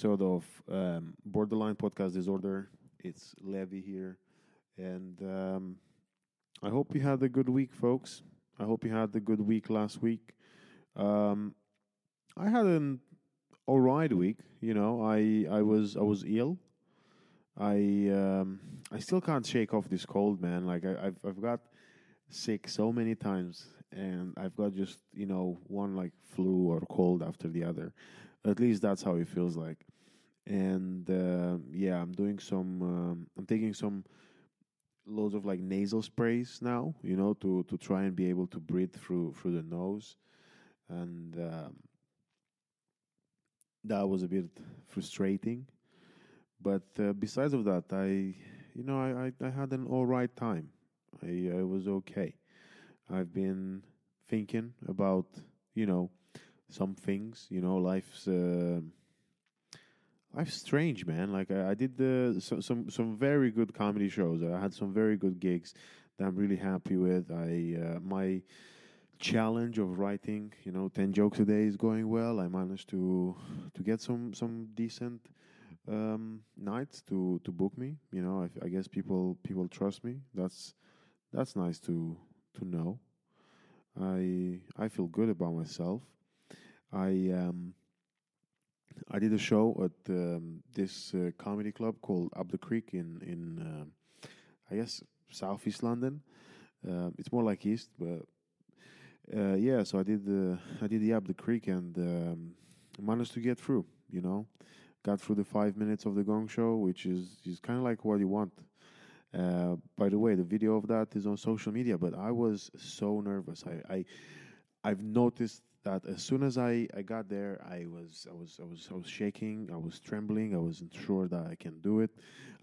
episode of um, Borderline Podcast Disorder. It's Levy here. And um, I hope you had a good week, folks. I hope you had a good week last week. Um, I had an all right week. You know, I I was I was ill. I um, I still can't shake off this cold, man. Like I, I've I've got sick so many times, and I've got just you know one like flu or cold after the other. At least that's how it feels like. And uh, yeah, I'm doing some. Um, I'm taking some loads of like nasal sprays now. You know, to to try and be able to breathe through through the nose, and um, that was a bit frustrating. But uh, besides of that, I you know I, I, I had an all right time. I, I was okay. I've been thinking about you know some things. You know, life's uh, life's strange, man. Like I, I did the so, some some very good comedy shows. I had some very good gigs that I'm really happy with. I uh, my challenge of writing, you know, ten jokes a day is going well. I managed to to get some some decent um, nights to to book me. You know, I, I guess people people trust me. That's that's nice to to know. I I feel good about myself. I um I did a show at um, this uh, comedy club called Up the Creek in in um I guess southeast London. Uh, it's more like east, but uh, yeah. So I did the I did the Up the Creek and um, managed to get through. You know, got through the five minutes of the Gong Show, which is is kind of like what you want. Uh, by the way, the video of that is on social media, but I was so nervous. I, I I've noticed that as soon as I, I got there, I was I was I was I was shaking. I was trembling. I wasn't sure that I can do it.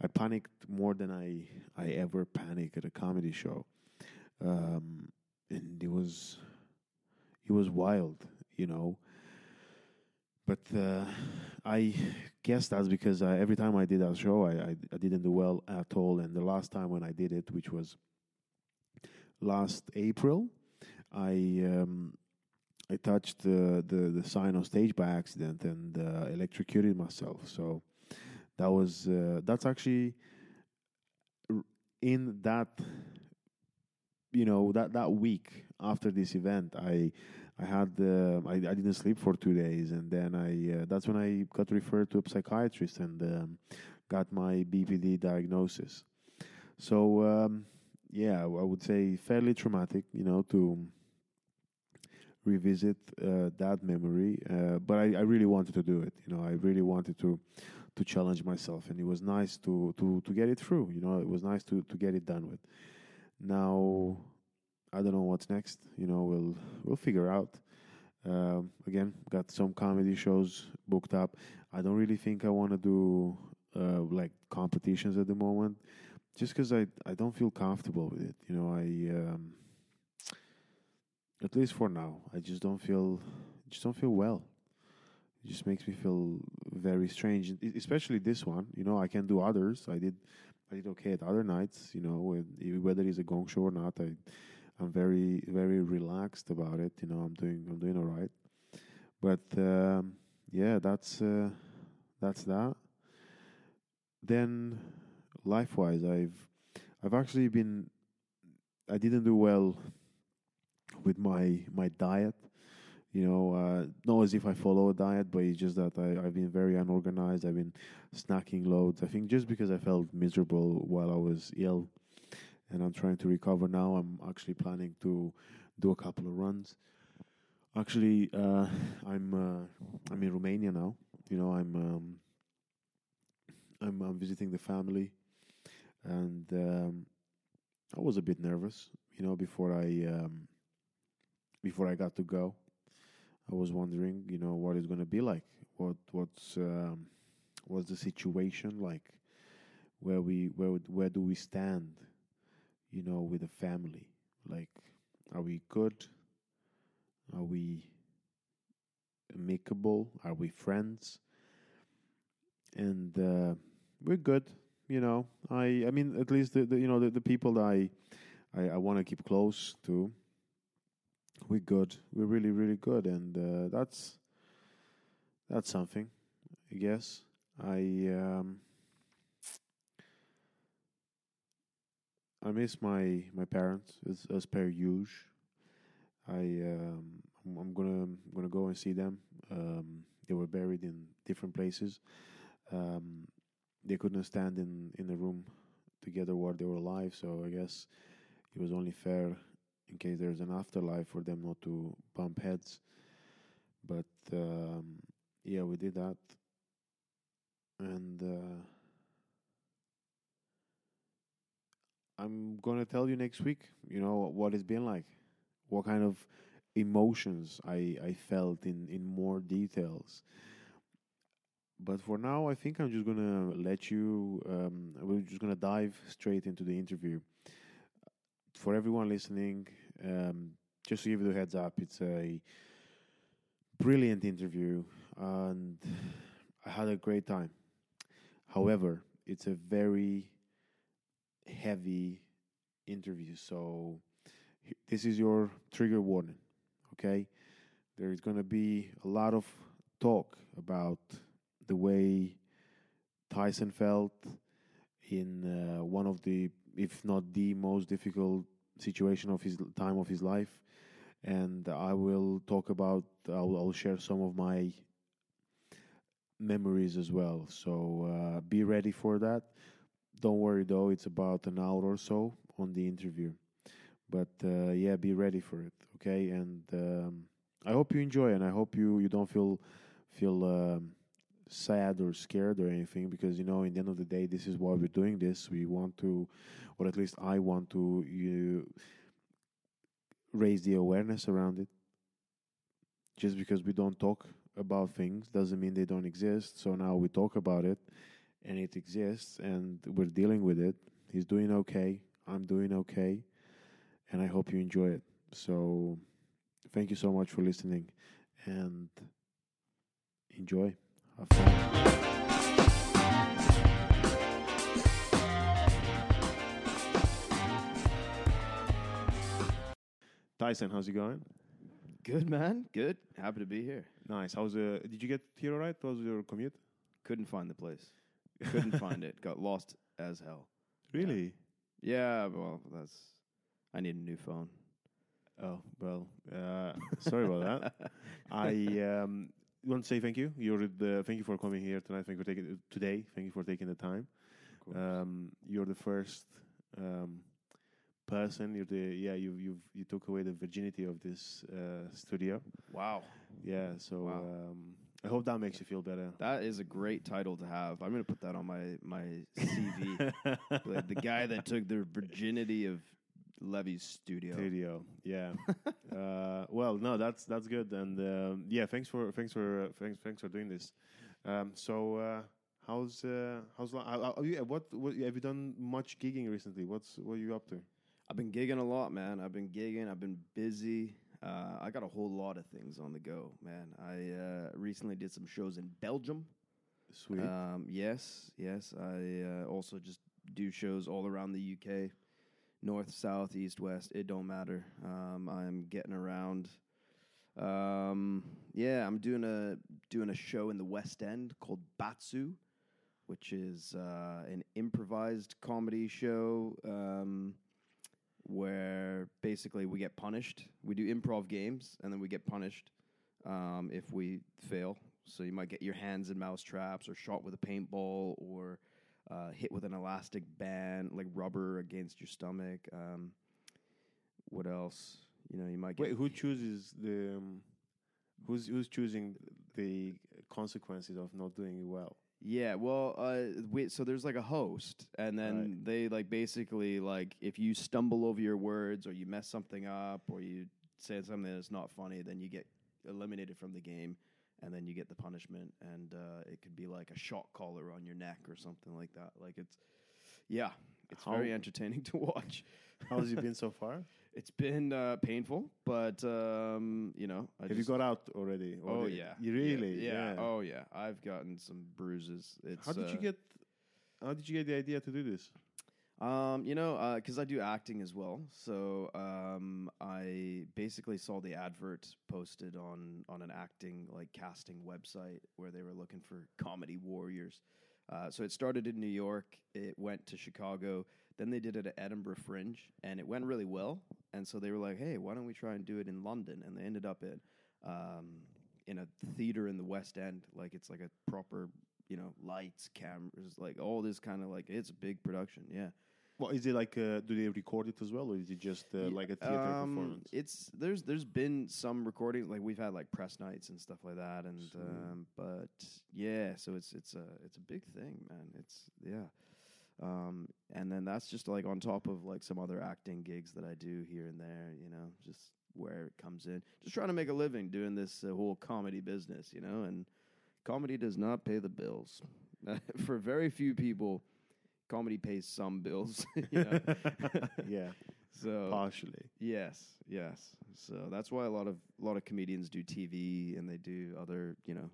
I panicked more than I I ever panic at a comedy show, um, and it was it was wild, you know. But uh, I guess that's because I, every time I did that show, I, I I didn't do well at all. And the last time when I did it, which was last April, I um, I touched the, the the sign on stage by accident and uh, electrocuted myself. So that was uh, that's actually in that you know that that week after this event I I had uh, I, I didn't sleep for two days and then I uh, that's when I got referred to a psychiatrist and um, got my BPD diagnosis. So um, yeah, I would say fairly traumatic, you know, to revisit uh, that memory. Uh, but I, I really wanted to do it. You know, I really wanted to to challenge myself, and it was nice to to to get it through. You know, it was nice to to get it done with. Now, I don't know what's next. You know, we'll we'll figure out. Um, again, got some comedy shows booked up. I don't really think I want to do uh, like competitions at the moment, just because I I don't feel comfortable with it. You know, I um, at least for now, I just don't feel just don't feel well. It just makes me feel very strange, especially this one. You know, I can do others. I did I did okay at other nights. You know, whether it's a gong show or not, I I'm very very relaxed about it. You know, I'm doing I'm doing all right. But um, yeah, that's uh, that's that. Then life wise, I've I've actually been I didn't do well with my my diet. You know, uh, not as if I follow a diet, but it's just that I, I've been very unorganized. I've been snacking loads. I think just because I felt miserable while I was ill, and I'm trying to recover now. I'm actually planning to do a couple of runs. Actually, uh, I'm uh, I'm in Romania now. You know, I'm um, I'm, I'm visiting the family, and um, I was a bit nervous. You know, before I um, before I got to go, I was wondering, you know, what it's going to be like. What what's um, what's the situation like? Where we where where do we stand? You know, with the family. Like, are we good? Are we amicable? Are we friends? And uh, we're good. You know, I I mean, at least the, the you know the, the people that I I, I want to keep close to we're good. We're really, really good, and uh, that's that's something, I guess. I um, I miss my my parents as, as per usual. I um, I'm, gonna I'm gonna go and see them. Um, they were buried in different places. Um, they couldn't stand in in the room together while they were alive. So I guess it was only fair, in case there's an afterlife, for them not to bump heads. But um, yeah, we did that, and uh, I'm gonna tell you next week. You know what it's been like, what kind of emotions I I felt in in more details. But for now, I think I'm just gonna let you. Um, we're just gonna dive straight into the interview. For everyone listening, um, just to give you the heads up, it's a brilliant interview, and I had a great time. However, it's a very heavy interview, so this is your trigger warning. Okay, there is gonna be a lot of talk about the way Tyson felt in uh, one of the, if not the most difficult situation of his time of his life, and I will talk about. I'll, I'll share some of my memories as well. So uh, be ready for that. Don't worry though; it's about an hour or so on the interview. But uh, yeah, be ready for it. Okay, and um, I hope you enjoy, and I hope you you don't feel feel. Um, sad or scared or anything because you know in the end of the day this is why we're doing this. We want to or at least i want to you raise the awareness around it. Just because we don't talk about things doesn't mean they don't exist. So now we talk about it and it exists and we're dealing with it. He's doing okay. I'm doing okay. And i hope you enjoy it. So thank you so much for listening and enjoy. Tyson, how's it going? Good man, good. Happy to be here. Nice. How's uh, did you get here all right? How was your commute? Couldn't find the place. Couldn't find it. Got lost as hell. Really? Yeah, well, that's. I need a new phone. Oh well. Uh, sorry about that. I um, want to say thank you. You're the thank you for coming here tonight. Thank you for taking today. Thank you for taking the time. Um, you're the first um, person. You're the yeah. You you you took away the virginity of this uh, studio. wow, Yeah. So Wow. um, I hope that makes you feel better. that is a great title to have. I'm gonna put that on my my CV. The guy that took the virginity of Levy's studio. Studio. Yeah. uh, well, no, that's that's good, and um, yeah, thanks for thanks for uh, thanks thanks for doing this. Um, so uh, how's uh, how's li- uh, uh, yeah, what what have you done much gigging recently? What's what are you up to? I've been gigging a lot, man. I've been gigging. I've been busy. Uh, I got a whole lot of things on the go, man. I uh, recently did some shows in Belgium. Sweet. Um, yes, yes. I uh, also just do shows all around the UK, north, south, east, west. It don't matter. Um, I'm getting around. Um, yeah, I'm doing a doing a show in the West End called Batsu, which is uh, an improvised comedy show um, where basically we get punished. We do improv games, and then we get punished um, if we fail. So you might get your hands in mouse traps, or shot with a paintball, or uh, hit with an elastic band, like rubber against your stomach. Um, what else? You know, you might get Wait, who chooses the? Um, who's who's choosing the consequences of not doing it well? Yeah, well, uh, we, so there's like a host, and then Right. they like basically like if you stumble over your words or you mess something up or you say something that's not funny, then you get eliminated from the game, and then you get the punishment, and uh, it could be like a shock collar on your neck or something like that. Like it's, yeah, it's very entertaining to watch. How's it been so far? It's been uh, painful, but um, you know, I Have you got out already? Or Oh the- yeah, You Yeah, really? Yeah. Oh yeah. I've gotten some bruises. It's How did you uh, get? How did you get the idea to do this? Um, you know, because I do acting as well, so um, I basically saw the advert posted on on an acting like casting website where they were looking for comedy warriors. Uh, so it started in New York, it went to Chicago, then they did it at Edinburgh Fringe, and it went really well. And so they were like, "Hey, why don't we try and do it in London?" And they ended up in um, in a theater in the West End, like it's like a proper, you know, lights, cameras, like all this kind of like it's a big production, yeah. Well, is it like uh, do they record it as well, or is it just uh, like a theater um, performance? It's there's there's been some recordings like we've had like press nights and stuff like that, and um, but yeah, so it's it's a it's a big thing, man. It's yeah, um, and then that's just like on top of like some other acting gigs that I do here and there, you know, just where it comes in, just trying to make a living doing this uh, whole comedy business, you know, and comedy does not pay the bills for very few people. Comedy pays some bills, you know. yeah, so partially. Yes, yes. So that's why a lot of a lot of comedians do TV and they do other, you know,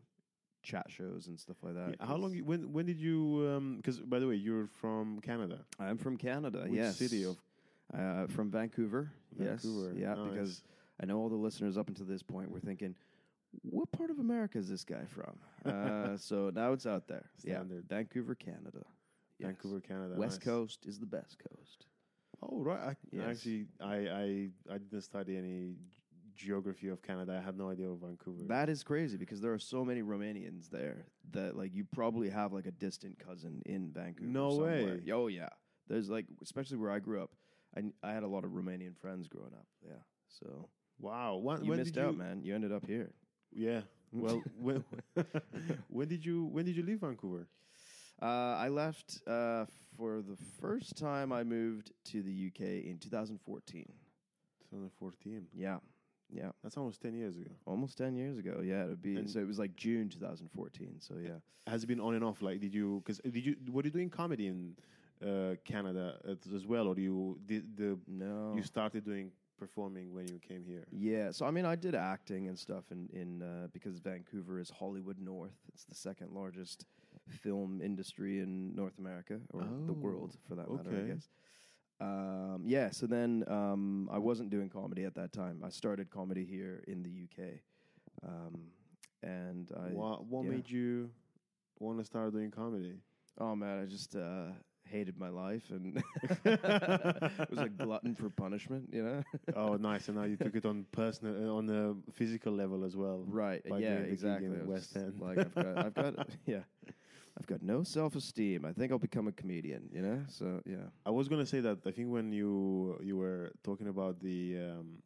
chat shows and stuff like that. Yeah, How long? When when did you? Because by the way, you're from Canada. I'm from Canada. Which yes. city of Uh, from Vancouver. Vancouver? Yes. Yeah, Nice. because I know all the listeners up until this point were thinking, what part of America is this guy from? uh, so now it's out there. Standard. Yeah, Vancouver, Canada. Yes. Vancouver, Canada. West nice. Coast is the best coast. Oh right. I, Yes. Actually, I, I I didn't study any geography of Canada. I had no idea of Vancouver. That is crazy because there are so many Romanians there that like you probably have like a distant cousin in Vancouver. No somewhere. way. Oh yeah. There's like especially where I grew up. I I had a lot of Romanian friends growing up. Yeah. So wow. When, you when missed out, you, man. You ended up here. Yeah. Well, when, when did you when did you leave Vancouver? Uh, I left uh, for the first time. I moved to the UK in 2014. 2014. Yeah. Yeah. That's almost 10 years ago. Almost 10 years ago. Yeah. It would be And- so it was like June 2014. So yeah. Has it been on and off? Like, did you? Because did you? Were you doing comedy in uh, Canada as, as well, or do you did the? No. You started doing performing when you came here. Yeah, so I mean, I did acting and stuff in in uh, because Vancouver is Hollywood North. It's the second largest film industry in North America or the Oh, world, for that matter. I guess. Um, yeah, so then um, I wasn't doing comedy at that time. I started comedy here in the UK, um, and I. what what yeah. made you want to start doing comedy? Oh man, I just uh, hated my life and it was a glutton for punishment. You know. oh, nice! And now you took it on personal, uh, on the physical level as well. Right. yeah. the Exactly. in I was West End. Like I've got, I've got, yeah, I've got no self esteem. I think I'll become a comedian. You know. So yeah. I was gonna say that I think when you you were talking about the um,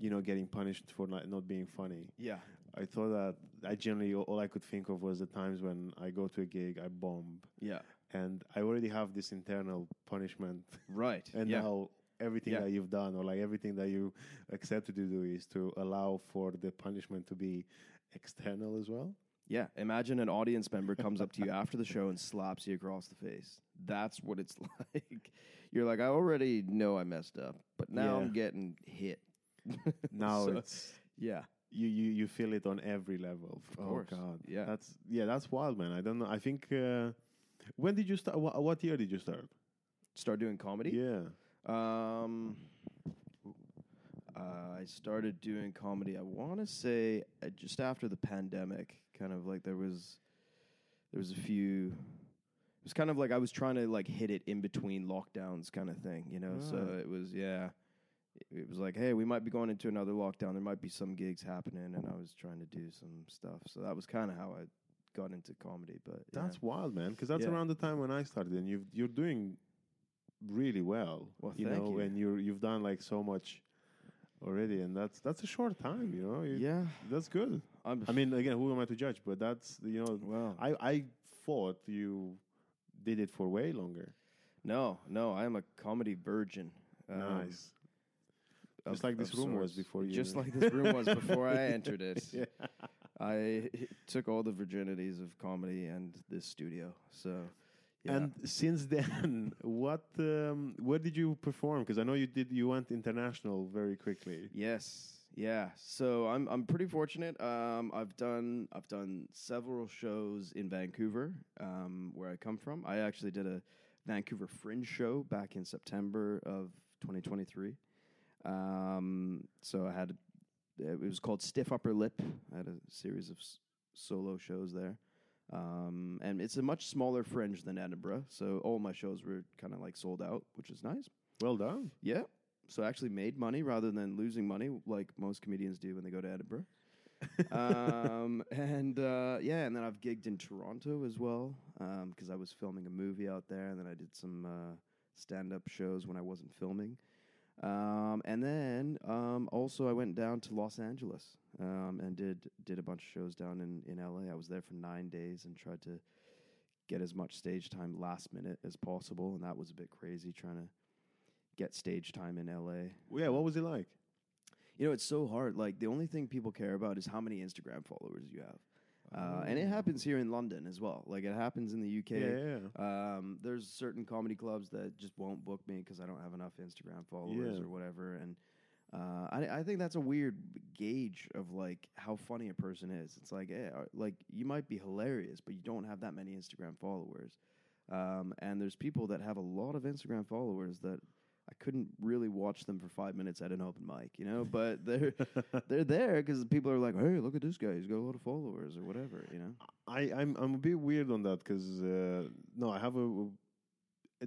you know getting punished for not not being funny, Yeah. I thought that I generally all I could think of was the times when I go to a gig, I bomb, Yeah. and I already have this internal punishment, Right. and yeah. now everything Yeah. that you've done or like everything that you accepted to do is to allow for the punishment to be external as well. Yeah. Imagine an audience member comes up to you after the show and slaps you across the face. That's what it's like. You're like, I already know I messed up, but now Yeah. I'm getting hit. Now So, it's yeah. you, you you feel it on every level. Of oh course. God, Yeah. that's yeah, that's wild, man. I don't know. I think uh, when did you start? Wha what year did you start? Start doing comedy. Yeah, Um, uh, I started doing comedy. I want to say uh, just after the pandemic, kind of like there was, there was a few. It was kind of like I was trying to like hit it in between lockdowns, kind of thing, you know. So Ah. it was yeah. It, it was like, hey, we might be going into another lockdown. There might be some gigs happening, and I was trying to do some stuff. So that was kind of how I got into comedy. But yeah. that's wild, man. Because that's Yeah. around the time when I started, and you've you're doing really well. Well, you thank know, you. and you're you've done like so much already, and that's that's a short time. You know, You- yeah. that's good. I'm. I mean, again, who am I to judge? But that's you know, well, I I thought you did it for way longer. no, no. I am a comedy virgin. Um, nice. of- Just like this room was before you. Just like this room was before I entered it. yeah. I took all the virginities of comedy and this studio. So, yeah. And since then, what? Um, where did you perform? Because I know you did. You went international very quickly. yes, yeah. So I'm I'm pretty fortunate. Um, I've done I've done several shows in Vancouver, um, where I come from. I actually did a Vancouver Fringe show back in September of 2023. Um, so I had it was called Stiff Upper Lip. I had a series of s- solo shows there. Um, and it's a much smaller fringe than Edinburgh, so all my shows were kind of like sold out, which is nice. Well done. Yeah. So I actually made money rather than losing money like most comedians do when they go to Edinburgh. um, and uh, yeah, and then I've gigged in Toronto as well because I was filming a movie out there, and then I did some uh, stand-up shows when I wasn't filming. Um, and then um, also I went down to Los Angeles um, and did did a bunch of shows down in, in LA. I was there for nine days and tried to get as much stage time last minute as possible, and that was a bit crazy trying to get stage time in LA. Well, yeah, what was it like? You know, it's so hard. Like the only thing people care about is how many Instagram followers you have. Uh, and it happens here in London as well. Like it happens in the UK. Yeah, yeah, yeah. Um, there's certain comedy clubs that just won't book me because I don't have enough Instagram followers Yeah. or whatever. And uh, I, I think that's a weird gauge of like how funny a person is. It's like, eh, uh, like you might be hilarious, but you don't have that many Instagram followers. Um, and there's people that have a lot of Instagram followers that I couldn't really watch them for five minutes at an open mic, you know. But they're they're there because people are like, hey, look at this guy, he's got a lot of followers or whatever, you know. I, I'm I'm a bit weird on that because uh, no, I have a, a,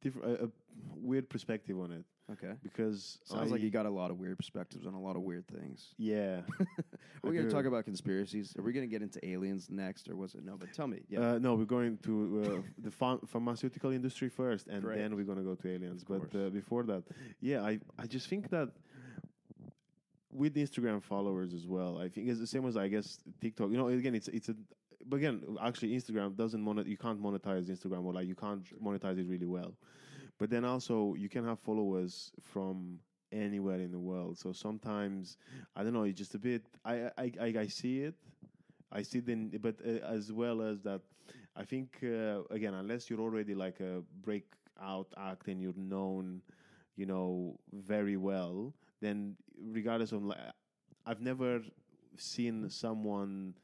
different a, a weird perspective on it Okay. because Sounds I, like you got a lot of weird perspectives on a lot of weird things. yeah. We're going to talk about conspiracies. Are we going to get into aliens next, or was it no? But tell me, yeah. Uh, no, we're going to uh, the pharm- pharmaceutical industry first, and Great. then we're going to go to aliens. But uh, before that, yeah, I I just think that with Instagram followers as well, I think it's the same as I guess TikTok. You know, again, it's it's a but again, actually, Instagram doesn't monet. You can't monetize Instagram, or like you can't monetize it really well. But then also, you can have followers from anywhere in the world. So sometimes, I don't know, it's just a bit. I I I, I see it. I see then, but uh, as well as that, I think uh, again, unless you're already like a breakout act and you're known, you know, very well, then regardless of, like, I've never seen someone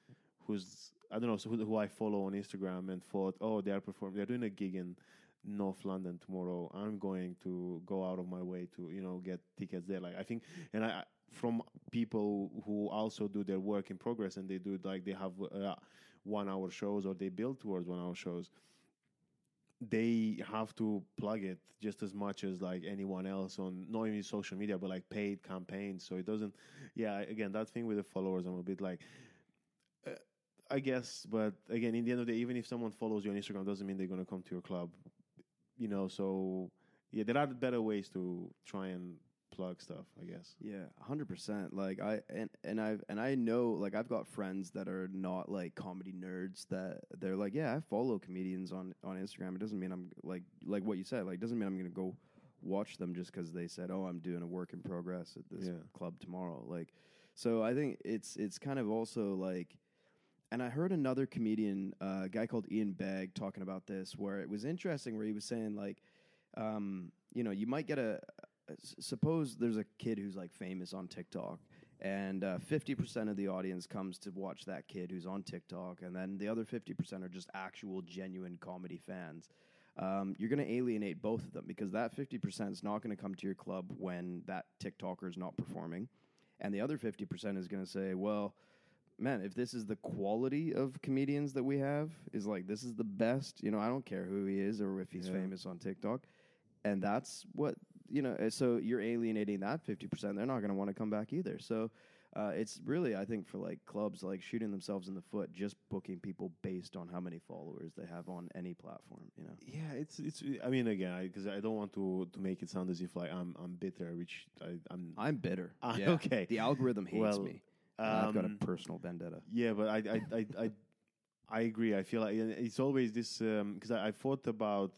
who's I don't know who, who I follow on Instagram and thought, oh, they are performing, they're doing a gig in North London tomorrow. I'm going to go out of my way to you know get tickets there. Like I think, and I from people who also do their work in progress and they do like they have uh, one hour shows or they build towards one hour shows they have to plug it just as much as like anyone else on not even social media but like paid campaigns so it doesn't yeah again that thing with the followers i'm a bit like uh, i guess but again in the end of the day even if someone follows you on instagram doesn't mean they're going to come to your club you know so yeah there are better ways to try and plug stuff i guess Yeah, hundred percent. Like I and and I and I know like I've got friends that are not like comedy nerds that they're like, yeah, I follow comedians on on Instagram. It doesn't mean I'm like like what you said. Like doesn't mean I'm gonna go watch them just because they said, oh, I'm doing a work in progress at this Yeah. club tomorrow. Like, so I think it's it's kind of also like. And I heard another comedian, uh, a guy called Ian Begg, talking about this, where it was interesting, where he was saying like, um, you know, you might get a Suppose there's a kid who's like famous on TikTok, and uh, fifty percent of the audience comes to watch that kid who's on TikTok, and then the other fifty percent are just actual, genuine comedy fans. Um, you're going to alienate both of them because that fifty percent is not going to come to your club when that TikToker is not performing, and the other fifty percent is going to say, well man, if this is the quality of comedians that we have, is like this is the best. You know, I don't care who he is or if he's Yeah. famous on TikTok, and that's what you know. uh, So you're alienating that fifty percent. They're not going to want to come back either. So. Uh, it's really, I think, for like clubs, like shooting themselves in the foot, just booking people based on how many followers they have on any platform. You know, yeah it's it's i mean again because I, don't want to to make it sound as if like i'm i'm bitter which i i'm I'm bitter. Ah, yeah. okay. the algorithm hates Well, me. And I've got a um, personal vendetta. Yeah, but I I I I, I agree. I feel like it's always this because I, I thought about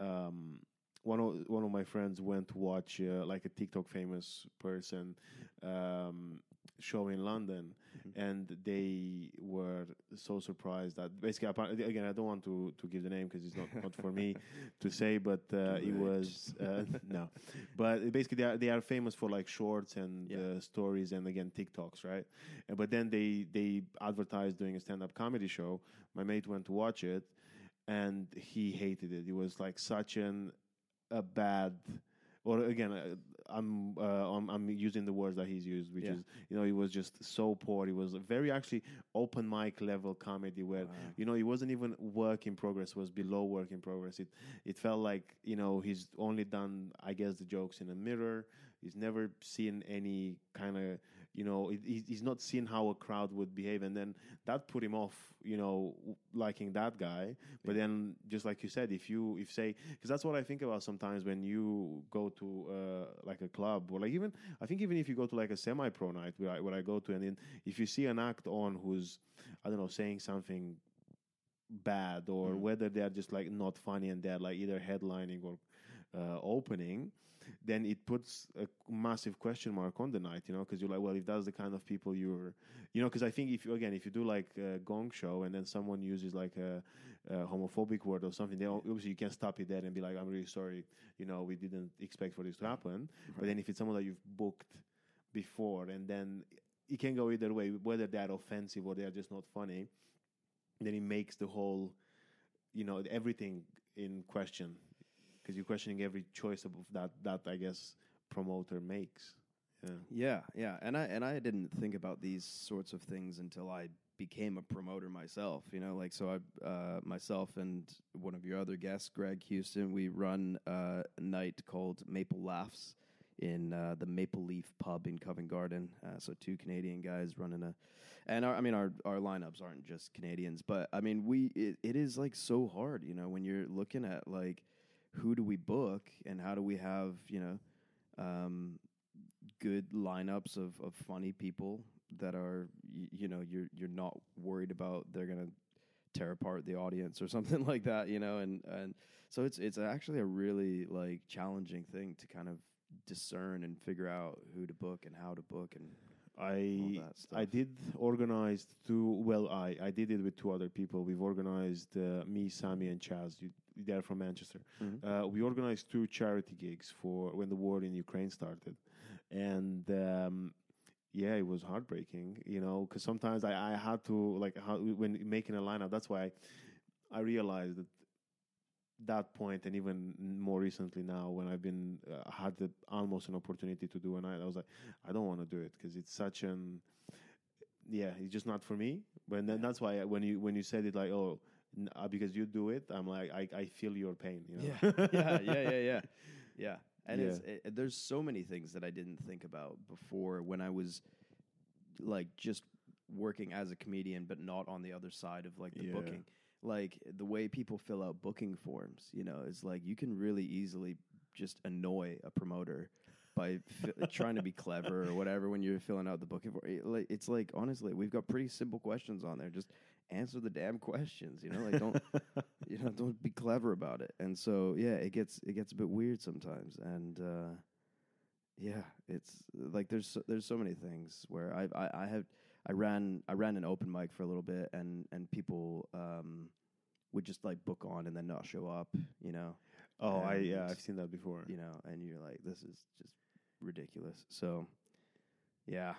um one of one of my friends went to watch uh, like a TikTok famous person um show in London and they were so surprised that basically again I don't want to to give the name because it's not not for me to say but uh, it was uh, no but basically they are, they are famous for like shorts and Yeah. uh, stories and again TikToks right But then they they advertised doing a stand up comedy show. My mate went to watch it, and he hated it. It was like such an a bad, or again, I'm, uh, I'm I'm using the words that he's used, which Yeah. is you know he was just so poor. He was a very actually open mic level comedy where Wow. you know he wasn't even work in progress; was below work in progress. It it felt like you know he's only done I guess the jokes in a mirror. He's never seen any kind of you know he's not seen how a crowd would behave, and then that put him off. You know, liking that guy. But then, just like you said, if you if say because that's what I think about sometimes when you go to uh, like a club or like even I think even if you go to like a semi pro night where I, where I go to, and then if you see an act on who's I don't know saying something bad or Mm. whether they're just like not funny and they're like either headlining or uh, opening, then it puts a massive question mark on the night, you know, because you're like, well, if that's the kind of people you're, you know, because I think if you again, if you do like a gong show and then someone uses like a, a homophobic word or something, then obviously you can't stop it there and be like, I'm really sorry, you know, we didn't expect for this to happen. But then if it's someone that you've booked before and then it can go either way, whether they're offensive or they're just not funny, then it makes the whole, you know, everything in question because you're questioning every choice of that that I guess promoter makes. Yeah. Yeah, yeah, and I and I didn't think about these sorts of things until I became a promoter myself. You know, like so I uh, myself and one of your other guests, Greg Houston, we run a night called Maple Laughs in uh, the Maple Leaf Pub in Covent Garden. Uh, so two Canadian guys running a, and our, I mean our our lineups aren't just Canadians, but I mean we it, it is like so hard. You know, when you're looking at like who do we book and how do we have you know. Um, good lineups of, of funny people that are y- you know you're you're not worried about they're gonna tear apart the audience or something like that you know and and so it's it's actually a really like challenging thing to kind of discern and figure out who to book and how to book and I. I did organize two. Well, I I did it with two other people. We've organized uh, me, Sammy, and Chaz. You, they're from Manchester. Uh, we organized two charity gigs for when the war in Ukraine started, and um, yeah, it was heartbreaking. You know, because sometimes I, I had to like how, when making a lineup. That's why I realized that that point and even more recently now when I've been uh, had the, almost an opportunity to do a night, I was like, I don't want to do it because it's such an yeah, it's just not for me. But then that's why when you when you said it like oh uh, because you do it, I'm like I, I feel your pain. You know? yeah yeah yeah yeah yeah yeah and Yeah. it's it, there's so many things that I didn't think about before when I was like just working as a comedian but not on the other side of like the Yeah. booking like the way people fill out booking forms you know is like you can really easily just annoy a promoter by fi- trying to be clever or whatever when you're filling out the booking form It- like- it's like honestly we've got pretty simple questions on there just answer the damn questions you know like don't you know don't be clever about it. And so yeah it gets it gets a bit weird sometimes. And uh yeah it's like there's so, there's so many things where i i i have i ran i ran an open mic for a little bit and and people um would just like book on and then not show up you know? Oh, I yeah, I've seen that before. you know and you're like this is just ridiculous. So yeah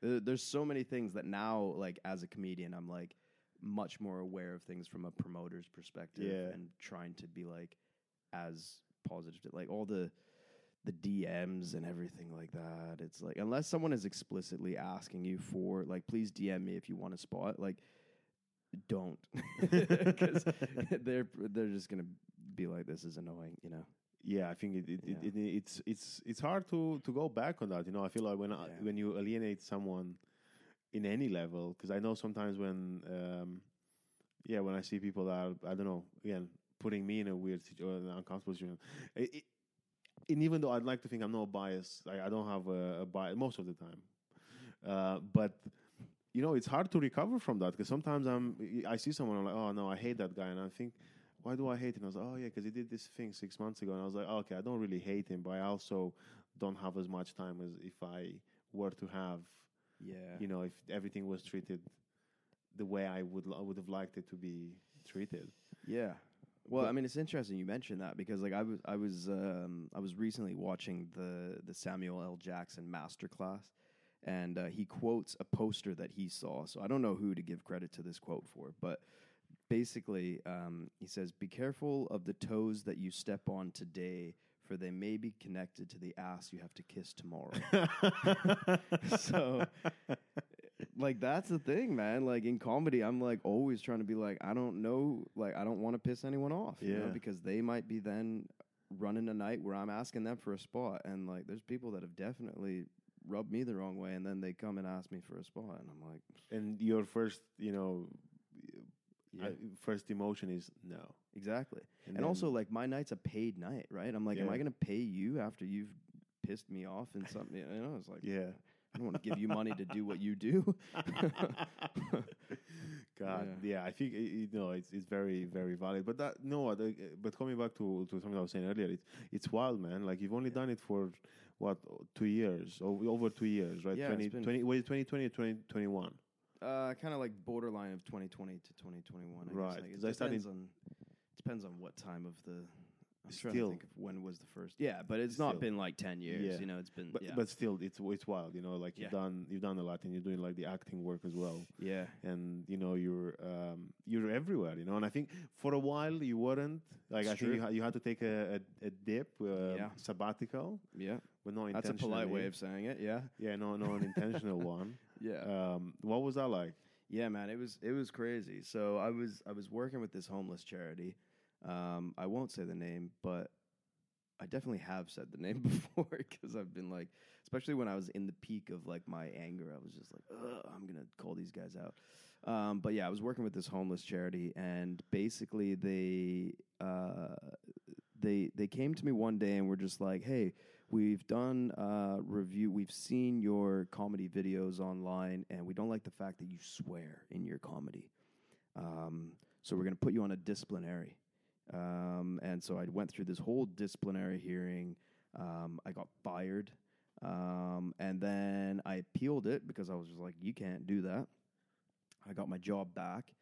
there's so many things that now like as a comedian i'm like much more aware of things from a promoter's perspective Yeah. and trying to be like as positive to, like all the the DMs and everything like that. It's like unless someone is explicitly asking you for like please DM me if you want a spot, like don't because they're they're just gonna be like this is annoying, you know. Yeah, I think it, it, Yeah. it, it it's it's it's hard to to go back on that. You know, I feel like when I, when you alienate someone in any level, because I know sometimes when um, yeah, when I see people that are, I don't know, again, putting me in a weird situation, uncomfortable situation. It, it, and even though I'd like to think I'm not biased, I, I don't have a, a bias most of the time. Uh, but you know, it's hard to recover from that because sometimes I'm I see someone I'm like, oh no, I hate that guy, and I think why do I hate him? I was like, oh yeah, because he did this thing six months ago, and I was like, oh, okay, I don't really hate him, but I also don't have as much time as if I were to have, Yeah. you know, if everything was treated the way I would I would have liked it to be treated. Yeah. Well, But- I mean, it's interesting you mentioned that because, like, I was, I was, um, I was recently watching the the Samuel L. Jackson masterclass, and uh, he quotes a poster that he saw. So I don't know who to give credit to this quote for, but basically, um, he says, "Be careful of the toes that you step on today, for they may be connected to the ass you have to kiss tomorrow." so, like, that's the thing, man. Like in comedy, I'm like always trying to be like, I don't know, like, I don't want to piss anyone off, you know, Yeah. because they might be then running a night where I'm asking them for a spot, and like, there's people that have definitely rubbed me the wrong way, and then they come and ask me for a spot, and I'm like, and your first, you know, yeah. uh, first emotion is no. Exactly. And, then- also, like, my night's a paid night, right? I'm like, am Yeah. I going to pay you after you've pissed me off and something? You know, it's like, yeah. I don't want to give you money to do what you do. God, Yeah. I think i- i- no, it's it's very very valid. But that no, the, but coming back to to something I was saying earlier, it's it's wild, man. Like you've only done it for what two years, o- over two years, right? Yeah, it's 20, been- 20 was it 2020 or 2021? Uh, kind of like borderline of 2020 to 2021. I Right, Guess. Like, it depends on depends on what time of the. I'm trying Still. to think of when was the first. Yeah, but it's not been like 10 years. Yeah. You know, it's been. But yeah. but still, it's it's wild, you know. Like you've Yeah. done you've done a lot, and you're doing like the acting work as well. yeah. and you know you're um, you're everywhere, you know. And I think for a while you weren't. Like It's I think you, ha- you had to take a, a, a dip, uh, Yeah. sabbatical, Yeah. but no That's a polite way of saying it. Yeah. Yeah, no, no, an intentional one. Yeah. Um, what was that like? Yeah, man, it was it was crazy. So I was I was working with this homeless charity. Um, I won't say the name, but I definitely have said the name before because I've been like, especially when I was in the peak of like my anger, I was just like, Ugh, I'm gonna call these guys out. Um, but yeah, I was working with this homeless charity, and basically they uh, they they came to me one day and were just like, hey. We've done uh, review. We've seen your comedy videos online, and we don't like the fact that you swear in your comedy. Um, so we're going to put you on a disciplinary. Um, and so I went through this whole disciplinary hearing. Um, I got fired, um, and then I appealed it because I was just like, "You can't do that." I got my job back,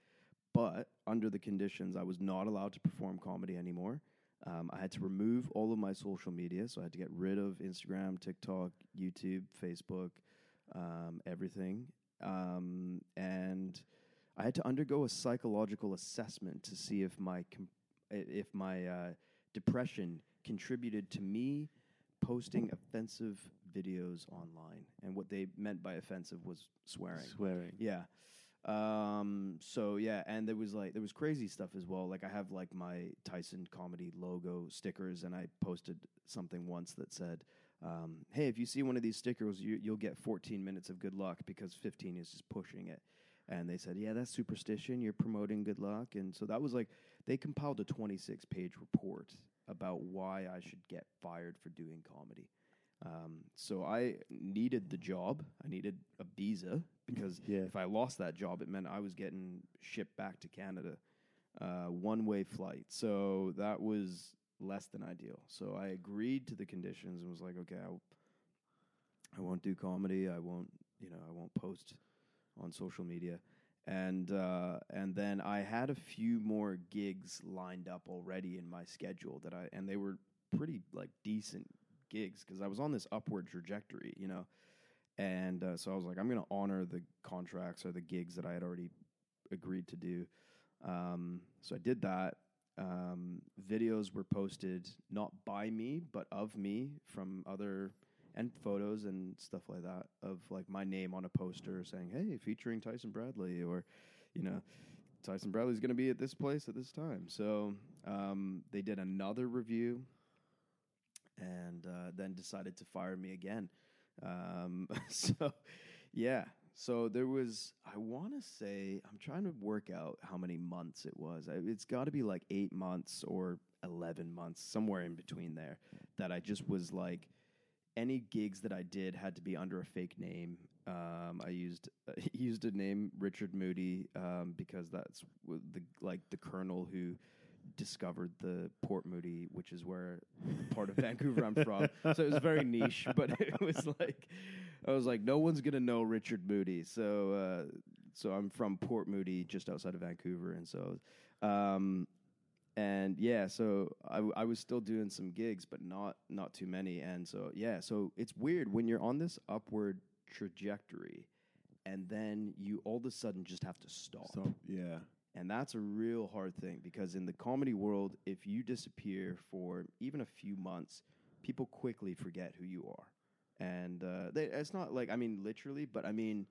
but under the conditions, I was not allowed to perform comedy anymore. Um, I had to remove all of my social media, so I had to get rid of Instagram, TikTok, YouTube, Facebook, um, everything. Um, and I had to undergo a psychological assessment to see if my com- if my uh, depression contributed to me posting offensive videos online. And what they meant by offensive was swearing. Swearing. Yeah. Um, so yeah, and there was like there was crazy stuff as well. Like I have like my Tyson comedy logo stickers, and I posted something once that said, um, "Hey, if you see one of these stickers, you, you'll get 14 minutes of good luck because 15 is just pushing it." And they said, "Yeah, that's superstition. You're promoting good luck." And so that was like they compiled a 26 page report about why I should get fired for doing comedy. Um, so I needed the job. I needed a visa because Yeah. if I lost that job, it meant I was getting shipped back to Canada, uh, one way flight. So that was less than ideal. So I agreed to the conditions and was like, okay, I, I won't do comedy. I won't, you know, I won't post on social media. And uh, and then I had a few more gigs lined up already in my schedule that I and they were pretty like decent gigs because I was on this upward trajectory, you know. And uh, so I was like, I'm going to honor the contracts or the gigs that I had already agreed to do. Um, so I did that. Um, videos were posted not by me, but of me from other and photos and stuff like that of like my name on a poster saying, "Hey, featuring Tyson Bradley," or you know, Tyson Bradley's going to be at this place at this time. So um, they did another review, and uh, then decided to fire me again. Um, so yeah, so there was. I want to say I'm trying to work out how many months it was. It's got to be like eight months or eleven months, somewhere in between there. That I just was like any gigs that I did had to be under a fake name. Um, I used uh, used a name Richard Moody um, because that's the like the colonel who discovered the Port Moody, which is where part of Vancouver I'm from. So it was very niche, but it was like I was like, no one's gonna know Richard Moody. So uh, so I'm from Port Moody, just outside of Vancouver, and so. Um, and yeah, so I, I was still doing some gigs, but not not too many. And so yeah, so it's weird when you're on this upward trajectory, and then you all of a sudden just have to stop. So yeah. And that's a real hard thing because in the comedy world, if you disappear for even a few months, people quickly forget who you are. And uh, they, it's not like, I mean, literally, but I mean,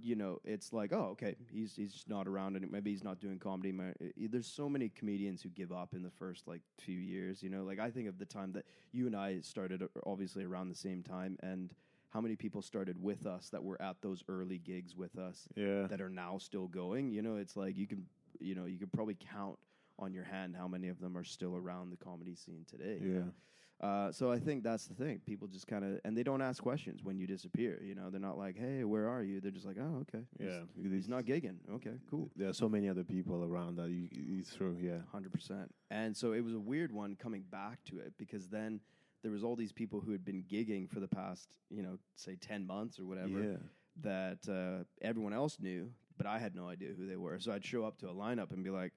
you know, it's like, oh, okay, he's he's just not around, and maybe he's not doing comedy. There's so many comedians who give up in the first like few years. You know, like I think of the time that you and I started, uh, obviously around the same time, and how many people started with us that were at those early gigs with us Yeah. that are now still going. You know, it's like you can, you know, you could probably count on your hand how many of them are still around the comedy scene today. you Yeah. know? Uh, so I think that's the thing. People just kind of, and they don't ask questions when you disappear. You know, they're not like, "Hey, where are you?" They're just like, "Oh, okay, Yeah. he's, he's not gigging. Okay, cool, There are so many other people around that you, it's true. Yeah. hundred percent." And so it was a weird one coming back to it because then there was all these people who had been gigging for the past, you know, say ten months or whatever Yeah. that uh, everyone else knew, but I had no idea who they were. So I'd show up to a lineup and be like,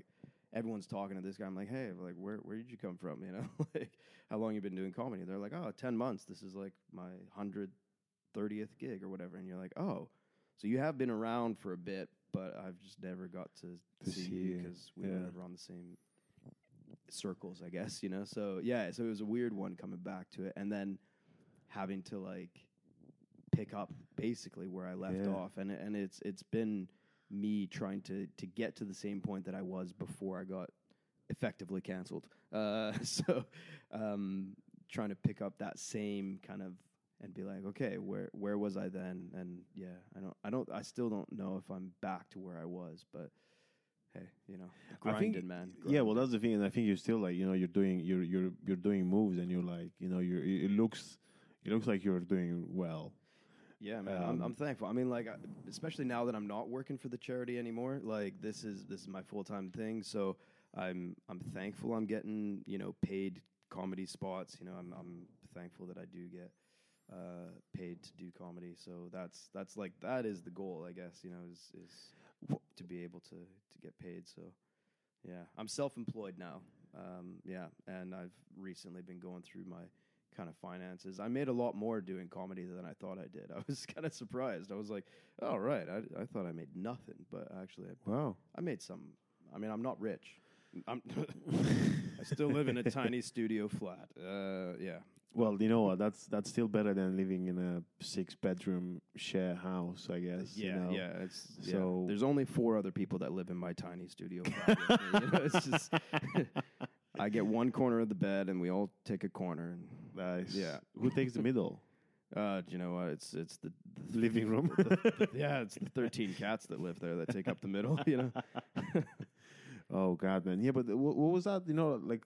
everyone's talking to this guy. I'm like, hey, like, where where did you come from? You know, like, how long you been doing comedy? They're like, oh, 10 months. This is like my hundred thirtieth gig or whatever. And you're like, oh, so you have been around for a bit, but I've just never got to, see, you because we were Yeah. never on the same circles, I guess. You know, so yeah, so it was a weird one coming back to it, and then having to like pick up basically where I left Yeah. off, and and it's it's been me trying to to get to the same point that I was before I got effectively canceled. Uh, so um, trying to pick up that same kind of and be like, okay, where where was I then? And yeah, I don't I don't I still don't know if I'm back to where I was, but hey, you know, I think- grinding, man. Yeah, well, that's the thing, and I think you're still like you know you're doing you're you're you're doing moves, and you're like you know you're it looks it looks like you're doing well. Yeah, man, I'm, Um, I'm thankful. I mean, like, especially now that I'm not working for the charity anymore. Like, this is this is my full time thing. So I'm I'm thankful I'm getting you know paid comedy spots. You know, I'm I'm thankful that I do get uh, paid to do comedy. So that's that's like that is the goal, I guess. You know, is is to be able to to get paid. So yeah, I'm self employed now. Um, yeah, and I've recently been going through my kind of finances. I made a lot more doing comedy than I thought I did. I was kind of surprised. I was like, "Oh, right, I, I thought I made nothing, but actually, I, Wow. I made some. I mean, I'm not rich. I'm I still live in a tiny studio flat. Uh, yeah, Well, you know what? That's that's still better than living in a six bedroom share house, I guess. yeah, you know? yeah. It's yeah. So- There's only four other people that live in my tiny studio you know, it's just I get one corner of the bed, and we all take a corner. And Nice. Yeah. Who takes the middle? uh, do you know what? It's it's the, the Living room. yeah, it's the 13 cats that live there that take up the middle, you know? Oh God, man. Yeah, but what, what was that? You know, like,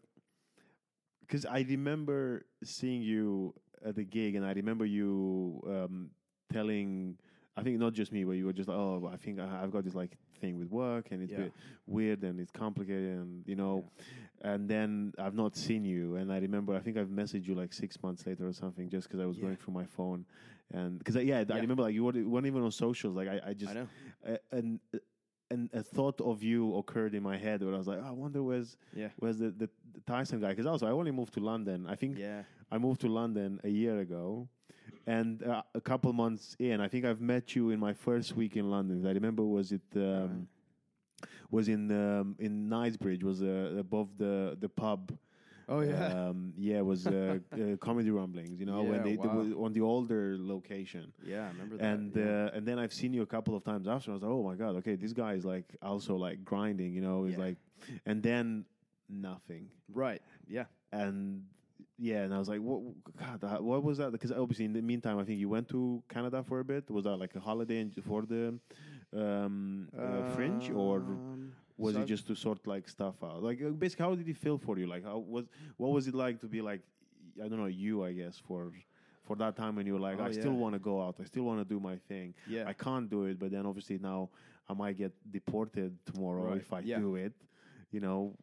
because I remember seeing you at the gig, and I remember you um, telling. I think not just me, but you were just like, oh, I think I've got this like thing with work, and it's a Yeah. bit weird and it's complicated, and you know, and then I've not seen you, and I remember I think I've messaged you like six months later or something, just because I was Yeah. going through my phone, and because yeah, I remember like you weren't, even on socials, like I, I just I know. uh, and and a thought of you occurred in my head where I was like, oh, I wonder where's Yeah. where's the, the, the Tyson guy? Because also I only moved to London. I think Yeah. I moved to London a year ago, and uh, a couple months in, I think I've met you in my first week in London. I remember was it um, was in um, in Knightsbridge, was uh, above the the pub. Oh, yeah. um, yeah, it was uh, uh, comedy rumblings. You know, when Yeah, they, they wow. were on the older location yeah, I remember that. and yeah. uh, and then I've seen you a couple of times after. I was like, oh my god, okay, this guy is like also like grinding, you know. He's Yeah. like, and then nothing, right. Yeah. and yeah, and I was like, what? God, what was that? Because obviously in the meantime, I think you went to Canada for a bit. Was that like a holiday for the um, uh, Fringe, or Um, was so it just to sort like stuff out? Like uh, basically, how did it feel for you? Like, how was what was it like to be like, I don't know, you, I guess for. For that time when you were like, Oh, I still want to go out, I still want to do my thing. Yeah. I can't do it, but then obviously now I might get deported tomorrow Right. if I Yeah. do it. You know,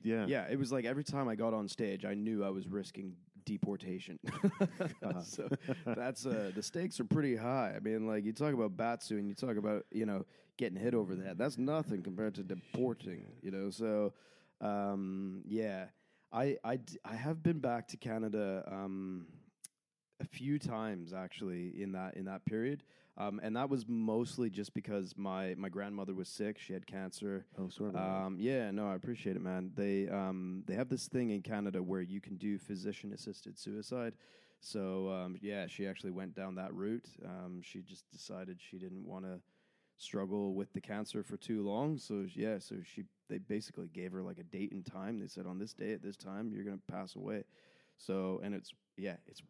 yeah. Yeah, it was like every time I got on stage, I knew I was risking deportation. so that's uh, the stakes are pretty high. I mean, like you talk about Batsu and you talk about you know getting hit over that. That's nothing compared to deporting. You know, so um, yeah, I, I I have been back to Canada um, a few times actually in that in that period. Um, and that was mostly just because my my grandmother was sick. She had cancer. Oh, sorry. Um, yeah, no, I appreciate it, man. They um, they have this thing in Canada where you can do physician assisted suicide. So um, yeah, she actually went down that route. Um, she just decided she didn't want to struggle with the cancer for too long. So yeah, so she they basically gave her like a date and time. They said on this day at this time you're gonna pass away. So and it's yeah, it's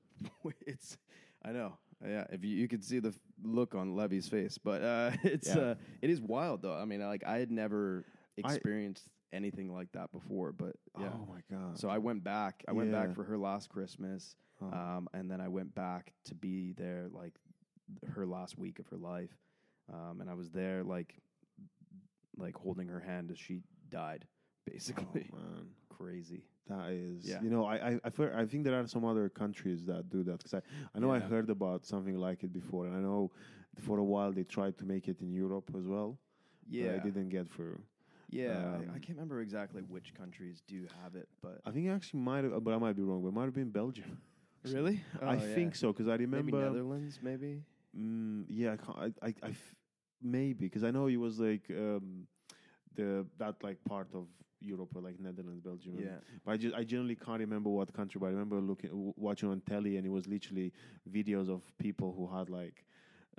it's I know yeah. If you you could see the look on Levy's face, but uh, it's Yeah. uh, it is wild though. I mean, like I had never I- experienced anything like that before, but yeah. Oh my god. So I went back. I went Yeah. back for her last Christmas, Oh. um, and then I went back to be there like her last week of her life, um, and I was there like like holding her hand as she died, basically. Oh, man. Crazy. That is, Yeah. you know, I I I, I think there are some other countries that do that because I I know I heard about something like it before, and I know for a while they tried to make it in Europe as well. but Yeah, it didn't get through. yeah. I, I um, can't remember exactly which countries do have it, but I think it actually might have, but I might be wrong. But it might have been Belgium. really, I Oh, yeah. think so because I Maybe remember. Netherlands, maybe. Mm, yeah, I, can't, I, I, I f- maybe because I know it was like um, the that like part of Europe or like Netherlands, Belgium. Yeah, But I, just, I generally can't remember what country, but I remember looking, w- watching on telly, and it was literally videos of people who had like,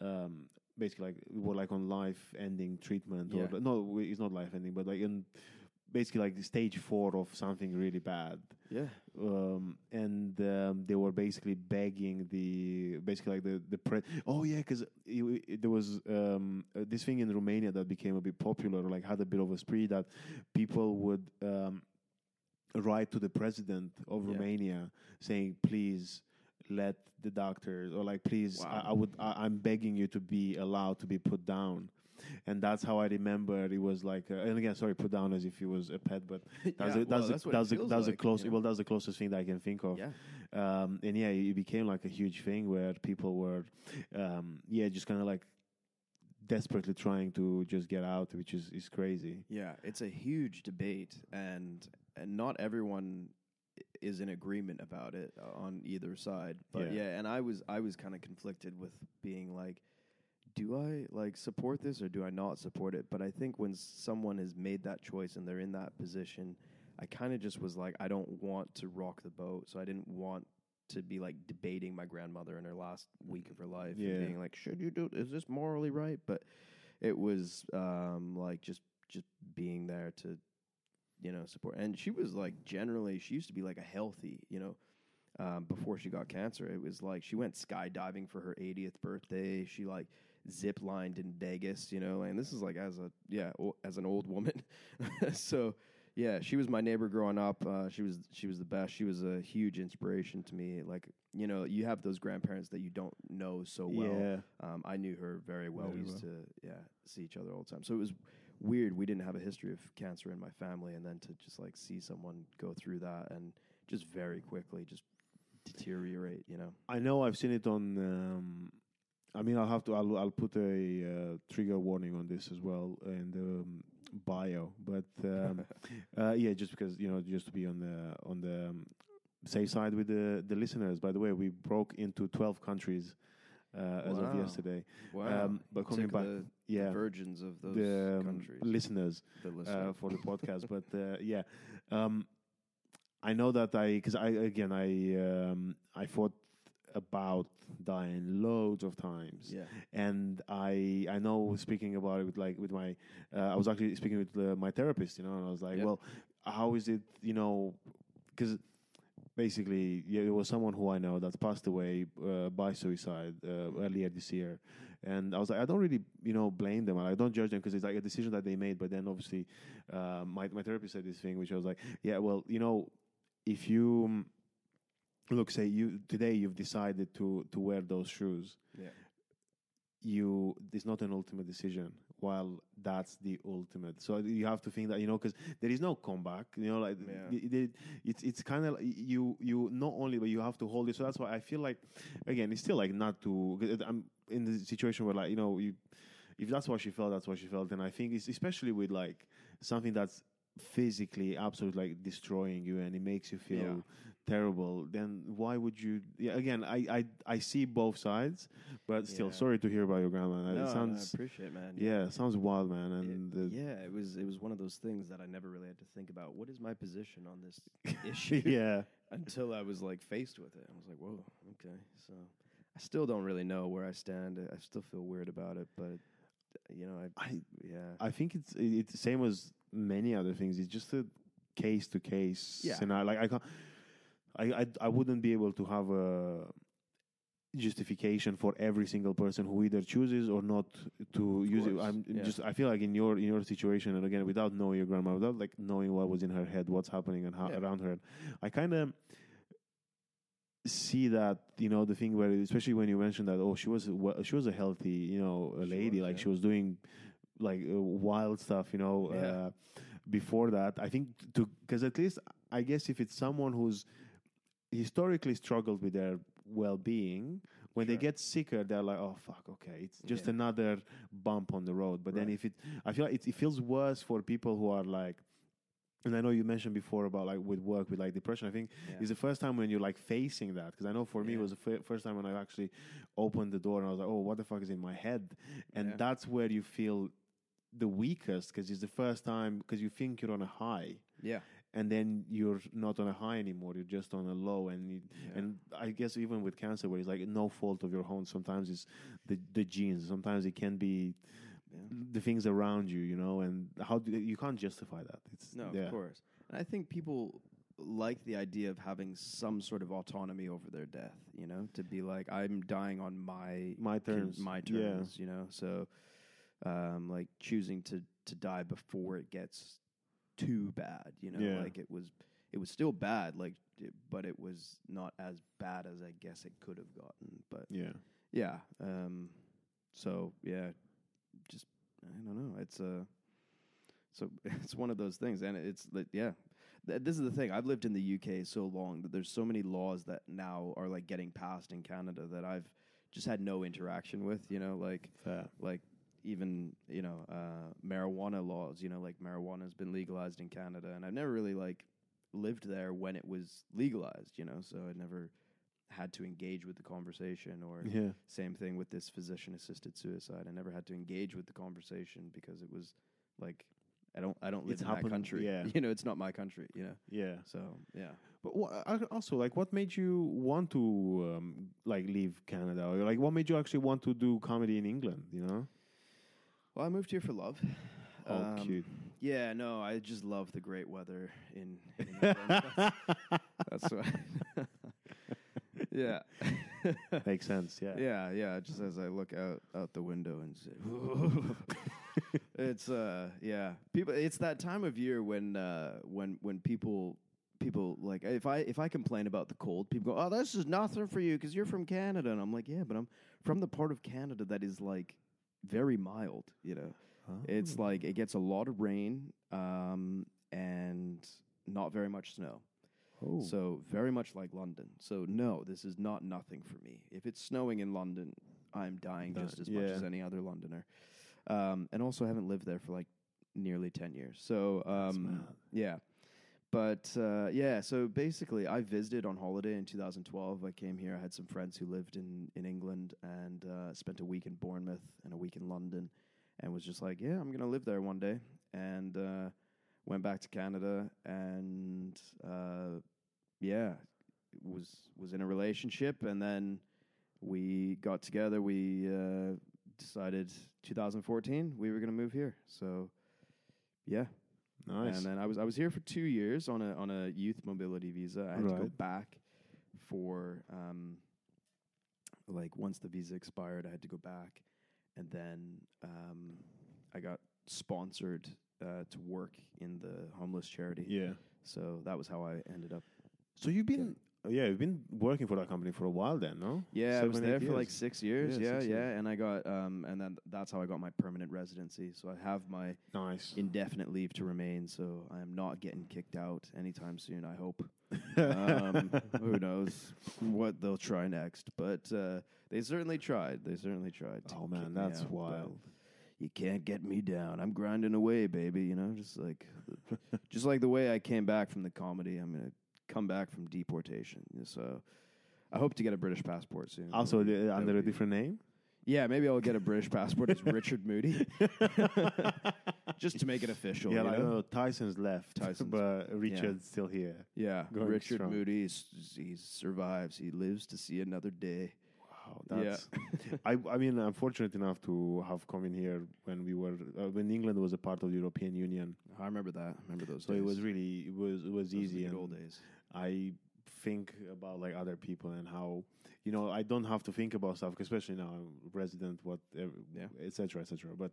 um, basically like were like on life-ending treatment, Yeah. or no, it's not life-ending, but like in basically like the stage four of something really bad, yeah, um, and um, they were basically begging the basically like the the pre- oh yeah because there was um, uh, this thing in Romania that became a bit popular like had a bit of a spree that people would um, write to the president of Yeah. Romania saying please let the doctors or like please Wow. I, I would I, I'm begging you to be allowed to be put down. And that's how I remember it was like, uh, and again, sorry, put down as if he was a pet, but that's Yeah, a, that's that's a, what that's a, that's like, close. you know? Well, that's the closest thing that I can think of. yeah. Um, and yeah, it became like a huge thing where people were, um, yeah, just kind of like desperately trying to just get out, which is is crazy. Yeah, it's a huge debate, and and not everyone is in agreement about it uh, on either side. But Yeah. yeah, and I was I was kind of conflicted with being like, do I like support this or do I not support it? But I think when someone has made that choice and they're in that position, I kind of just was like, I don't want to rock the boat, so I didn't want to be like debating my grandmother in her last week of her life Yeah. and being like, should you do? Is this morally right? But it was um, like just just being there to you know support and she was like generally she used to be like a healthy you know um, before she got cancer it was like she went skydiving for her 80th birthday she like zip lined in vegas you know and this is like as a yeah as an old woman so yeah she was my neighbor growing up uh, she was she was the best she was a huge inspiration to me like you know you have those grandparents that you don't know so well yeah, um, I knew her very well. Very we used to yeah see each other all the time. So it was weird. We didn't have a history of cancer in my family, and then to just like see someone go through that and just very quickly just deteriorate. You know. I know I've seen it on. Um, I mean, I'll have to. I'll, I'll put a uh, trigger warning on this as well in the um, bio. But um, uh, yeah, just because you know, just to be on the on the um, safe side with the the listeners. By the way, we broke into twelve countries uh, as of yesterday. Wow. Um, but coming back, the, yeah, the virgins of those the um, countries. listeners the uh, for the podcast. but uh, yeah, um, I know that I because I again I um, I thought about dying loads of times, yeah. and I I know speaking about it with like with my uh, I was actually speaking with uh, my therapist, you know, and I was like, Yeah. well, how is it, you know, because basically yeah, it was someone who I know that passed away uh, by suicide uh, earlier this year, and I was like, I don't really you know blame them, I don't judge them because it's like a decision that they made. But then obviously, uh, my my therapist said this thing, which I was like, yeah, well, you know, if you look, say you today you've decided to to wear those shoes Yeah. you it's not an ultimate decision while that's the ultimate so you have to think that you know because there is no comeback you know like Yeah. it, it- it's it's kind of you you not only but you have to hold it so that's why i feel like again it's still like not to. i'm in the situation where like you know you if that's what she felt that's what she felt and i think it's especially with like something that's physically absolutely like destroying you and it makes you feel Yeah. Terrible, then why would you? Yeah, again, I I, I see both sides, but still, Yeah. sorry to hear about your grandma. No, it no, I appreciate it, man. yeah, it sounds wild, man. It- And uh, yeah, it was it was one of those things that I never really had to think about. What is my position on this issue? yeah, Until I was like faced with it, I was like, "Whoa, okay." So I still don't really know where I stand. I still feel weird about it, but you know, I, I yeah, I think it's it's the same as many other things. It's just a case to case Yeah. scenario. Like I can't, I, I I wouldn't be able to have a justification for every single person who either chooses or not to use it. I'm yeah. just I feel like in your in your situation, and again without knowing your grandma, without like knowing what was in her head, what's happening and how Yeah. around her, I kind of see that you know the thing where especially when you mentioned that oh she was a, she was a healthy you know a lady like yeah. she was doing like uh, wild stuff you know uh, before that i think to because at least i guess if it's someone who's historically struggled with their well-being when they get sicker they're like oh fuck okay it's just Yeah. another bump on the road but then if it i feel like it, it feels worse for people who are like and i know you mentioned before about like with work with like depression i think yeah. it's the first time when you're like facing that because I know for me it was the f- first time when I actually opened the door and I was like, oh, what the fuck is in my head? And Yeah. that's where you feel the weakest because it's the first time because you think you're on a high yeah, and then you're not on a high anymore. You're just on a low and Yeah. and I guess even with cancer where it's like no fault of your own. Sometimes it's the the genes. Sometimes it can be yeah. the things around you, you know. And how do you can't justify that? It's No, yeah. of course. And I think people like the idea of having some sort of autonomy over their death, you know, to be like, I'm dying on my My con- terms. my Yeah. terms, you know. So, um, like choosing to to die before it gets too bad, you know, Yeah. like it was it was still bad, like, it, but it was not as bad as I guess it could have gotten. But Yeah. yeah, um, so yeah, just I don't know. It's a so it's one of those things, and it's like yeah. Th- This is the thing. I've lived in the UK so long that there's so many laws that now are like getting passed in Canada that I've just had no interaction with. You know, like Fair. like even you know uh, marijuana laws. You know, like marijuana has been legalized in Canada, and I've never really like lived there when it was legalized. You know, so I never had to engage with the conversation or Yeah. same thing with this physician assisted suicide. I never had to engage with the conversation because it was like I don't I don't live It's in that happened- country. yeah. You know, it's not my country, you know. Yeah. So yeah. But also, like, what made you want to um, like leave Canada, or like, what made you actually want to do comedy in England? You know? Well, I moved here for love. Oh, Um, cute. Yeah, no, I just love the great weather in, in England. that's, that's why. yeah. Makes sense. Yeah. Yeah, yeah. Just as I look out out the window and say, it's uh, yeah. People, it's that time of year when uh, when when people people like if I if I complain about the cold, people go, oh, this is nothing for you because you're from Canada, and I'm like, yeah, but I'm from the part of Canada that is like very mild. You know, it's Oh. like it gets a lot of rain um, and not very much snow. Oh. So very much like London. So no, this is not nothing for me. If it's snowing in London, I'm dying Done. just as much as any other Londoner. Um, and also, I haven't lived there for like nearly ten years. So um, yeah, but uh, yeah. So basically, I visited on holiday in 2012. I came here. I had some friends who lived in in England and uh, spent a week in Bournemouth and a week in London, and was just like, yeah, I'm gonna live there one day. And uh, went back to Canada and uh, yeah, was was in a relationship, and then we got together. We uh, decided 2014 we were to move here. So yeah, nice. and then I was I was here for two years on a on a youth mobility visa. I had to go back for um, like once the visa expired, I had to go back, and then um, I got sponsored uh, to work in the homeless charity. yeah. So that was how I ended up. So you've been, yeah, you've been working for that company for a while, then, no? Yeah, I was Seven, there for like six years. Yeah, Yeah, yeah, years. and I got um, and then that's how I got my permanent residency. So I have my Nice. indefinite leave to remain. So I am not getting kicked out anytime soon. I hope. um, who knows what they'll try next? But uh, they certainly tried. They certainly tried. oh man, that's out, wild. you can't get me down. I'm grinding away, baby. You know, just like just like the way I came back from the comedy. I'm gonna come back from deportation. So I hope to get a British passport soon. Also, That would be- the, that under a different name. Yeah, maybe I'll get a British passport as Richard Moody, just to make it official. yeah, you like know? no, Tyson's left, Tyson's- but Richard's still here. Yeah, Richard strong. Moody, he survives. He lives to see another day. Wow, Yeah. I I mean, I'm fortunate enough to have come in here when we were uh, when England was a part of the European Union. I remember that. I remember those So days. it was really it was it was Those easy old days. I think about like other people and how you know I don't have to think about stuff, especially now I'm resident, what, Yeah. etc. etc. But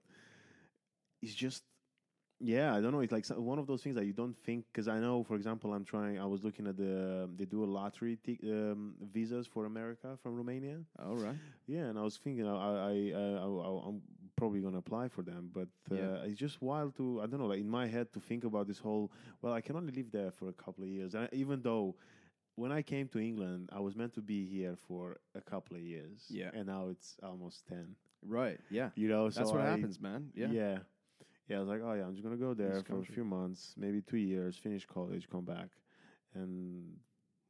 it's just yeah, I don't know. It's like one of those things that you don't think because I know, for example, I'm trying. I was looking at the they do a lottery t- um, visas for America from Romania. All right. Yeah, and I was thinking I I, I, I I'm probably gonna apply for them, but uh, Yeah. it's just wild to I don't know, like in my head to think about this whole. Well, I can only live there for a couple of years, and I, even though when I came to England, I was meant to be here for a couple of years. Yeah. and now it's almost ten. Right. Yeah. You know, so That's what I- happens, man. Yeah. yeah. Yeah, I was like, oh yeah, I'm just gonna go there This for country. a few months, maybe two years, finish college, come back, and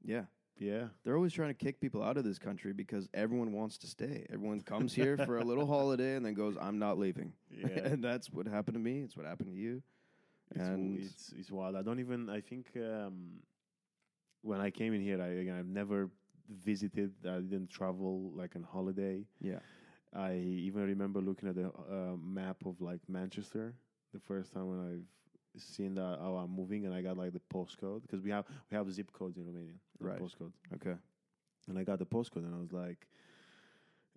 Yeah. Yeah, They're always trying to kick people out of this country because everyone wants to stay. Everyone comes here for a little holiday and then goes, "I'm not leaving." yeah. and that's what happened to me. It's what happened to you. It's, And- it's it's wild. I don't even. I think um, when I came in here, I again I've never visited. I didn't travel like on holiday. Yeah. I even remember looking at the uh, map of like Manchester the first time when I've seen that I'm moving and I got like the postcode because we have we have zip codes in Romania, Right. Postcode, Okay. and I got the postcode and I was like.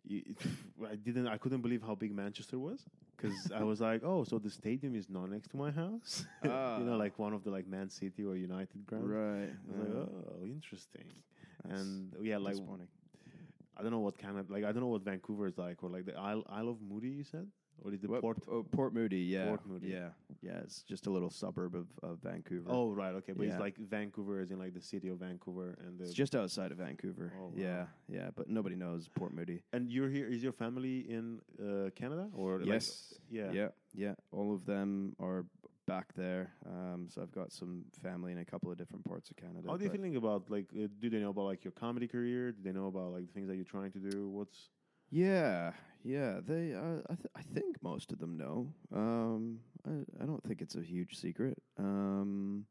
I didn't. I couldn't believe how big Manchester was because I was like, "Oh, so the stadium is not next to my house." you Ah. know, like one of the like Man City or United grounds. Right. I was like, oh, interesting. That's and yeah, like. I don't know what kind of like I don't know what Vancouver is like or like the Isle Isle of Moody. You said or is the What- port? oh, Port Moody, yeah. Port Moody. Yeah. Yeah, it's just a little suburb of, of Vancouver. Oh right, okay, but Yeah. it's like Vancouver is in like the city of Vancouver and the It's just outside of Vancouver. Oh, wow. Yeah, yeah, but nobody knows Port Moody. and you're here. Is your family in uh, Canada or like- yes. yeah. Yeah, yeah. All of them are back there. Um, so I've got some family in a couple of different parts of Canada. How do you feeling about like? Uh, do they know about like your comedy career? Do they know about like the things that you're trying to do? What's Yeah, yeah. They, uh, I, th- I think most of them know. Um, I, I don't think it's a huge secret. Um,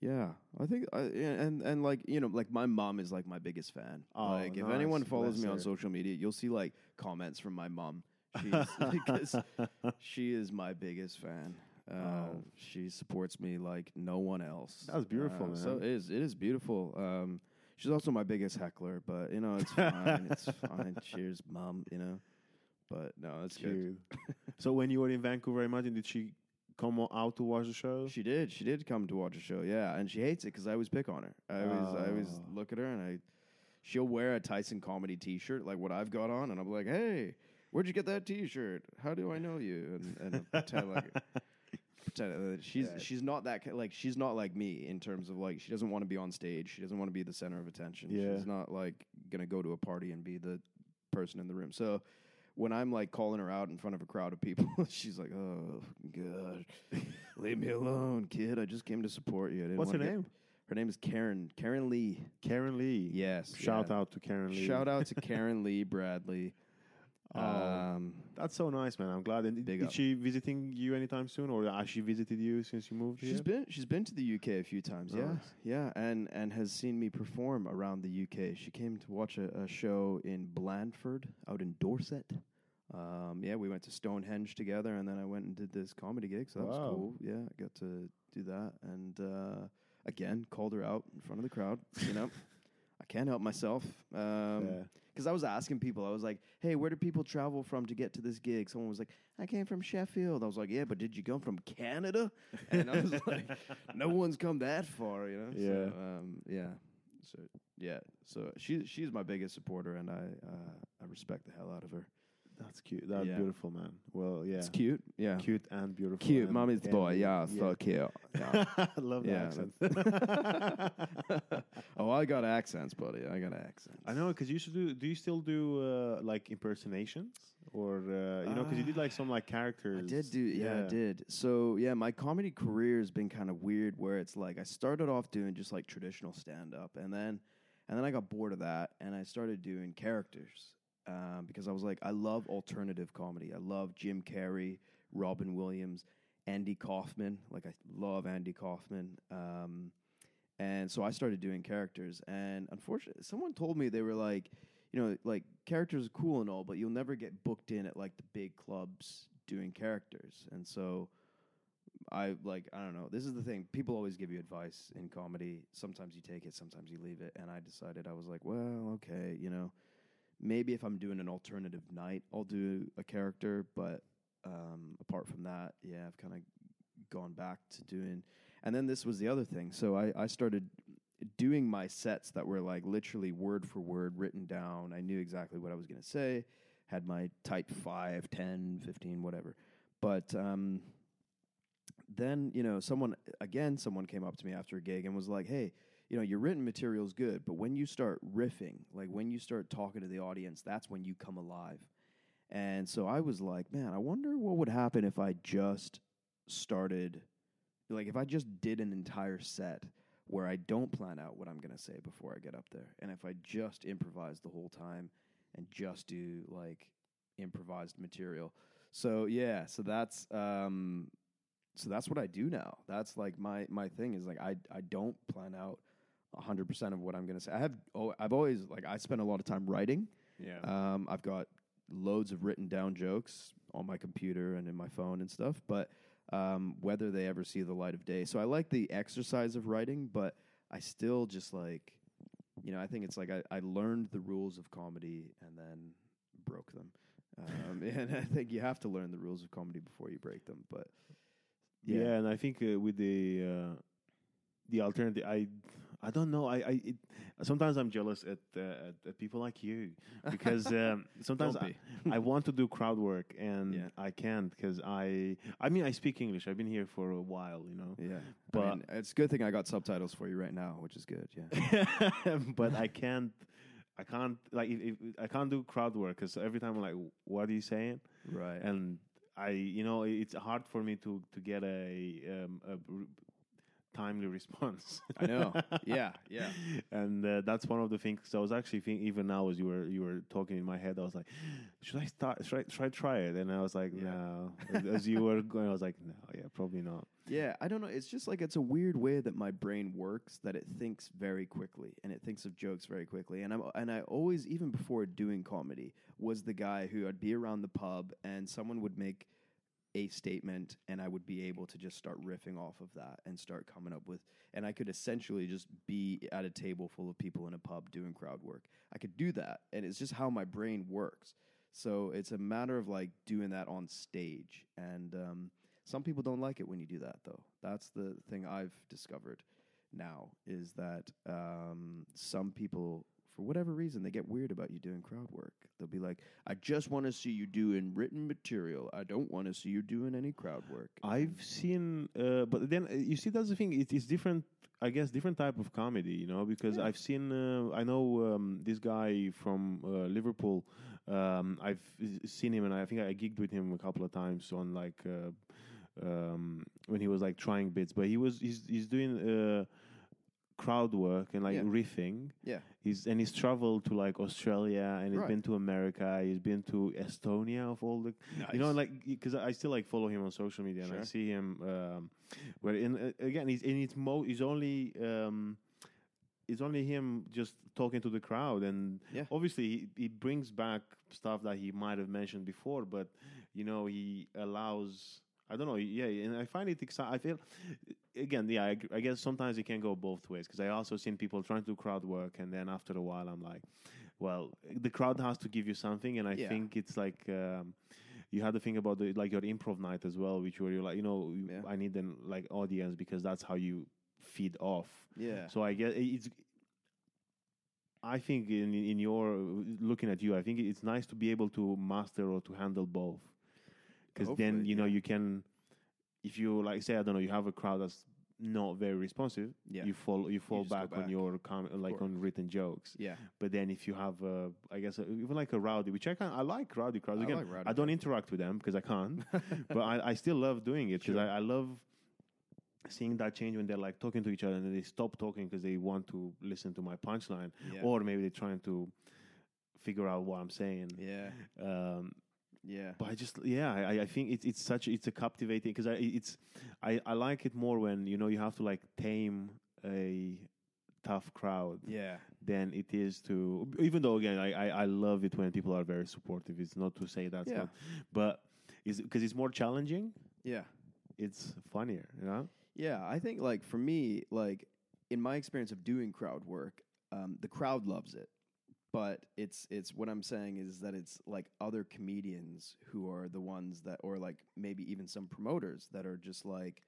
yeah, I think, I, yeah, and and like you know, like my mom is like my biggest fan. Oh, like if nice. anyone follows Bless me on her. social media, you'll see like comments from my mom. She's because she is my biggest fan. Uh, Oh. She supports me like no one else. That's beautiful, Uh, So it is. It is beautiful. Um, she's also my biggest heckler, but you know it's fine. it's fine. Cheers, mom. You know, but no, it's good. cute? so when you were in Vancouver, I imagine did she come out to watch the show? She did. She did come to watch the show. Yeah, and she hates it because I always pick on her. I always, I always Oh. look at her and I, she'll wear a Tyson comedy T-shirt like what I've got on, and I'm like, hey, where'd you get that T-shirt? How do I know you? And, and pretend like. Pretend that she's Yeah. she's not that like she's not like me in terms of like she doesn't want to be on stage she doesn't want to be the center of attention Yeah. she's not like gonna go to a party and be the person in the room so when I'm like calling her out in front of a crowd of people, she's like, "Oh God, leave me alone, kid. I just came to support you." What's her wanna get-" name? Her name is Karen. Karen Lee. Karen Lee. Yes. Shout yeah. out to Karen Lee. Shout out to Karen Lee Bradley. Oh, Um, that's so nice, man. I'm glad. And Big is up. she visiting you anytime soon, or has she visited you since you moved she's here? been she's been to the UK a few times. Yeah, Nice. yeah, and and has seen me perform around the UK. She came to watch a, a show in Blandford, out in Dorset. Um, yeah, we went to Stonehenge together, and then I went and did this comedy gig. So that was cool. Yeah, I got to do that, and uh, again called her out in front of the crowd. You know, I can't help myself. Um, Yeah. Because I was asking people, I was like, "Hey, where do people travel from to get to this gig?" Someone was like, "I came from Sheffield." I was like, "Yeah, but did you come from Canada?" And I was like, "No one's come that far, you know." Yeah. So, um, yeah. So yeah. So she she's my biggest supporter, and I uh, I respect the hell out of her. That's cute. That's Yeah. beautiful, man. Well, yeah, It's cute. Yeah. cute and beautiful. Cute. and- Mommy's the and- boy. Yeah, so cute. Yeah. I love the Yeah, accent. oh, I got accents, buddy. I got accents. I know because you used to do. Do you still do uh, like impersonations, or uh, you know, because you did like some like characters? I did do, yeah, I did. So yeah, my comedy career has been kind of weird, where it's like I started off doing just like traditional stand up, and then and then I got bored of that, and I started doing characters um, because I was like, I love alternative comedy. I love Jim Carrey, Robin Williams, Andy Kaufman. Like I love Andy Kaufman. Um, and so I started doing characters, and unfortunately, someone told me they were like, you know, like characters are cool and all, but you'll never get booked in at like the big clubs doing characters. And so I like I don't know. This is the thing. People always give you advice in comedy. Sometimes you take it, sometimes you leave it. And I decided I was like, well, okay, you know, maybe if I'm doing an alternative night, I'll do a character. But um, apart from that, yeah, I've kind of gone back to doing. And then this was the other thing. So I, I started doing my sets that were like literally word for word written down. I knew exactly what I was going to say, had my tight 5, 10, 15, whatever. But um, then, you know, someone, again, someone came up to me after a gig and was like, hey, you know, your written material is good, but when you start riffing, like when you start talking to the audience, that's when you come alive. And so I was like, man, I wonder what would happen if I just started, like, if I just did an entire set where I don't plan out what I'm going to say before I get up there. And if I just improvise the whole time and just do like improvised material. So yeah, so that's um so that's what I do now. That's like my my thing is like I I don't plan out 100% of what I'm going to say. I have oh I've always like I spend a lot of time writing. Yeah. Um I've got loads of written down jokes on my computer and in my phone and stuff, but um, whether they ever see the light of day. So I like the exercise of writing, but I still just like, you know, I think it's like I, I learned the rules of comedy and then broke them. Um, and I think you have to learn the rules of comedy before you break them. But yeah. yeah, and I think uh, with the uh, the alternative, I I don't know. I, I it, sometimes I'm jealous at, uh, at at people like you because um, sometimes I. I want to do crowd work and Yeah. I can't because I I mean I speak English. I've been here for a while, you know. yeah. But- I mean, it's a good thing I got subtitles for you right now, which is good. Yeah. but I can't. I can't like if, if I can't do crowd work because every time I'm like, "What are you saying?" right. and I, you know, it's hard for me to to get a um, a timely response. I know. Yeah. Yeah. and uh, that's one of the things. I was actually thinking, even now as you were you were talking in my head, I was like, should I start? Should I, should I try it? And I was like, Yeah. no. As- as you were going, I was like, no, yeah, probably not. Yeah, I don't know. It's just like it's a weird way that my brain works that it thinks very quickly and it thinks of jokes very quickly. And I'm and I always even before doing comedy was the guy who I'd be around the pub and someone would make a statement and I would be able to just start riffing off of that and start coming up with and I could essentially just be at a table full of people in a pub doing crowd work. I could do that and it's just how my brain works. So it's a matter of like doing that on stage and um some people don't like it when you do that, though. That's the thing I've discovered now is that um, some people, for whatever reason, they get weird about you doing crowd work. They'll be like, "I just want to see you doing written material. I don't want to see you doing any crowd work." I've seen, uh, but then uh, you see, that's the thing. It's different. I guess different type of comedy, you know, because Yeah. I've seen. Uh, I know um, this guy from uh, Liverpool. Um, I've seen him, and I think I gigged with him a couple of times on like uh, um, when he was like trying bits. But he was he's he's doing uh, crowd work and like Yeah. riffing. yeah, He's and he's traveled to like Australia and he's Right. been to America. He's been to Estonia of all the you know, like because I still like follow him on social media and I see him. Um, where in uh, again, he's in it's mo. He's only um, it's only him just talking to the crowd, and Yeah. obviously he, he brings back stuff that he might have mentioned before, but you know he allows. I don't know, yeah, and I find it exciting. I feel, again, yeah, I guess sometimes it can go both ways because I also seen people trying to do crowd work, and then after a while, I'm like, well, the crowd has to give you something, and I Yeah. think it's like um, you had to think about the, like your improv night as well, which where you're like, you know, Yeah. I need an like audience because that's how you feed off. yeah, So I guess it's. I think in in your looking at you, I think it's nice to be able to master or to handle both, because then you know yeah. you can, if you like say I don't know, you have a crowd that's not very responsive, Yeah. you fall you fall just go back, on your com- like on written jokes. Yeah. But then if you have, uh, I guess, uh, even like a rowdy, which I can, I like rowdy crowds. I Again, like rowdy I don't interact with them because I can't, but I, I still love doing it because Sure. I, I love seeing that change when they're like talking to each other and then they stop talking because they want to listen to my punchline, Yeah. or maybe they're trying to figure out what I'm saying. yeah. Um, Yeah. but I just yeah I, I think it's it's such it's a captivating because I it's I, I like it more when you know you have to like tame a tough crowd Yeah. than it is to even though again I, I, I love it when people are very supportive it's not to say that Yeah. not but is because it's more challenging Yeah. it's funnier you know Yeah, I think like for me, like in my experience of doing crowd work, um, the crowd loves it. But it's it's what I'm saying is that it's like other comedians who are the ones that or like maybe even some promoters that are just like,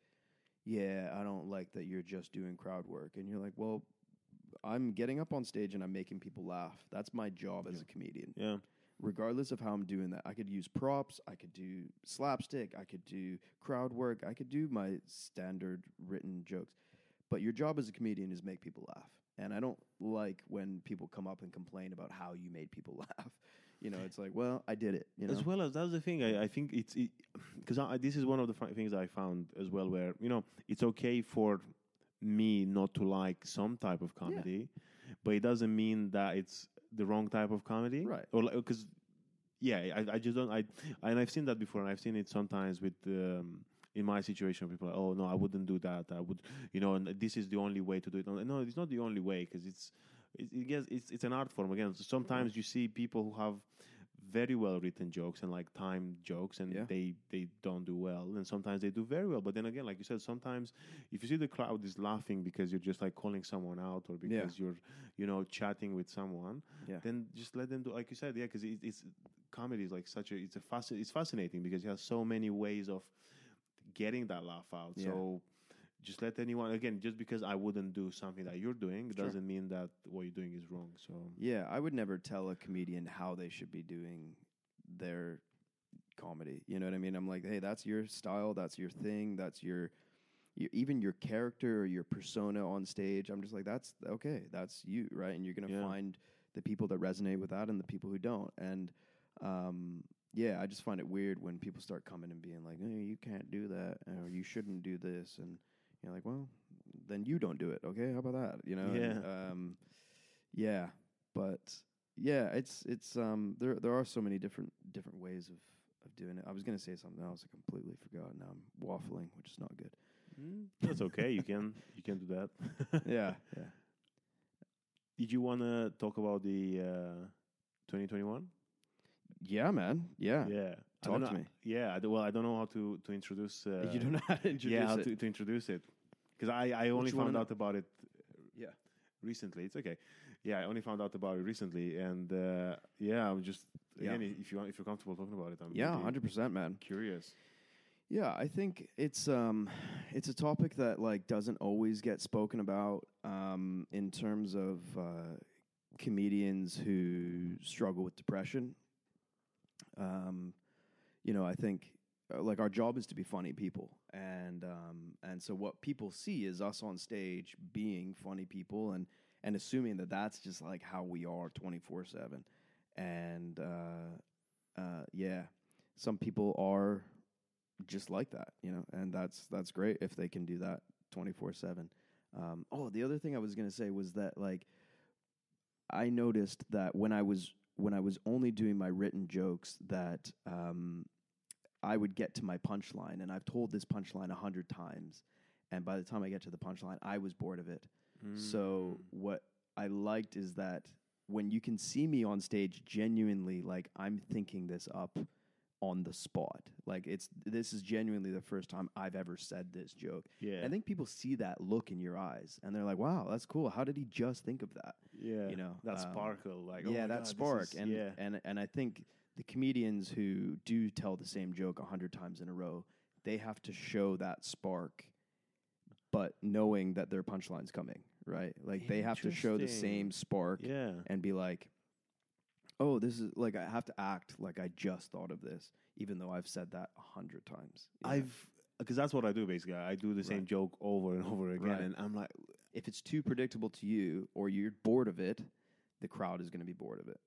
Yeah, I don't like that you're just doing crowd work. And you're like, Well, I'm getting up on stage and I'm making people laugh. That's my job as a comedian yeah regardless of how I'm doing that. I could use props, I could do slapstick, I could do crowd work, I could do my standard written jokes. But your job as a comedian is make people laugh. And I don't like when people come up and complain about how you made people laugh. You know, it's like, well, I did it. You know, As well as that's the thing. I, I think it's because I this is one of the things I found as well, where you know it's okay for me not to like some type of comedy, but it doesn't mean that it's the wrong type of comedy, Right. Or because yeah, I, I just don't. I and I've seen that before, and I've seen it sometimes with. Um, in my situation, people are, oh no, I wouldn't do that. I would, you know, and this is the only way to do it. No, it's not the only way because it's, it, it gets, it's, it's an art form again. So sometimes you see people who have very well written jokes and like timed jokes and Yeah. they they don't do well and sometimes they do very well but then again like you said sometimes if you see the crowd is laughing because you're just like calling someone out or because Yeah. you're you know chatting with someone Yeah. then just let them do like you said yeah because it, it's comedy is like such a it's a fasc- it's fascinating because you have so many ways of getting that laugh out Yeah. so just let anyone again just because i wouldn't do something that you're doing Sure. doesn't mean that what you're doing is wrong so Yeah, I would never tell a comedian how they should be doing their comedy. You know what I mean? I'm like, hey, that's your style, that's your thing, that's your, your even your character or your persona on stage. I'm just like, that's okay, that's you, right? And you're gonna Yeah. find the people that resonate with that and the people who don't. And um, yeah, I just find it weird when people start coming and being like, hey, you can't do that, or you shouldn't do this, and you're like, well, then you don't do it, okay? How about that? You know? And, um, yeah, but yeah, it's it's um there there are so many different different ways of of doing it. I was gonna say something else, I completely forgot. Now I'm waffling, which is not good. Mm, that's okay you can you can do that yeah, yeah. Did you want to talk about the uh, 2021? Yeah, man. Yeah. Yeah. Talk to me. Yeah. I d- well, I don't know how to to introduce. Uh, you don't know how to introduce yeah, how it. to, to introduce it because I I only found know? out about it Yeah. recently. It's okay. Yeah, I only found out about it recently, and uh, yeah, I'm just Yeah. if you if you're comfortable talking about it, I'm Yeah, hundred percent, man. curious. Yeah, I think it's um it's a topic that like doesn't always get spoken about um in terms of uh comedians who struggle with depression. Um you know, I think uh, like our job is to be funny people and um and so what people see is us on stage being funny people and and assuming that that's just like how we are 24/7 and uh uh yeah some people are just like that, you know, and that's that's great if they can do that twenty four seven. Um, oh, the other thing I was gonna say was that like I noticed that when I was when I was only doing my written jokes that um, I would get to my punchline, and I've told this punchline a hundred times, and by the time I get to the punchline, I was bored of it. So what I liked is that when you can see me on stage genuinely like I'm thinking this up on the spot. Like it's this is genuinely the first time I've ever said this joke. yeah, I think people see that look in your eyes and they're like, "Wow, that's cool. How did he just think of that?" Yeah, you know, that um, sparkle, like oh yeah, that God, spark. is- and yeah, and and I think the comedians who do tell the same joke a hundred times in a row, they have to show that spark but knowing that their punchline's coming, right? Like they have to show the same spark Yeah. and be like, "Oh, this is like I have to act like I just thought of this, even though I've said that a hundred times." I've because that's what I do basically. I do the same Right. joke over and over again, Right. and I'm like, if it's too predictable to you or you're bored of it, the crowd is going to be bored of it,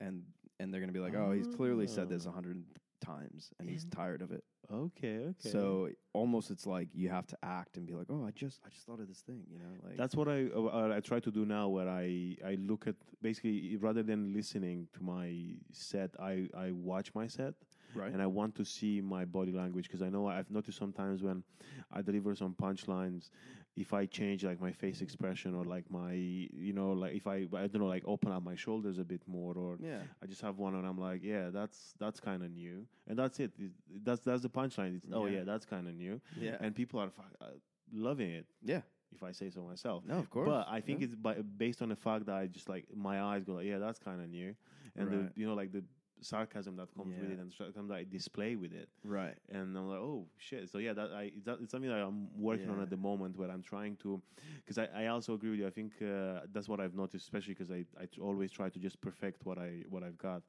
and and they're going to be like, "Oh, he's clearly said this a Ah. hundred times, and he's tired of it." okay, okay. So almost it's like you have to act and be like, "Oh, I just I just thought of this thing," you know, like That's what I uh, I try to do now, where I I look at basically rather than listening to my set, I I watch my set, right. and I want to see my body language because I know I've noticed sometimes when I deliver some punchlines, if I change like my face expression or like my you know like if I I don't know like open up my shoulders a bit more or yeah, I just have one and I'm like yeah that's that's kind of new and that's it It- that's that's the punchline it's oh Yeah. yeah that's kind of new yeah, and people are uh, loving it yeah. if I say so myself. No, of course. But I think yeah. it's by, based on the fact that I just like my eyes go like, yeah, that's kind of new, and Right. the you know like the sarcasm that comes with it and sarcasm that I display with it, right. and I'm like, oh shit. So yeah, that I it's, that, it's something that I'm working on at the moment where I'm trying to, because I, I also agree with you. I think uh, that's what I've noticed, especially because I I always try to just perfect what I what I've got,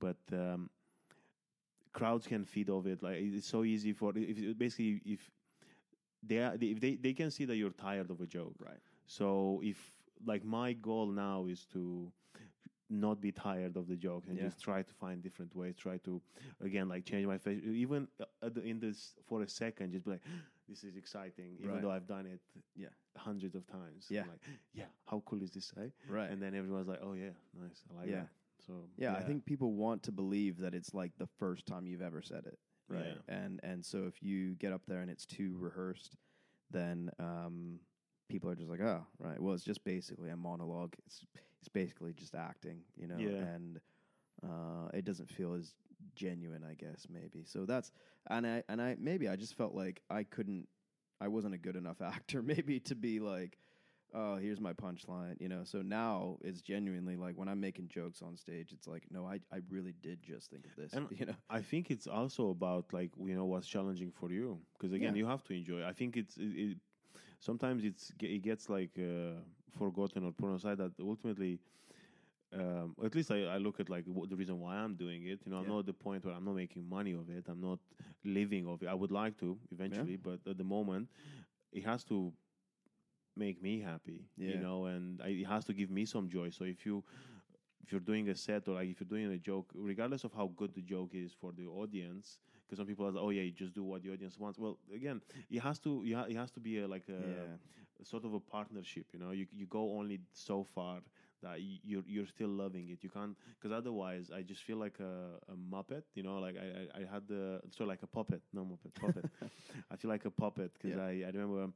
but. Um, crowds can feed off it like it's so easy for if basically if they are, if they they can see that you're tired of a joke Right. so if like my goal now is to not be tired of the joke and Yeah. just try to find different ways. Try to again like change my face. Even uh, in this for a second, just be like, "This is exciting," even Right. though I've done it Yeah. hundreds of times. Yeah. I'm like, yeah. How cool is this? Eh? Right. And then everyone's like, "Oh yeah, nice. I like Yeah. that." So yeah, I think people want to believe that it's like the first time you've ever said it, right? Yeah. And and so if you get up there and it's too rehearsed, then um, people are just like, oh, right. Well, it's just basically a monologue. It's it's basically just acting, you know, Yeah. and uh, it doesn't feel as genuine, I guess, maybe. So that's and I and I maybe I just felt like I couldn't, I wasn't a good enough actor, maybe to be like. Oh, here's my punchline, you know. So now it's genuinely like when I'm making jokes on stage, it's like, no, I, I really did just think of this, And you know. I think it's also about like you know what's challenging for you because again Yeah. you have to enjoy. I think it's it, it, sometimes it's it gets like uh, forgotten or put aside that ultimately. Um, at least I, I look at like the reason why I'm doing it. You know, I'm Yeah. not at the point where I'm not making money of it. I'm not living of it. I would like to eventually, but at the moment, it has to make me happy. You know, and I, it has to give me some joy. So if you if you're doing a set or like if you're doing a joke, regardless of how good the joke is for the audience, because some people are like, oh yeah, you just do what the audience wants. Well, again, it has to you ha- it has to be a, like a, yeah. sort of a partnership. You know, you you go only so far that you're you're still loving it. You can't because otherwise, I just feel like a, a muppet. You know, like I I, I had the so like a puppet, no muppet, puppet. I feel like a puppet because Yeah. I I remember.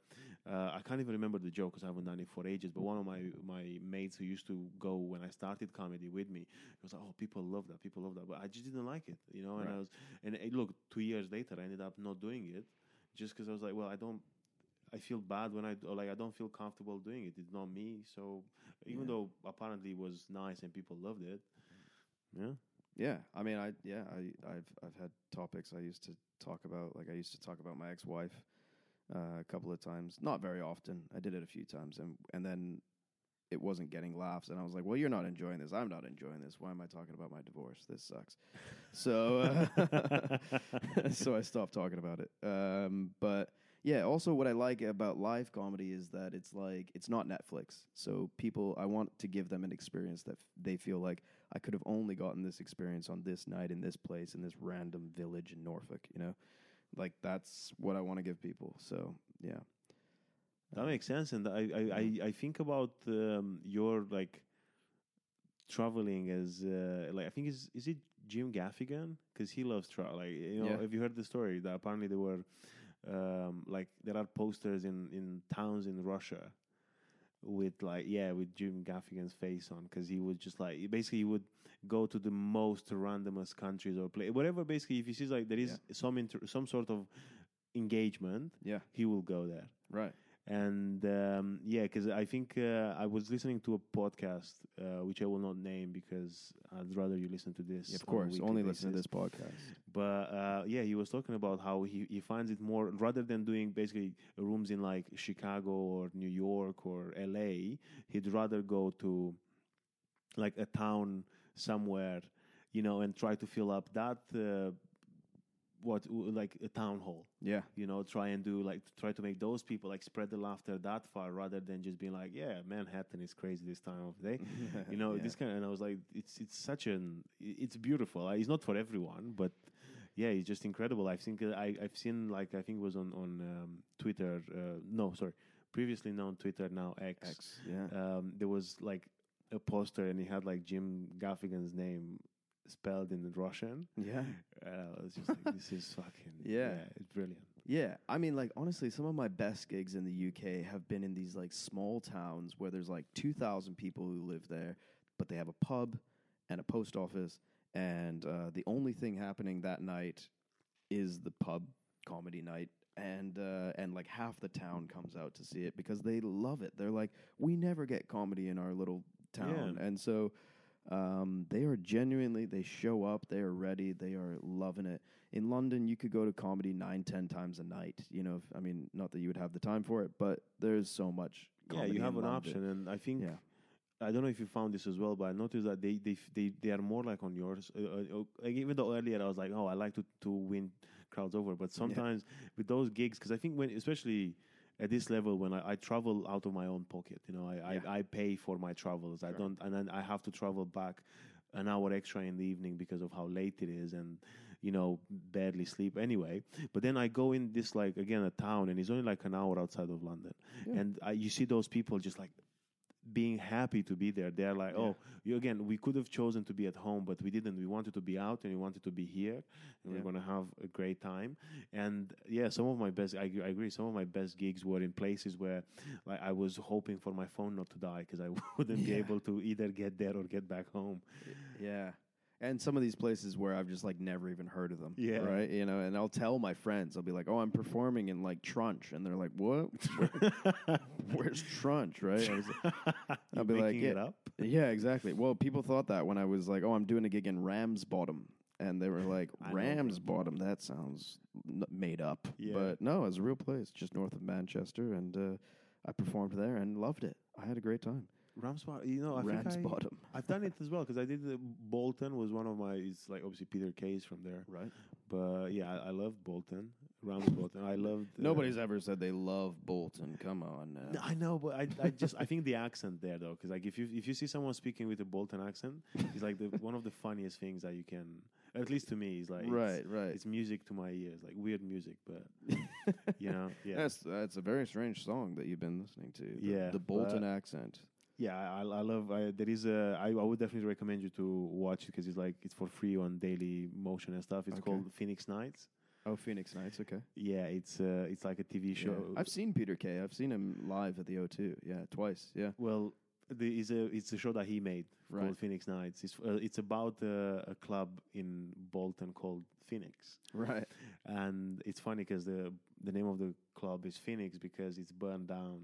Uh, I can't even remember the joke because I haven't done it for ages. But one of my my mates who used to go when I started comedy with me, he was like, "Oh, people love that. People love that." But I just didn't like it, you know. And Right. I was, and it, look, two years later, I ended up not doing it, just because I was like, "Well, I don't." I feel bad when I like I don't feel comfortable doing it. It's not me. So even Yeah. though apparently it was nice and people loved it, yeah, Yeah, I mean, I yeah, I I've I've had topics I used to talk about. Like I used to talk about my ex-wife uh, a couple of times, not very often. I did it a few times, and and then it wasn't getting laughs, and I was like, "Well, you're not enjoying this. I'm not enjoying this. Why am I talking about my divorce? This sucks." so uh, so I stopped talking about it. Um, but yeah, also what I like about live comedy is that it's like it's not Netflix. So people, I want to give them an experience that f- they feel like I could have only gotten this experience on this night in this place in this random village in Norfolk. You know, like that's what I want to give people. So yeah, that makes sense. And I I, I, I think about um, your like traveling as uh, like I think is is it Jim Gaffigan because he loves travel. Like you know, Yeah. have you heard the story that apparently there were um, like there are posters in in towns in Russia with like yeah with Jim Gaffigan's face on because he would just like basically he would go to the most randomest countries or play whatever basically if he sees like there is some inter- some sort of engagement yeah, he will go there. Right. And um, yeah because I think uh, I was listening to a podcast, uh, which I will not name because I'd rather you listen to this. Yeah, of course, weekly only listen to this podcast. But uh, yeah, he was talking about how he, he finds it more rather than doing basically rooms in like Chicago or New York or LA, he'd rather go to like a town somewhere, you know, and try to fill up that uh, what like a town hall Yeah, you know try and do like try to make those people like spread the laughter that far rather than just being like yeah manhattan is crazy this time of day you know Yeah. this kind of, and i was like it's it's such an it's beautiful it's not for everyone but yeah it's just incredible i think uh, i i've seen like i think it was on on um, twitter uh, no sorry previously known twitter now x, X. Yeah. um there was like a poster and he had like jim gaffigan's name spelled in russian yeah. uh, I was just like, this is fucking Yeah. it's brilliant. Yeah, I mean, like honestly, some of my best gigs in the UK have been in these like small towns where there's like two thousand people who live there, but they have a pub and a post office, and uh, the only thing happening that night is the pub comedy night, and uh, and like half the town comes out to see it because they love it. They're like, we never get comedy in our little town, Yeah. and so. Um, they are genuinely, they show up, they are ready, they are loving it in London, you could go to comedy nine, ten times a night. You know, if, I mean, not that you would have the time for it, but there's so much. Yeah, you have an London. option, and I think Yeah, I don't know if you found this as well, but I noticed that they they they, they are more like on yours. Uh, uh, like even though earlier I was like, oh, I like to to win crowds over, but sometimes with those gigs, because I think when especially at this level when I, I travel out of my own pocket, you know, I, Yeah. I I pay for my travels. I don't, and then I have to travel back an hour extra in the evening because of how late it is and you know barely sleep anyway but then i go in this like again a town and it's only like an hour outside of london Yeah. and I, you see those people just like being happy to be there they're like Yeah. oh you again we could have chosen to be at home but we didn't we wanted to be out and we wanted to be here and Yeah. we're going to have a great time and yeah some of my best I, agree- I agree some of my best gigs were in places where like i was hoping for my phone not to die because i wouldn't be able to either get there or get back home yeah. And some of these places where I've just like never even heard of them. Yeah. Right. You know, and I'll tell my friends, I'll be like, "Oh, I'm performing in like Trunch," and they're like, "What? Where- Where's Trunch?" Right. I was You're be like, making it yeah. up yeah, exactly. Well, people thought that when I was like, "Oh, I'm doing a gig in Ramsbottom," and they were like, I know "Ramsbottom? That sounds n- made up." Yeah. But no, it's a real place, just north of Manchester, and uh, I performed there and loved it. I had a great time. Ramsbottom, you know, I think I, Ramsbottom, I've done it as well because I did the Bolton was one of my. It's like obviously Peter Kay's from there, right? but yeah, I, I loved Bolton, Ramsbottom. I loved. uh, Nobody's ever said they love Bolton. Come on now. No, I know, but I, I just I think the accent there though, because like if you if you see someone speaking with a Bolton accent, it's like the one of the funniest things that you can, at least to me, is like it's- right, right. It's music to my ears, like weird music, but you know, yeah, That's that's a very strange song that you've been listening to. The, Yeah, the Bolton but- accent. Yeah. I, I love. I, there is a. I, I would definitely recommend you to watch it because it's like it's for free on Daily Motion and stuff. It's Okay. called Phoenix Nights. Oh, Phoenix Nights. Okay. Yeah, it's uh, it's like a TV show. I've seen Peter Kay. I've seen him live at the O2. Yeah, twice. Yeah. Well, the, it's a it's a show that he made Right. called Phoenix Nights. It's uh, it's about uh, a club in Bolton called Phoenix, Right. and it's funny because the the name of the club is Phoenix because it's burned down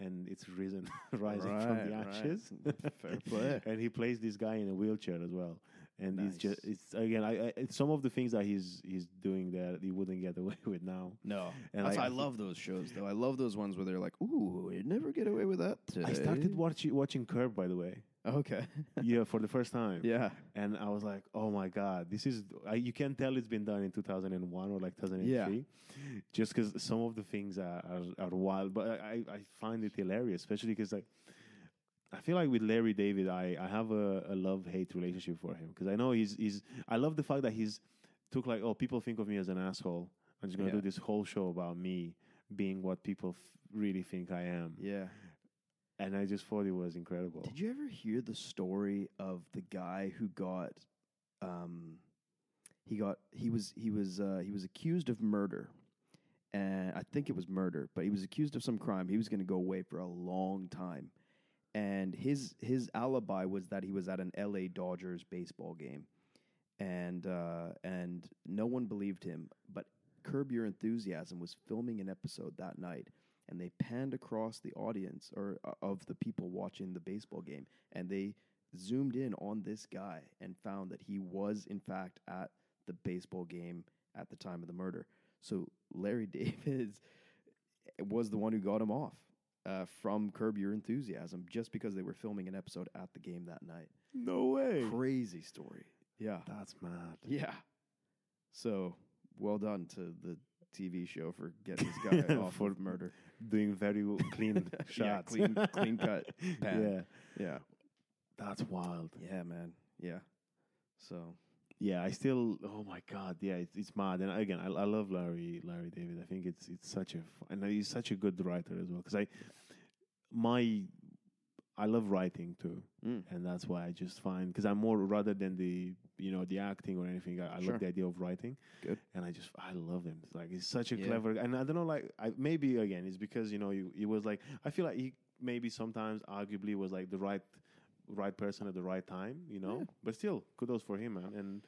and it's risen rising from the Right, right. ashes. Fair play. and he plays this guy in a wheelchair as well. And it's just it's again I, I it's some of the things that he's he's doing there he wouldn't get away with now. No. And I- I love those shows, though. I love those ones where they're like, "Ooh, you'd never get away with that." Today. I started watching watching Curb by the way. Okay. yeah, for the first time. yeah. and I was like, "Oh my god, this is!" I, you can tell it's been done in 2001 or like 2003, just because some of the things are, are, are wild. But I, I find it hilarious, especially because like I feel like with Larry David, I, I have a, a love hate relationship for him because I know he's he's. I love the fact that he's took like, oh, people think of me as an asshole. I'm just gonna Yeah. do this whole show about me being what people f- really think I am, Yeah. And I just thought it was incredible. Did you ever hear the story of the guy who got um he got he was he was uh he was accused of murder. And I think it was murder, but he was accused of some crime. He was going to go away for a long time. And his his alibi was that he was at an LA Dodgers baseball game. And uh and no one believed him, but Curb Your Enthusiasm was filming an episode that night. And they panned across the audience or uh, of the people watching the baseball game, and they zoomed in on this guy and found that he was in fact at the baseball game at the time of the murder. So Larry David was the one who got him off uh, from Curb Your Enthusiasm just because they were filming an episode at the game that night. No way. Crazy story. Yeah. That's mad. Yeah. So well done to the TV show for getting this guy off For of murder. Doing very clean Yeah, shots. clean, clean cut. Pan. Yeah. Yeah. That's wild. Yeah, man. Yeah. So Yeah, I still. Oh my god, yeah, it's, it's mad. And again, I, I love Larry Larry David. I think it's it's such a and he's such a good writer as well. Because I my I love writing too, mm. and that's why I just find because I'm more rather than the you know the acting or anything. I, I Sure. love the idea of writing. Good. and I just I love him. It's like he's such a Yeah. clever. And I don't know, like I, maybe again, it's because you know he, he was like I feel like he maybe sometimes arguably was like the right right person at the right time. You know, Yeah. but still kudos for him, man. And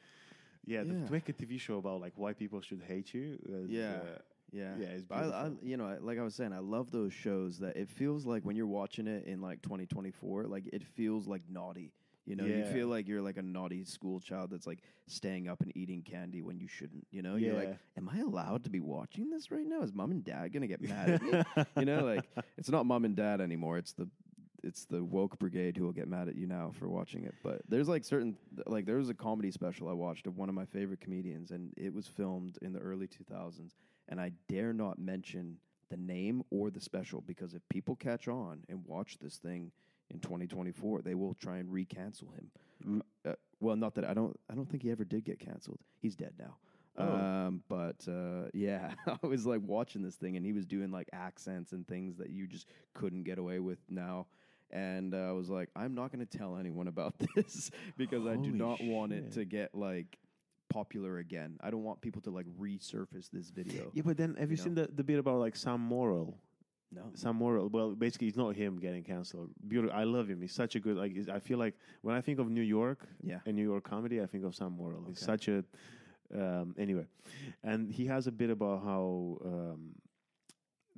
yeah, the- Yeah. to make a TV show about like why people should hate you. is, Yeah. uh, Yeah, Yeah, I, I, you know, like I was saying, I love those shows that it feels like when you're watching it in like 2024, like it feels like naughty. You know, you Yeah. feel like you're like a naughty school child that's like staying up and eating candy when you shouldn't. You know, you're like, am I allowed to be watching this right now? Is mom and dad gonna get mad at me? you know, like it's not mom and dad anymore. It's the it's the woke brigade who will get mad at you now for watching it. But there's like certain like there was a comedy special I watched of one of my favorite comedians, and it was filmed in the early 2000s. And I dare not mention the name or the special because if people catch on and watch this thing in 2024, they will try and recancel him. Mm. Uh, well, not that I don't. I don't think he ever did get canceled. He's dead now. Oh. Um, but uh, yeah, I was like watching this thing, and he was doing like accents and things that you just couldn't get away with now. And uh, I was like, I'm not going to tell anyone about this because I do Holy not want it to get like popular again. I don't want people to like resurface this video. Yeah, but then have you, You seen the, the bit about like Sam Morril? No. Sam Morril. Well, basically, it's not him getting canceled. Beautiful. I love him. He's such a good. Like, I feel like when I think of New York Yeah. and New York comedy, I think of Sam Morril. He's such a. Um, anyway, and he has a bit about how um,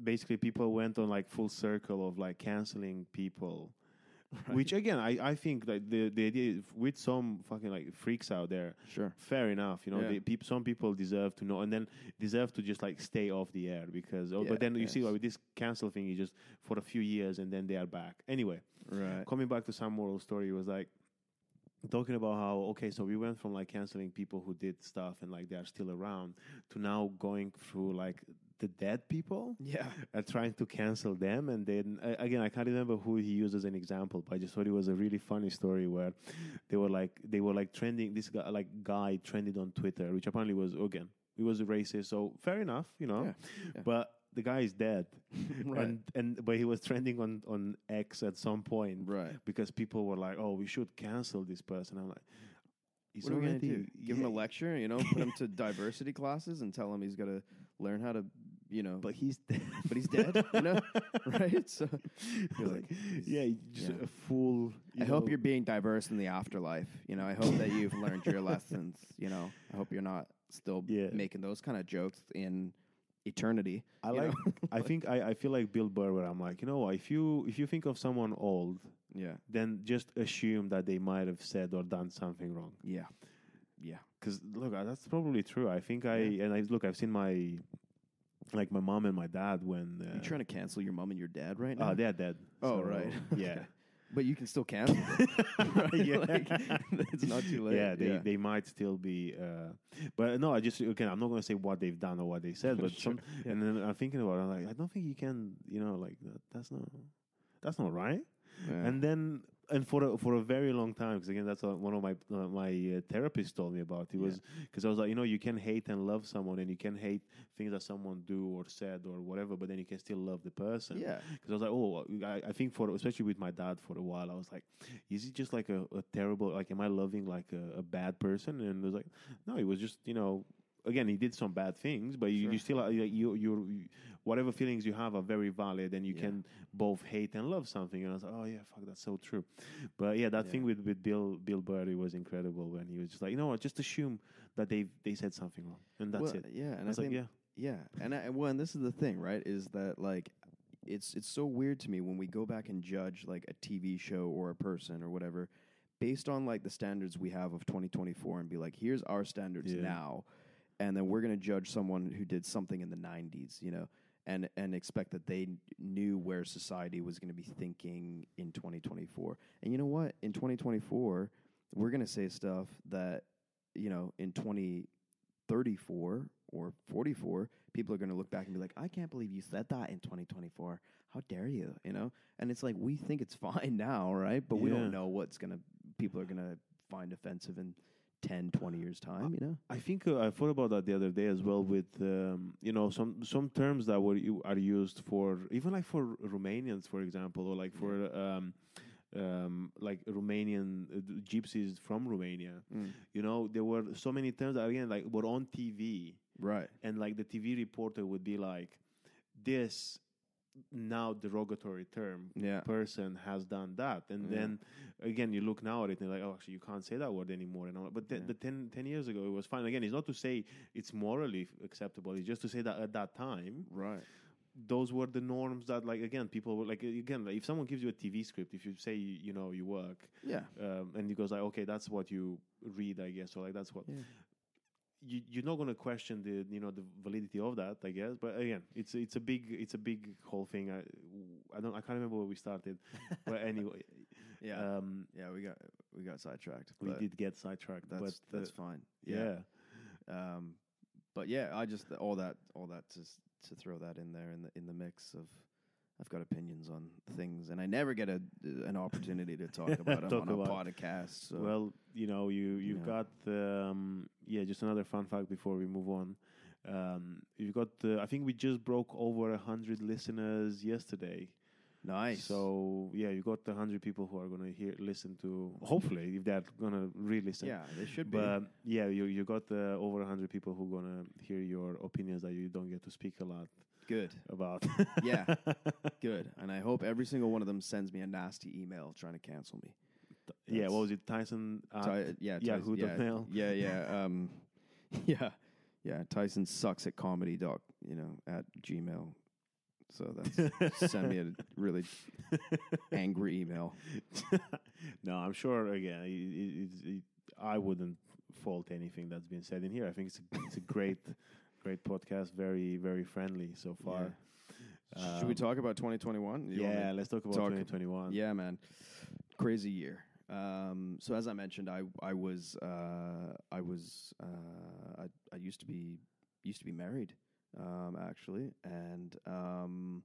basically people went on like full circle of like canceling people. Which again, I, I think like the the idea is with some fucking like freaks out there, Sure. fair enough. You know, Yeah. they, peop, some people deserve to know, and then deserve to just like stay off the air because. Oh, Yeah, but then you see yes. like, with this cancel thing, you just for a few years and then they are back. Anyway, Right. coming back to Sam Morril's story, it was like talking about how okay, so we went from like canceling people who did stuff and like they are still around to now going through like the dead people Yeah. are trying to cancel them. And then again, I can't remember who he used as an example, but I just thought it was a really funny story where they were like they were like trending. This guy like guy trended on Twitter, which apparently was again he was a racist. So fair enough, you know. Yeah, yeah. But the guy is dead, Right. and and but he was trending on on X at some point, Right. Because people were like, "Oh, we should cancel this person." I'm like, he's what are we gonna do? Give him a lecture, you know, put him to diversity classes and tell him he's got to learn how to, you know, But he's dead. but he's dead, you know, right? So like, yeah, just yeah. a fool. I hope you're being diverse in the afterlife. You know, I hope that you've learned your lessons. You know, I hope you're not still Yeah. making those kind of jokes in eternity. I like. I think I, I feel like Bill Burr, where I'm like, you know, if you if you think of someone old, yeah, then just assume that they might have said or done something wrong. yeah, yeah, Because look, uh, that's probably true. I think I Yeah. and I look. I've seen my like my mom and my dad when uh, you trying to cancel your mom and your dad right now? Oh, they're dead. Oh, So, right. Yeah. But you can still cancel them. right? Yeah. Like, it's not too late. Yeah, they, they might still be. Uh, but no, I just again, I'm not going to say what they've done or what they said, but some. And then I'm thinking about, it, I'm like, I don't think you can, you know, like that, that's not, that's not right. Yeah. And then, and for a, for a very long time, because again, that's uh one of my uh, my uh, therapists told me about. It Yeah. was because I was like, you know, you can hate and love someone, and you can hate things that someone do or said or whatever, but then you can still love the person. yeah, Because I was like, oh, I, I think for especially with my dad for a while, I was like, is he just like a, a terrible? Like, am I loving like a, a bad person? And it was like, no, he was just you know, again, he did some bad things, but you, Sure. Uh, you still are, you you whatever feelings you have are very valid, and you Yeah. can both hate and love something. And I was like, oh yeah, fuck, that's so true. But yeah, that Yeah. thing with with Bill Bill Burr it was incredible when he was just like, you know what, just assume that they they said something wrong, and that's well, it. Yeah, and I I was like, think yeah. Yeah, and I, well, and this is the thing, right? Is that like it's it's so weird to me when we go back and judge like a TV show or a person or whatever based on like the standards we have of 2024 and be like here's our standards Yeah. now and then we're going to judge someone who did something in the 90s you know and and expect that they knew where society was going to be thinking in 2024 and you know what? In 2024 we're going to say stuff that you know in 2034 or 44 people are going to look back and be like i can't believe you said that in 2024 how dare you you know? And it's like we think it's fine now right? But we don't know what's going to people are going to find offensive in 10 20 years time you know I think uh, I thought about that the other day as well. With um, you know some some terms that were you are used for even like for Romanians, for example, or like for um, um, like Romanian uh, gypsies from Romania. You know, there were so many terms that again like were on TV, right and like the TV reporter would be like, "This now derogatory term yeah. person has done that. And Yeah. then again you look now at it and you're like oh actually you can't say that word anymore and all, but the, Yeah. the 10, 10 years ago it was fine. Again it's not to say it's morally acceptable. It's just to say that at that time right. those were the norms that like again people were like again like if someone gives you a tv script if you say you, you know you work yeah. um, and he goes like okay that's what you read i guess or like that's what. You, you're not going to question the you know the validity of that i guess. But again it's it's a big it's a big whole thing. I, I don't i can't remember where we started. But anyway yeah. um yeah we got we got sidetracked we did get sidetracked that's but that's uh, fine. yeah. Um, but yeah, I just all that all that to to throw that in there in the in the mix of I've got opinions on things, and I never get a an opportunity to talk about them Talk on a podcast. So well you know you you've Yeah. got um yeah just another fun fact before we move on um you've got uh, i think we just broke over a hundred listeners yesterday nice. So yeah, you got the hundred people who are gonna hear, listen to. Hopefully, if they're gonna re-listen. yeah, they should be. But yeah, you you got uh, over hundred people who are gonna hear your opinions that you don't get to speak a lot good, about. Yeah. good, and I hope every single one of them sends me a nasty email trying to cancel me. yeah. What was it, Tyson? at Ty- yeah, Tyson, Yahoo yeah, mail? yeah, yeah, um, yeah, yeah. Tyson sucks at comedy doc, you know, at Gmail. So that's send me a really angry email. no, I'm sure. Again, it, it, it, I wouldn't fault anything that's been said in here. I think it's a, it's a great, great podcast. Very, very friendly so far. Should we Um, talk about 2021? You Yeah, let's talk about talk- 2021. Yeah, man. Crazy year. Um, so as I mentioned, I I was uh, I was uh, I, I used to be used to be married um, actually, and um,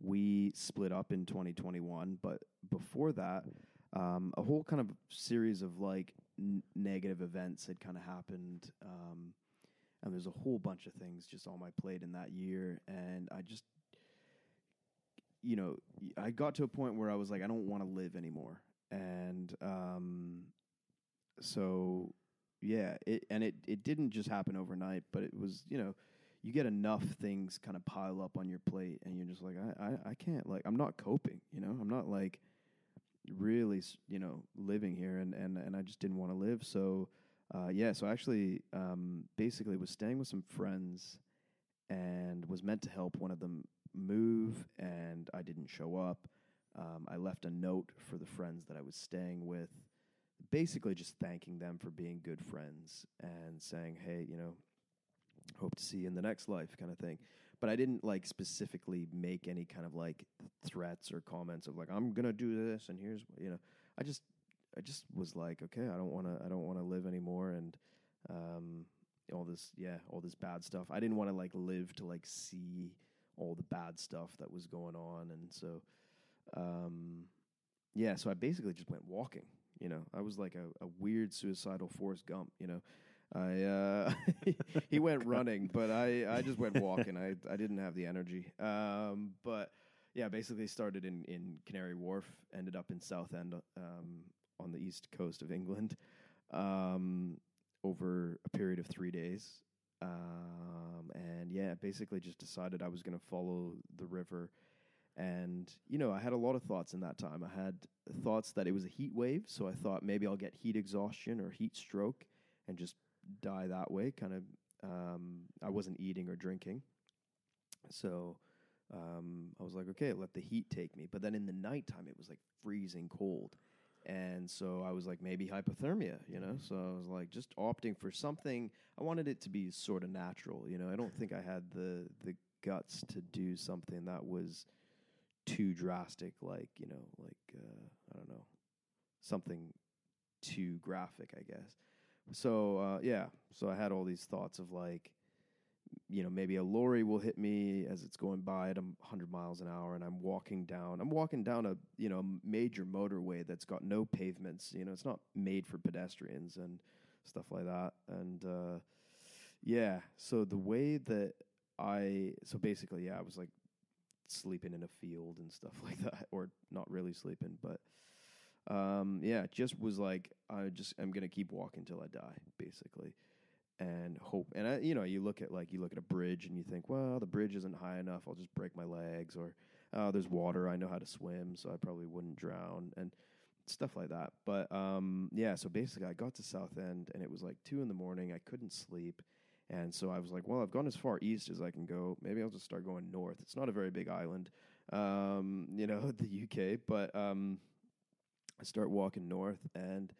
we split up in 2021. But before that, um, a whole kind of series of like n- negative events had kind of happened. Um, and there's a whole bunch of things just on my plate in that year, and I just you know, I got to a point where I was like, I don't want to live anymore, and um, so yeah, it and it it didn't just happen overnight, but it was you know, you get enough things kind of pile up on your plate, and you're just like, I I, I can't like I'm not coping, you know, I'm not like really you know living here, and and and I just didn't want to live, so. Uh, yeah, so I actually um, basically was staying with some friends and was meant to help one of them move, and I didn't show up. Um, I left a note for the friends that I was staying with, basically just thanking them for being good friends and saying, hey, you know, hope to see you in the next life kind of thing. But I didn't like specifically make any kind of like threats or comments of like, I'm to do this and here's, you know, I just, I just was like, okay, I don't want to, I don't want to live anymore. And, um, all this, yeah, all this bad stuff. I didn't want to like live to like see all the bad stuff that was going on. And so, um, yeah, so I basically just went walking. You know, I was like a, a weird suicidal Forrest Gump. You know, I uh, he went running, but I I just went walking. I I didn't have the energy. Um, but yeah, basically started in in Canary Wharf, ended up in Southend, um, on the east coast of England, um, over a period of three days. Um, and yeah, basically just decided I was going to follow the river. And, you know, I had a lot of thoughts in that time. I had thoughts that it was a heat wave. So I thought maybe I'll get heat exhaustion or heat stroke and just die that way. Kind of, um, I wasn't eating or drinking. So um, I was like, okay, let the heat take me. But then in the nighttime, it was like freezing cold. And so I was like, maybe hypothermia, you know? So I was like, just opting for something. I wanted it to be sort of natural, you know? I don't think I had the, the guts to do something that was too drastic, like, you know, like, uh, I don't know, something too graphic, I guess. So, uh, yeah, so I had all these thoughts of like, you know, maybe a lorry will hit me as it's going by at 100 miles an hour, and I'm walking down. I'm walking down a you know major motorway that's got no pavements. You know, it's not made for pedestrians and stuff like that. And uh, yeah, so the way that I so basically, yeah, I was like sleeping in a field and stuff like that, or not really sleeping, but um, yeah, just was like I just I'm gonna keep walking till I die, basically and hope. And I, you know, you look at like you look at a bridge and you think, well, the bridge isn't high enough. I'll just break my legs, or oh, there's water. I know how to swim, so I probably wouldn't drown, and stuff like that. But um, yeah, so basically, I got to Southend, and it was like two in the morning. I couldn't sleep. And so I was like, well, I've gone as far east as I can go. Maybe I'll just start going north. It's not a very big island, um, you know, the UK. But um, I start walking north, and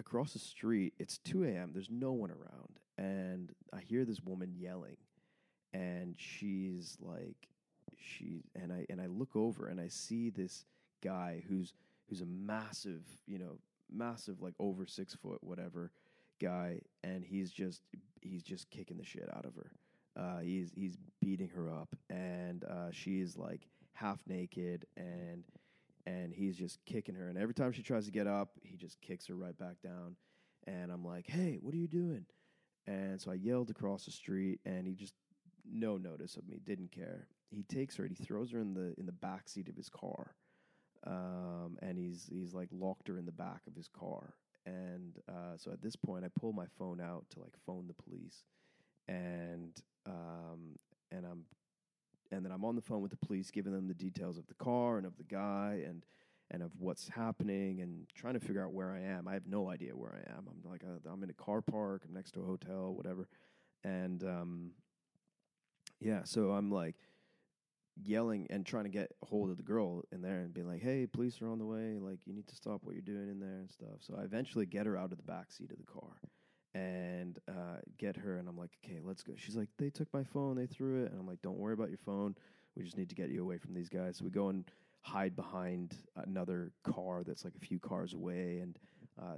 across the street, it's 2 a.m., there's no one around. And I hear this woman yelling, and she's like, she and I and I look over and I see this guy who's who's a massive, you know, massive like over six foot whatever guy, and he's just he's just kicking the shit out of her. Uh, he's he's beating her up, and uh, she's like half naked, and and he's just kicking her. And every time she tries to get up, he just kicks her right back down. And I'm like, "Hey, what are you doing?" And so I yelled across the street, and he just no notice of me, didn't care. He takes her and he throws her in the in the back seat of his car, um, and he's he's like locked her in the back of his car. And uh, so at this point, I pull my phone out to like phone the police, and um, and I'm and then I'm on the phone with the police, giving them the details of the car and of the guy and and of what's happening and trying to figure out where I am. I have no idea where I am. I'm like uh, I'm in a car park. I'm next to a hotel, whatever. And um, yeah, so I'm like yelling and trying to get hold of the girl in there and being like, "Hey, police are on the way. Like, you need to stop what you're doing in there and stuff." So I eventually get her out of the back seat of the car and uh, get her. And I'm like, "Okay, let's go." She's like, "They took my phone. They threw it." And I'm like, "Don't worry about your phone. We just need to get you away from these guys." So we go and hide behind another car that's like a few cars away, and uh,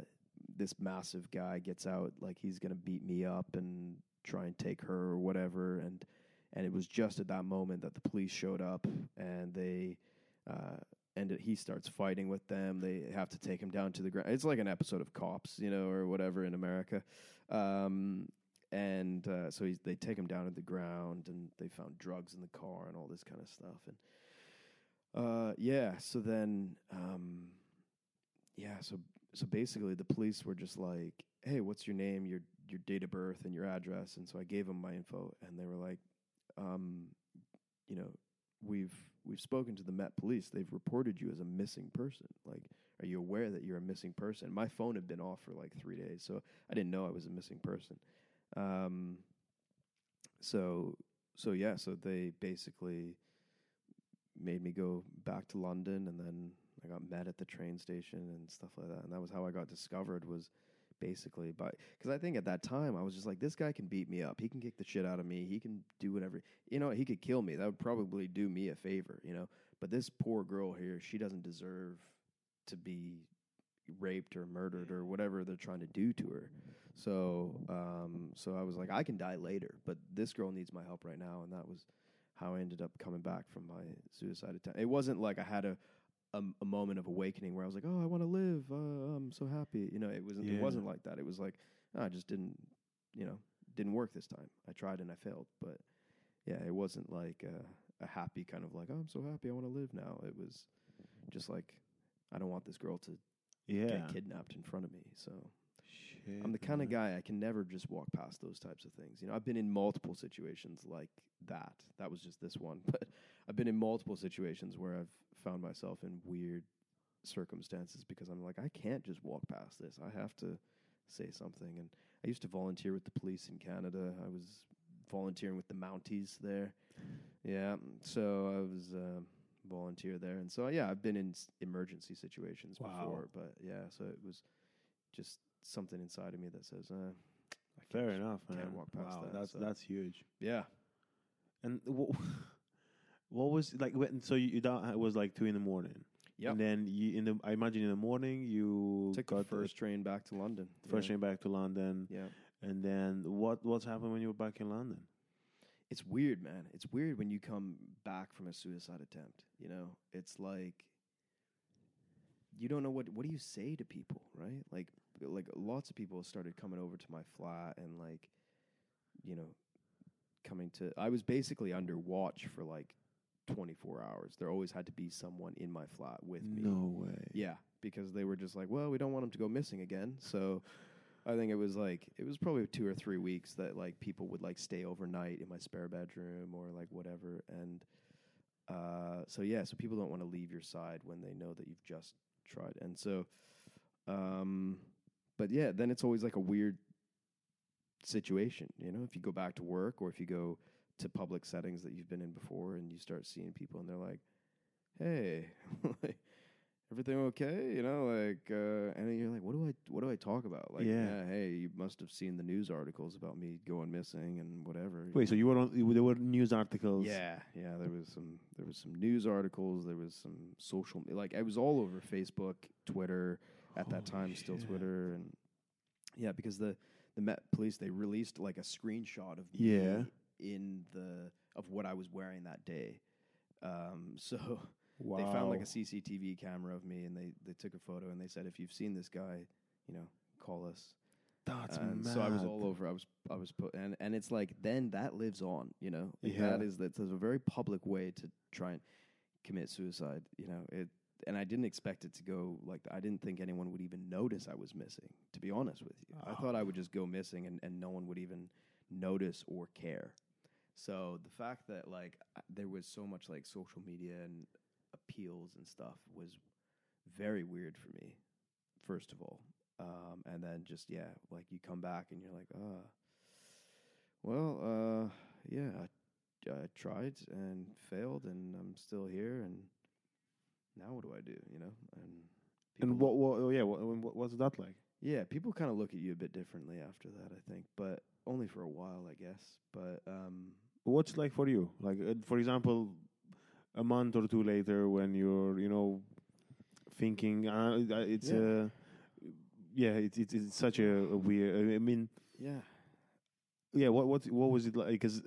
this massive guy gets out like he's gonna beat me up and try and take her or whatever, and and it was just at that moment that the police showed up and they. Uh, and he starts fighting with them. They have to take him down to the ground. It's like an episode of Cops, you know, or whatever in America. Um, and uh, so they take him down to the ground, and they found drugs in the car and all this kind of stuff. And uh, yeah. So then, um, yeah. So so basically, the police were just like, "Hey, what's your name, your your date of birth, and your address?" And so I gave them my info, and they were like, um, "You know, we've we've spoken to the Met Police. They've reported you as a missing person. Like, are you aware that you're a missing person?" My phone had been off for like three days, so I didn't know I was a missing person. Um, so so yeah, so they basically made me go back to London, and then I got met at the train station and stuff like that. And that was how I got discovered. Was basically by because I think at that time I was just like, this guy can beat me up. He can kick the shit out of me. He can do whatever. You know, he could kill me. That would probably do me a favor. You know, but this poor girl here, she doesn't deserve to be raped or murdered or whatever they're trying to do to her. So, um, so I was like, I can die later, but this girl needs my help right now, and that was how I ended up coming back from my suicide attempt. It wasn't like I had a a, a moment of awakening where I was like, "Oh, I want to live. Uh, I'm so happy." You know, it wasn't. Yeah. It wasn't like that. It was like oh, I just didn't. You know, didn't work this time. I tried and I failed. But yeah, it wasn't like a, a happy kind of like, "Oh, I'm so happy. I want to live now." It was just like, I don't want this girl to Yeah. get kidnapped in front of me. So Shit, I'm the kind of guy I can never just walk past those types of things. You know, I've been in multiple situations like that. That was just this one, but I've been in multiple situations where I've found myself in weird circumstances because I'm like, I can't just walk past this. I have to say something. And I used to volunteer with the police in Canada. I was volunteering with the Mounties there. Yeah, so I was uh, volunteer there, and so yeah, I've been in s- emergency situations Wow. before, but yeah, so it was just something inside of me that says, uh, I Fair can't- enough, can't man. walk past wow, that, that's so- that's huge. Yeah, And what, what was like? When, so you that it was like two in the morning. Yep. And then you in the I imagine in the morning you took the first train back to London. first yeah. train back to London, Yeah. and then what what's happened when you were back in London? It's weird, man. It's weird when you come back from a suicide attempt. You know, it's like you don't know what what do you say to people, right? Like like lots of people started coming over to my flat and like you know coming to I was basically under watch for like 24 hours. There always had to be someone in my flat with me. No way. Yeah, because they were just like, well, we don't want him to go missing again. So I think it was like it was probably two or three weeks that like people would like stay overnight in my spare bedroom or like whatever. And uh, so yeah, so people don't want to leave your side when they know that you've just tried. And so, um, but yeah, then it's always like a weird situation, you know, if you go back to work or if you go to public settings that you've been in before and you start seeing people and they're like, hey, like, everything okay? You know, like, uh, and you're like, what do I, what do I talk about? Like, Yeah. yeah. hey, you must have seen the news articles about me going missing and whatever. Wait, so you were on? you- There were news articles. Yeah, yeah. There was some, there was some news articles. There was some social, like, it was all over Facebook, Twitter at that time, still. Twitter, and yeah, because the the Met Police they released like a screenshot of me Yeah. In the of what I was wearing that day. Um, so Wow. they found like a CCTV camera of me, and they they took a photo, and they said, if you've seen this guy, you know, call us. That's and mad. so I was all over. I was I was put, and and it's like then that lives on. You know, like that Yeah. is that's a very public way to try and commit suicide. You know it. And I didn't expect it to go like I didn't think anyone would even notice I was missing. To be honest with you, I thought I would just go missing and, and no one would even notice or care. So the fact that like there was so much like social media and appeals and stuff was very weird for me. First of all, um, and then just yeah, like you come back and you're like, ah, well, uh, yeah, I, I tried and failed, and I'm still here, and now what do I do? You know, and And what? what oh, yeah. What, what? What's that like? yeah, people kind of look at you a bit differently after that, I think, but only for a while, I guess. But um, What's like for you? Like, uh, for example, a month or two later, when you're, you know, thinking, uh, uh, it's Yeah. uh, yeah, it's it's, it's such a, a weird. I mean, yeah, yeah. What what what was it like? Because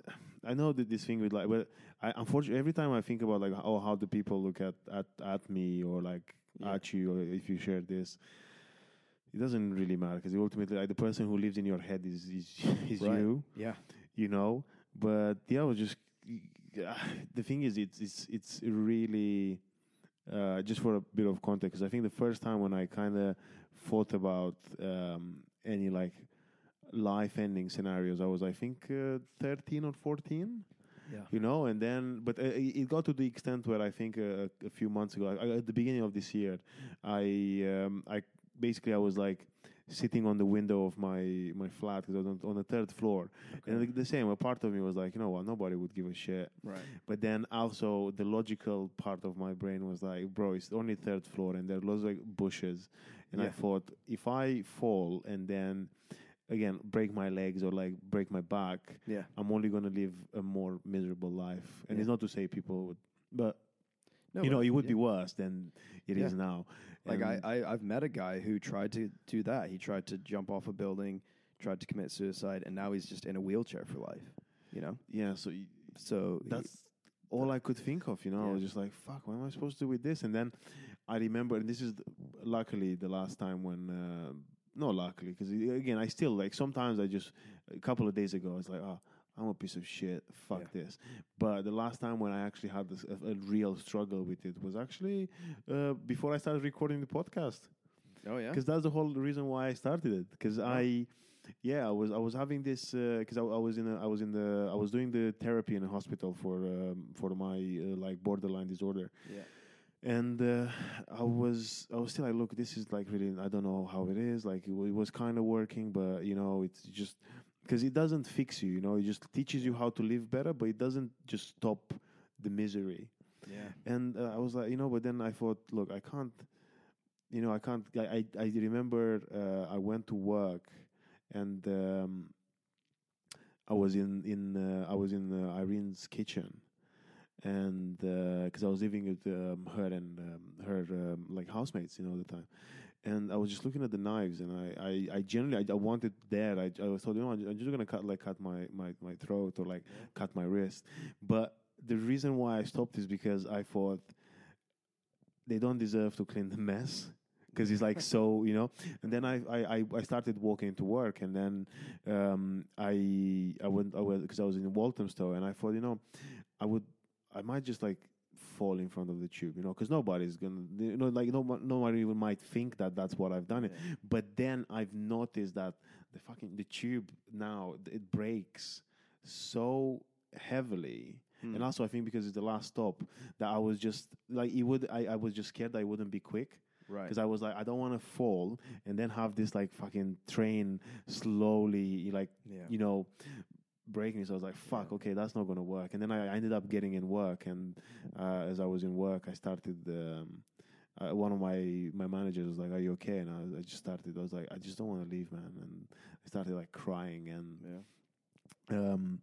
I know that this thing with like, but I unfortunately every time I think about like, oh, how do people look at at at me or like Yeah. at you or if you share this. It doesn't really matter because ultimately, like, the person who lives in your head is is, is Right. you yeah, you know. But yeah, I was just the thing is, it's it's it's really uh, just for a bit of context. I think the first time when I kind of thought about um, any like life-ending scenarios, I was I think uh, thirteen or fourteen yeah, you know and then but uh, it it got to the extent where i think uh, a few months ago I, at the beginning of this year i um, i basically i was like sitting on the window of my my flat because i was on, on the third floor and the, the same a part of me was like you know what nobody would give a shit right, but then also the logical part of my brain was like bro it's only third floor and there are lots of like bushes and i thought if i fall and then again break my legs or like break my back yeah. I'm only going to live a more miserable life. And it's not to say people would, but No, you know, it would yeah. be worse than it is Yeah. now. Like I, I, I've met a guy who tried to do that. He tried to jump off a building, tried to commit suicide, and now he's just in a wheelchair for life. You know, yeah, so so he- that's all I could think of. You know, I Yeah. was just like, "Fuck, what am I supposed to do with this?" And then I remember, and this is the, luckily the last time when, uh, no, luckily, because again, I still like sometimes I just a couple of days ago I was like, "Oh, I'm a piece of shit. Fuck Yeah. this." But the last time when I actually had this, a, a real struggle with it was actually uh, before I started recording the podcast. oh yeah, because that's the whole reason why I started it. Because Yeah. I, yeah, I was I was having this because I, I was in a, I was in the I was doing the therapy in a hospital for um, for my uh, like borderline disorder, yeah, and uh, I was I was still like, look, this is like really I don't know how it is. Like it, it was kind of working, but you know, it's just because it doesn't fix you. You know, it just teaches you how to live better, but it doesn't just stop the misery. Yeah. And uh, I was like, you know, but then I thought, look, I can't, you know, I can't. I I, I remember uh, I went to work, and um, I was in in uh, I was in uh, Irene's kitchen, and because I was living with um, her and um, her um, like housemates, you know, at the time. And I was just looking at the knives, and I, I, I generally I, I wanted there. I, I thought, you know, I'm just gonna cut like cut my, my, my throat or like cut my wrist. But the reason why I stopped is because I thought they don't deserve to clean the mess because it's like so you know and then I, I i started walking to work and then um i i went i was because i was in walthamstow and i thought you know i would i might just like fall in front of the tube you know because nobody's gonna you know like no nobody even might think that that's what i've done it but then i've noticed that the fucking the tube now it breaks so heavily hmm. and also I think because it's the last stop that I was just like it would I, I was just scared that I wouldn't be quick. Right. Because I was like, I don't want to fall and then have this like fucking train slowly, like, Yeah. you know, breaking. So I was like, fuck, okay, that's not going to work. And then I, I ended up getting in work. And uh, as I was in work, I started. Um, uh, one of my my managers was like, "Are you okay?" And I, was, I just started. I was like, "I just don't want to leave, man." And I started like crying. And Yeah. um,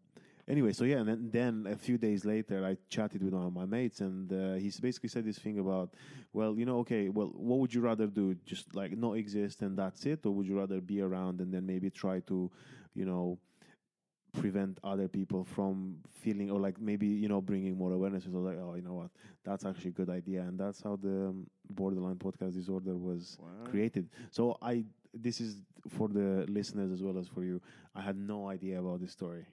anyway, so yeah, and then, then a few days later, I chatted with one of my mates, and uh, he basically said this thing about, well, you know, okay, well, what would you rather do? Just like not exist and that's it, or would you rather be around and then maybe try to, you know, prevent other people from feeling or like maybe you know bringing more awareness. So like, oh, you know what, that's actually a good idea, and that's how the um, borderline podcast disorder was Wow. created. So I this is for the listeners as well as for you. I had no idea about this story.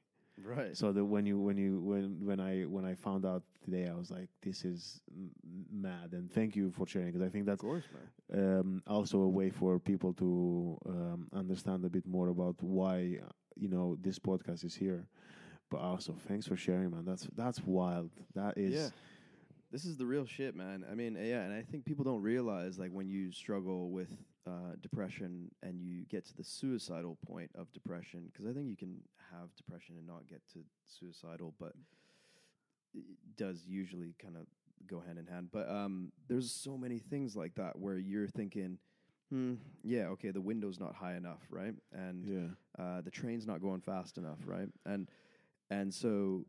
Right. So that when you when you when when I when I found out today, I was like, this is m- mad. And thank you for sharing because I think that's course, um, also a way for people to um, understand a bit more about why you know this podcast is here. But also, thanks for sharing, man. That's that's wild. That is. yeah. This is the real shit, man. I mean, yeah, and I think people don't realize like when you struggle with uh, depression and you get to the suicidal point of depression, because I think you can have depression and not get to suicidal, but it does usually kind of go hand in hand. But um, there's so many things like that where you're thinking, hmm, yeah, okay, the window's not high enough, right? And Yeah. uh, the train's not going fast enough, right? And and so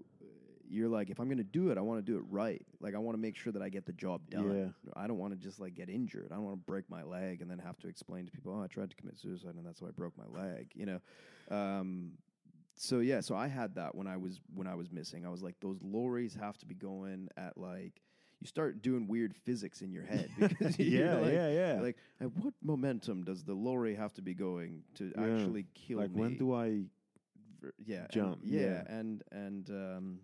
you're like, if I'm going to do it, I want to do it right. Like I want to make sure that I get the job done. Yeah. I don't want to just like get injured. I don't want to break my leg and then have to explain to people, oh, I tried to commit suicide and that's why I broke my leg. You know. Um, so yeah, so I had that when I was when I was missing. I was like, those lorries have to be going at like. You start doing weird physics in your head because yeah, like, yeah, yeah. like, at what momentum does the lorry have to be going to Yeah. actually kill like me? when do I? Yeah, and- jump, yeah, yeah. and and um,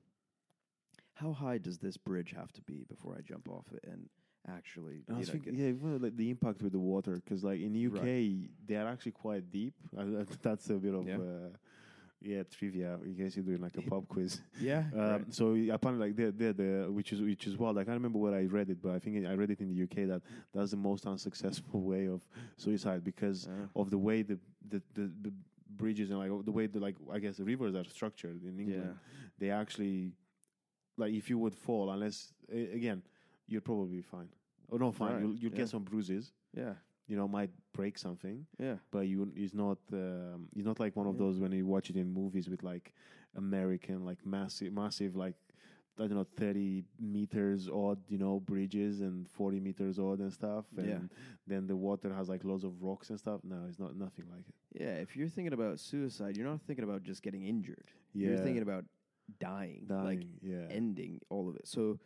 how high does this bridge have to be before I jump off it and actually? I you was know, thinking, yeah, even like the impact with the water, because like in the UK they are actually quite deep. Uh, that's a bit of Yeah. uh, yeah trivia in case you're doing like a pub quiz. yeah, Um, right. So apparently, like they're, they're the which is which is wild. I can't remember where I read it, but I think I read it in the UK that that's the most unsuccessful way of suicide because Uh, of the way the the, the, the bridges and like the way the like I guess the rivers are structured in England. They actually like if you would fall, unless again you'll probably be fine. Oh no, fine. Right, You'll you'll yeah. get some bruises. yeah, You know, might break something yeah, but you it's not um, it's not like one of Yeah. those when you watch it in movies with like American like massive massive like I don't know thirty meters odd you know bridges and forty meters odd and stuff and Yeah. then the water has like loads of rocks and stuff. No, it's not nothing like it. yeah. If you're thinking about suicide, you're not thinking about just getting injured. Yeah, You're thinking about dying, dying. like yeah, ending all of it. So,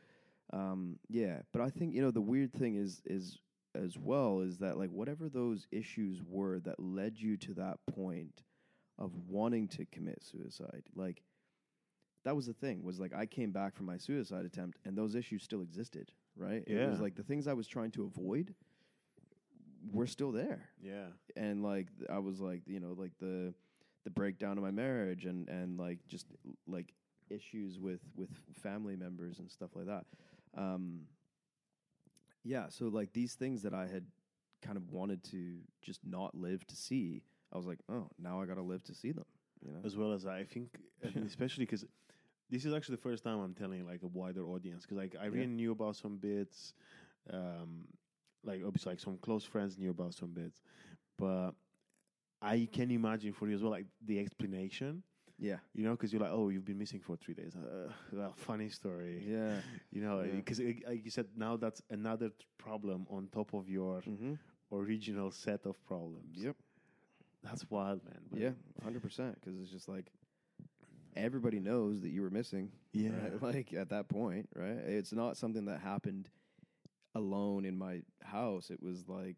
um, yeah. But I think you know the weird thing is is as well is that like whatever those issues were that led you to that point of wanting to commit suicide, like that was the thing was like I came back from my suicide attempt and those issues still existed, right? Yeah. It was like the things I was trying to avoid were still there yeah, and like I was like you know like the the breakdown of my marriage and and like just like issues with with family members and stuff like that. Um, yeah, so like these things that I had kind of wanted to just not live to see, I was like, oh, now I got to live to see them. You know. as well as I think, especially because this is actually the first time I'm telling like a wider audience because like I really Yeah. knew about some bits, um, like obviously like some close friends knew about some bits, but I can imagine for you as well like the explanation, Yeah. you know, because you're like, oh, you've been missing for three days. Uh, funny story, Yeah. you know, Yeah. because like you said, now that's another problem on top of your Mm-hmm. original set of problems. Yep. that's wild, man. But- Yeah. Hundred percent. Because it's just like everybody knows that you were missing. yeah, Right? Like at that point, right? It's not something that happened alone in my house. It was like,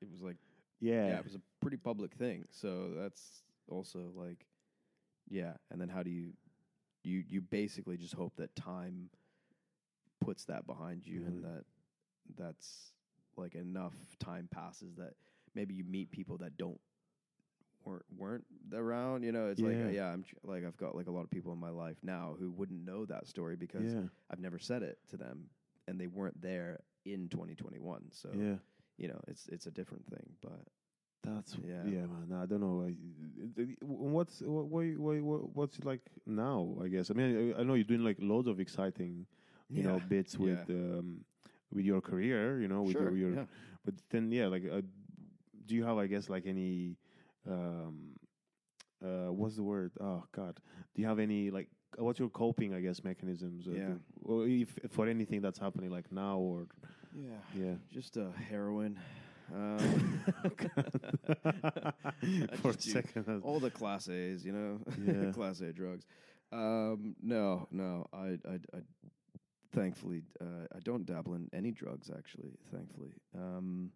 it was like, yeah, yeah, it was a pretty public thing. So that's also like, yeah. And then how do you, you, you basically just hope that time puts that behind you and Mhm. that that's like enough time passes that maybe you meet people that don't weren't weren't around you know it's like Yeah. uh, yeah i'm like i've got like a lot of people in my life now who wouldn't know that story because yeah, i've never said it to them and they weren't there in 2021 so yeah. you know it's it's a different thing but That's yeah, Yeah. man. I don't know. What's what, what, what, what's it like now? I guess. I mean, I, I know you're doing like loads of exciting, you know, bits with um, with your career. You know, with sure your, your yeah. but then yeah, like, uh, do you have, I guess, like any, um, uh, what's the word? Oh God, do you have any like? What's your coping, I guess, mechanisms? Yeah. Or if for anything that's happening like now or yeah yeah. just uh, heroin um, for a second. I was- all the class A's, you know, Yeah. class A drugs. Um, no, no, I, I, I thankfully, uh, I don't dabble in any drugs. Actually, thankfully, um,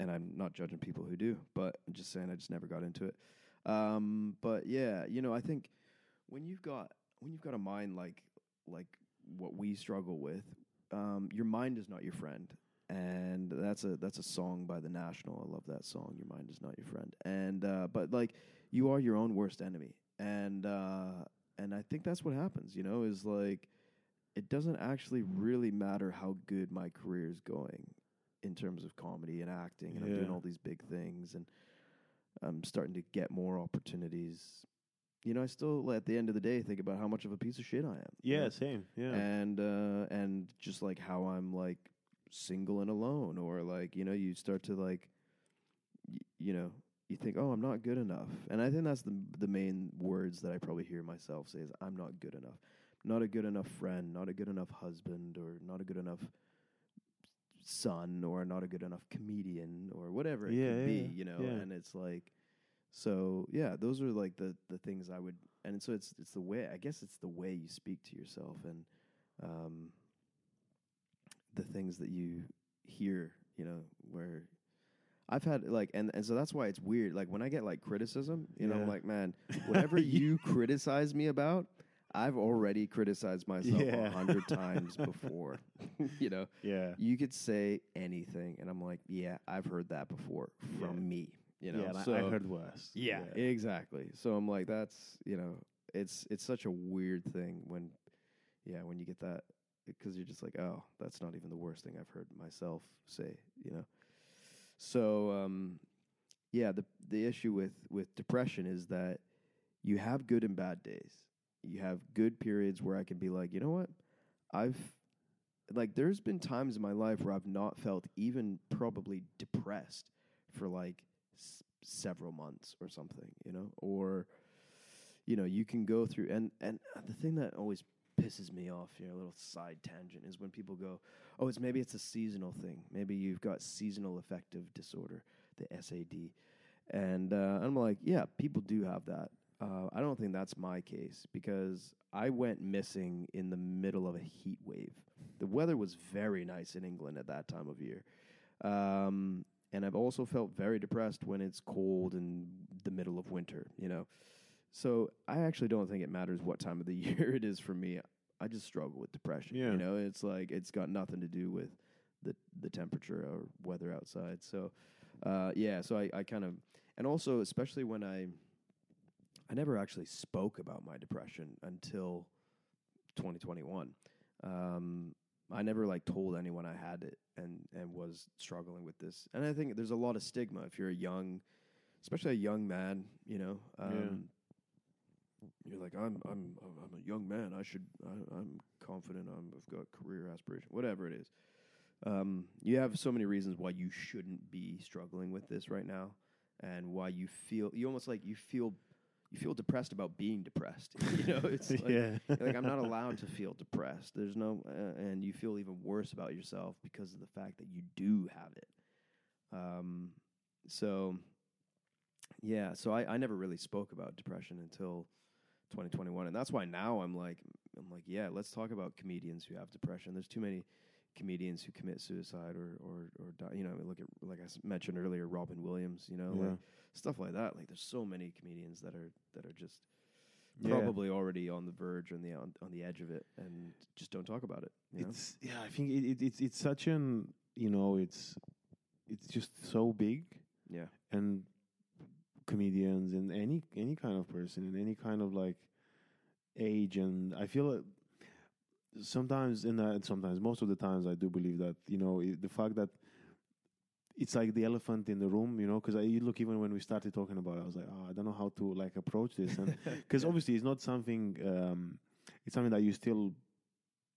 and I'm not judging people who do, but I'm just saying I just never got into it. Um, but yeah, you know, I think when you've got when you've got a mind like like what we struggle with, um, your mind is not your friend and that's a that's a song by the National. I love that song. Your mind is not your friend, and uh, but like you are your own worst enemy, and uh, and I think that's what happens. You know, is like it doesn't actually really matter how good my career is going in terms of comedy and acting, and I'm doing all these big things, and I'm starting to get more opportunities. You know, I still at the end of the day think about how much of a piece of shit I am. Yeah, know? same. Yeah. and uh and just like how I'm like single and alone or like you know you start to like y- you know you think oh I'm not good enough. And I think that's the the main words that I probably hear myself say is I'm not good enough. Not a good enough friend not a good enough husband or not a good enough son or not a good enough comedian or whatever it Yeah, could be you know? yeah. and it's like so yeah those are like the the things I would and so it's it's the way I guess it's the way you speak to yourself and um, the things that you hear, you know, where I've had like, and, and so that's why it's weird. Like when I get like criticism, you know, I'm like, man, whatever you criticize me about, I've already criticized myself a Yeah. hundred times before. you know, yeah. you could say anything, and I'm like, yeah, I've heard that before from Yeah. me. You know, yeah, and I- so I heard worse. yeah, exactly. So I'm like, that's you know, it's it's such a weird thing when, yeah, when you get that because you're just like, oh, that's not even the worst thing I've heard myself say, you know. So um, yeah, the the issue with with depression is that you have good and bad days. You have good periods where I can be like, you know what, I've like there's been times in my life where I've not felt even probably depressed for like s- several months or something, you know, or you know, you can go through and and the thing that always pisses me off here, a little side tangent, is when people go, "Oh, it's maybe it's a seasonal thing. Maybe you've got seasonal affective disorder, the SAD," and uh, I'm like, "Yeah, people do have that." Uh, I don't think that's my case because I went missing in the middle of a heat wave. The weather was very nice in England at that time of year. Um, and I've also felt very depressed when it's cold in the middle of winter, you know. So I actually don't think it matters what time of the year it is for me. I just struggle with depression. Yeah. You know, it's like it's got nothing to do with the the temperature or weather outside. So uh, yeah, so I, I kind of and also especially when I I never actually spoke about my depression until 2021. Um, I never like told anyone I had it and and was struggling with this. And I think there's a lot of stigma if you're a young especially a young man. You know, um, you're like, I'm, I'm, I'm a young man. I should, I, I'm confident. I'm, I've got career aspiration, whatever it is. Um, you have so many reasons why you shouldn't be struggling with this right now, and why you feel you almost like you feel you feel depressed about being depressed. you know, it's like, yeah. like I'm not allowed to feel depressed. There's no, uh, and you feel even worse about yourself because of the fact that you do have it. Um, so yeah, so I, I never really spoke about depression until 2021, and that's why now I'm like I'm like yeah, let's talk about comedians who have depression. There's too many comedians who commit suicide or or or die. You know, I mean, look at like i mentioned earlier, Robin Williams. You know, Yeah. like stuff like that. Like there's so many comedians that are that are just Yeah. probably already on the verge on the on, on the edge of it and just don't talk about it. You know? It's yeah, I think it, it, it's it's such an you know it's it's just so big yeah, and comedians and any any kind of person and any kind of like age and I feel like sometimes in that sometimes most of the times I do believe that you know the fact that it's like the elephant in the room, you know, because I you look even when we started talking about it, I was like, oh, I don't know how to like approach this, and because obviously it's not something, um, it's something that you still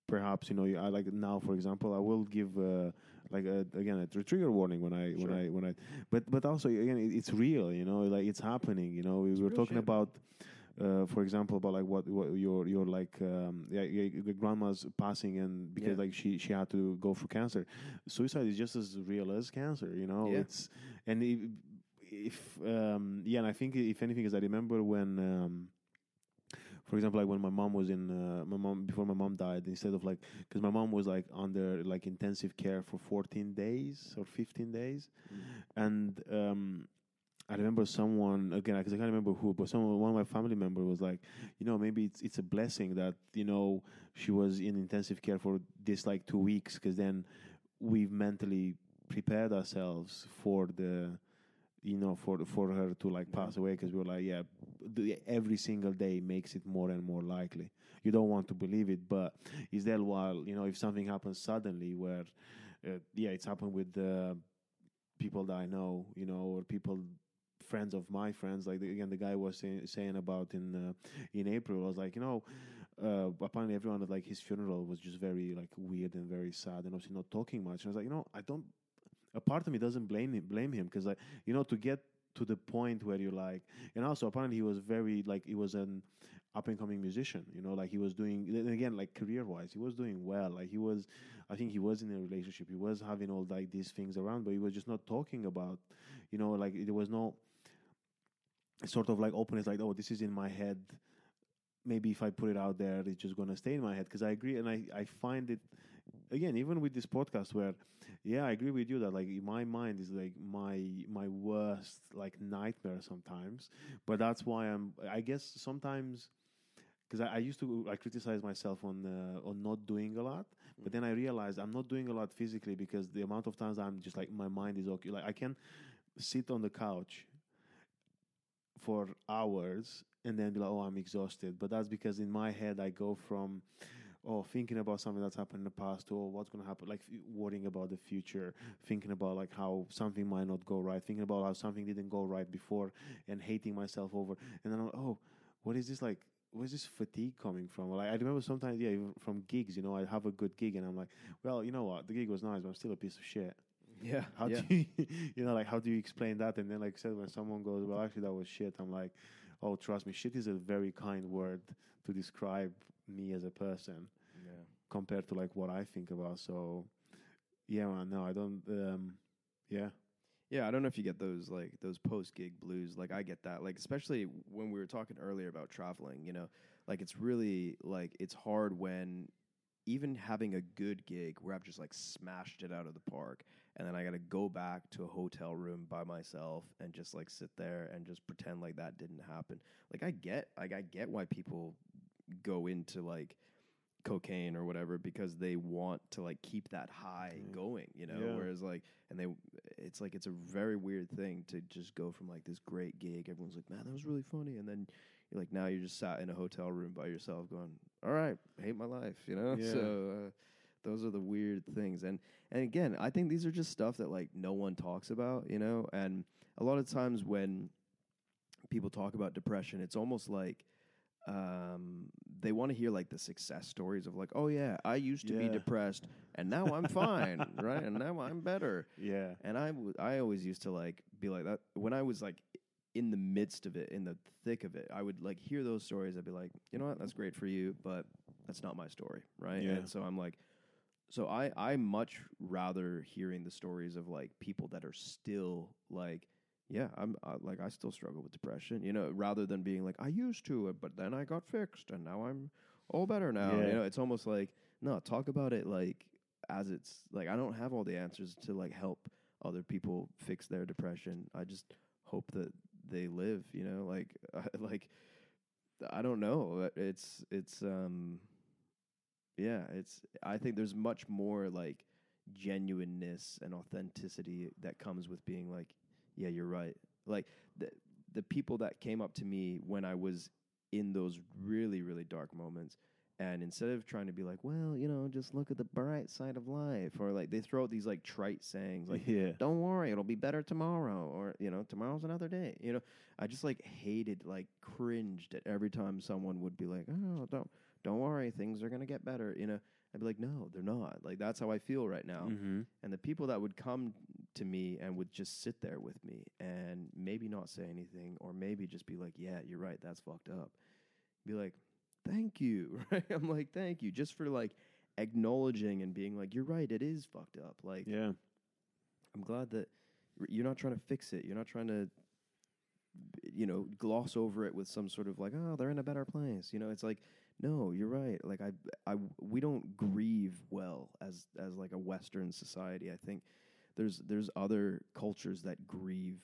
perhaps you know you- I like now for example I will give uh, like a, again a trigger warning when I when I when I but but also again it's real you know like it's happening you know we were real talking shit. about uh, for example about like what, what your your like um, yeah, the grandma's passing and because Yeah. like she she had to go through cancer suicide is just as real as cancer you know Yeah. it's and if, if um, yeah and I think if anything is I remember when um, for example, like when my mom was in uh, my mom before my mom died, instead of like because my mom was like under like intensive care for 14 days or 15 days, and um, I remember someone again because I can't remember who, but someone one of my family member was like, you know, maybe it's it's a blessing that you know she was in intensive care for this like two weeks because then we've mentally prepared ourselves for the you know for for her to like pass away because we were like yeah every single day makes it more and more likely. You don't want to believe it but is there while you know if something happens suddenly where uh, yeah it's happened with the people that i know you know or people friends of my friends like the, again the guy was say, saying about in uh, in april I was like you know uh, apparently everyone at like his funeral was just very like weird and very sad and obviously not talking much. And i was like you know i don't a part of me doesn't blame him blame him because like you know to get to the point where you're like and also apparently he was very like he was an up and coming musician you know like he was doing and again like career wise he was doing well like he was i think he was in a relationship he was having all like these things around but he was just not talking about you know like there was no sort of like openness like oh this is in my head. Maybe if i put it out there it's just going to stay in my head because i agree and i i find it again even with this podcast where yeah i agree with you that like my mind is like my my worst like nightmare sometimes but that's why i'm i guess sometimes because I, I used to I criticize myself on uh, on not doing a lot, but then I realized I'm not doing a lot physically because the amount of times I'm just like my mind is okay. Like I can sit on the couch for hours and then be like, oh, I'm exhausted. But that's because in my head I go from oh thinking about something that's happened in the past or what's going to happen like worrying about the future thinking about like how something might not go right thinking about how something didn't go right before and hating myself over. And then I'm like, oh what is this like where's this fatigue coming from? Like i remember sometimes yeah even from gigs you know i have a good gig and i'm like well you know what? The gig was nice but i'm still a piece of shit. Yeah, how yeah. do you you know like how do you explain that? And then like I said when someone goes well actually that was shit i'm like oh trust me shit is a very kind word to describe me as a person. Compared to like what i think about so yeah man no i don't um yeah Yeah, I don't know if you get those like those post gig blues. Like I get that. Like especially when we were talking earlier about traveling, you know, like it's really like it's hard when even having a good gig where I've just like smashed it out of the park and then I got to go back to a hotel room by myself and just like sit there and just pretend like that didn't happen. Like I get like I get why people go into like cocaine or whatever because they want to like keep that high going, you know. Yeah. Whereas like, and they, it's like it's a very weird thing to just go from like this great gig. Everyone's like, man, that was really funny, and then you're like, now you're just sat in a hotel room by yourself, going, all right, hate my life, you know. Yeah. So uh, those are the weird things, and and again, I think these are just stuff that like no one talks about, you know. And a lot of times when people talk about depression, it's almost like um, they want to hear like the success stories of like, oh yeah, I used to be Yeah. depressed and now I'm fine, right? And now I'm better. Yeah. And I, w- I always used to like be like that when I was like in the midst of it, in the thick of it. I would like hear those stories. I'd be like, you know what, that's great for you, but that's not my story, right? Yeah. And so I'm like, so I I much rather hearing the stories of like people that are still like. Yeah, I'm uh, like I still struggle with depression, you know, rather than being like I used to, it, but then I got fixed and now I'm all better now. Yeah. You know, it's almost like no, talk about it like as it's like I don't have all the answers to like help other people fix their depression. I just hope that they live, you know, like I, like I don't know. It's it's um yeah, it's I think there's much more like genuineness and authenticity that comes with being like yeah, you're right. Like the the people that came up to me when I was in those really really dark moments and instead of trying to be like, well, you know, just look at the bright side of life, or like they throw out these like trite sayings, like, yeah. don't worry, it'll be better tomorrow, or you know, tomorrow's another day. You know, I just like hated, like cringed at every time someone would be like, oh, don't don't worry, things are gonna get better. You know, I'd be like, no, they're not. Like that's how I feel right now. Mm-hmm. And the people that would come to me and would just sit there with me and maybe not say anything, or maybe just be like, yeah, you're right, that's fucked up. Be like, thank you, right? I'm like, thank you, just for like acknowledging and being like, you're right, it is fucked up. Like, Yeah. I'm glad that you're not trying to fix it. You're not trying to, you know, gloss over it with some sort of like, oh, they're in a better place. You know, it's like, no, you're right. Like I, I, we don't grieve well as as like a Western society. I think there's there's other cultures that grieve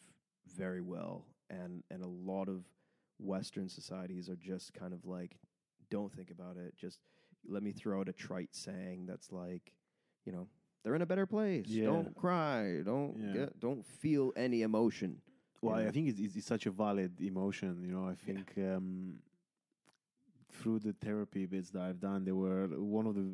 very well, and and a lot of Western societies are just kind of like, don't think about it. Just let me throw out a trite saying that's like, you know, they're in a better place. Yeah. Don't cry. Don't Yeah. get, don't feel any emotion. You Well, know? I think it's, it's, it's such a valid emotion. You know, I think um, through the therapy bits that I've done, there were one of the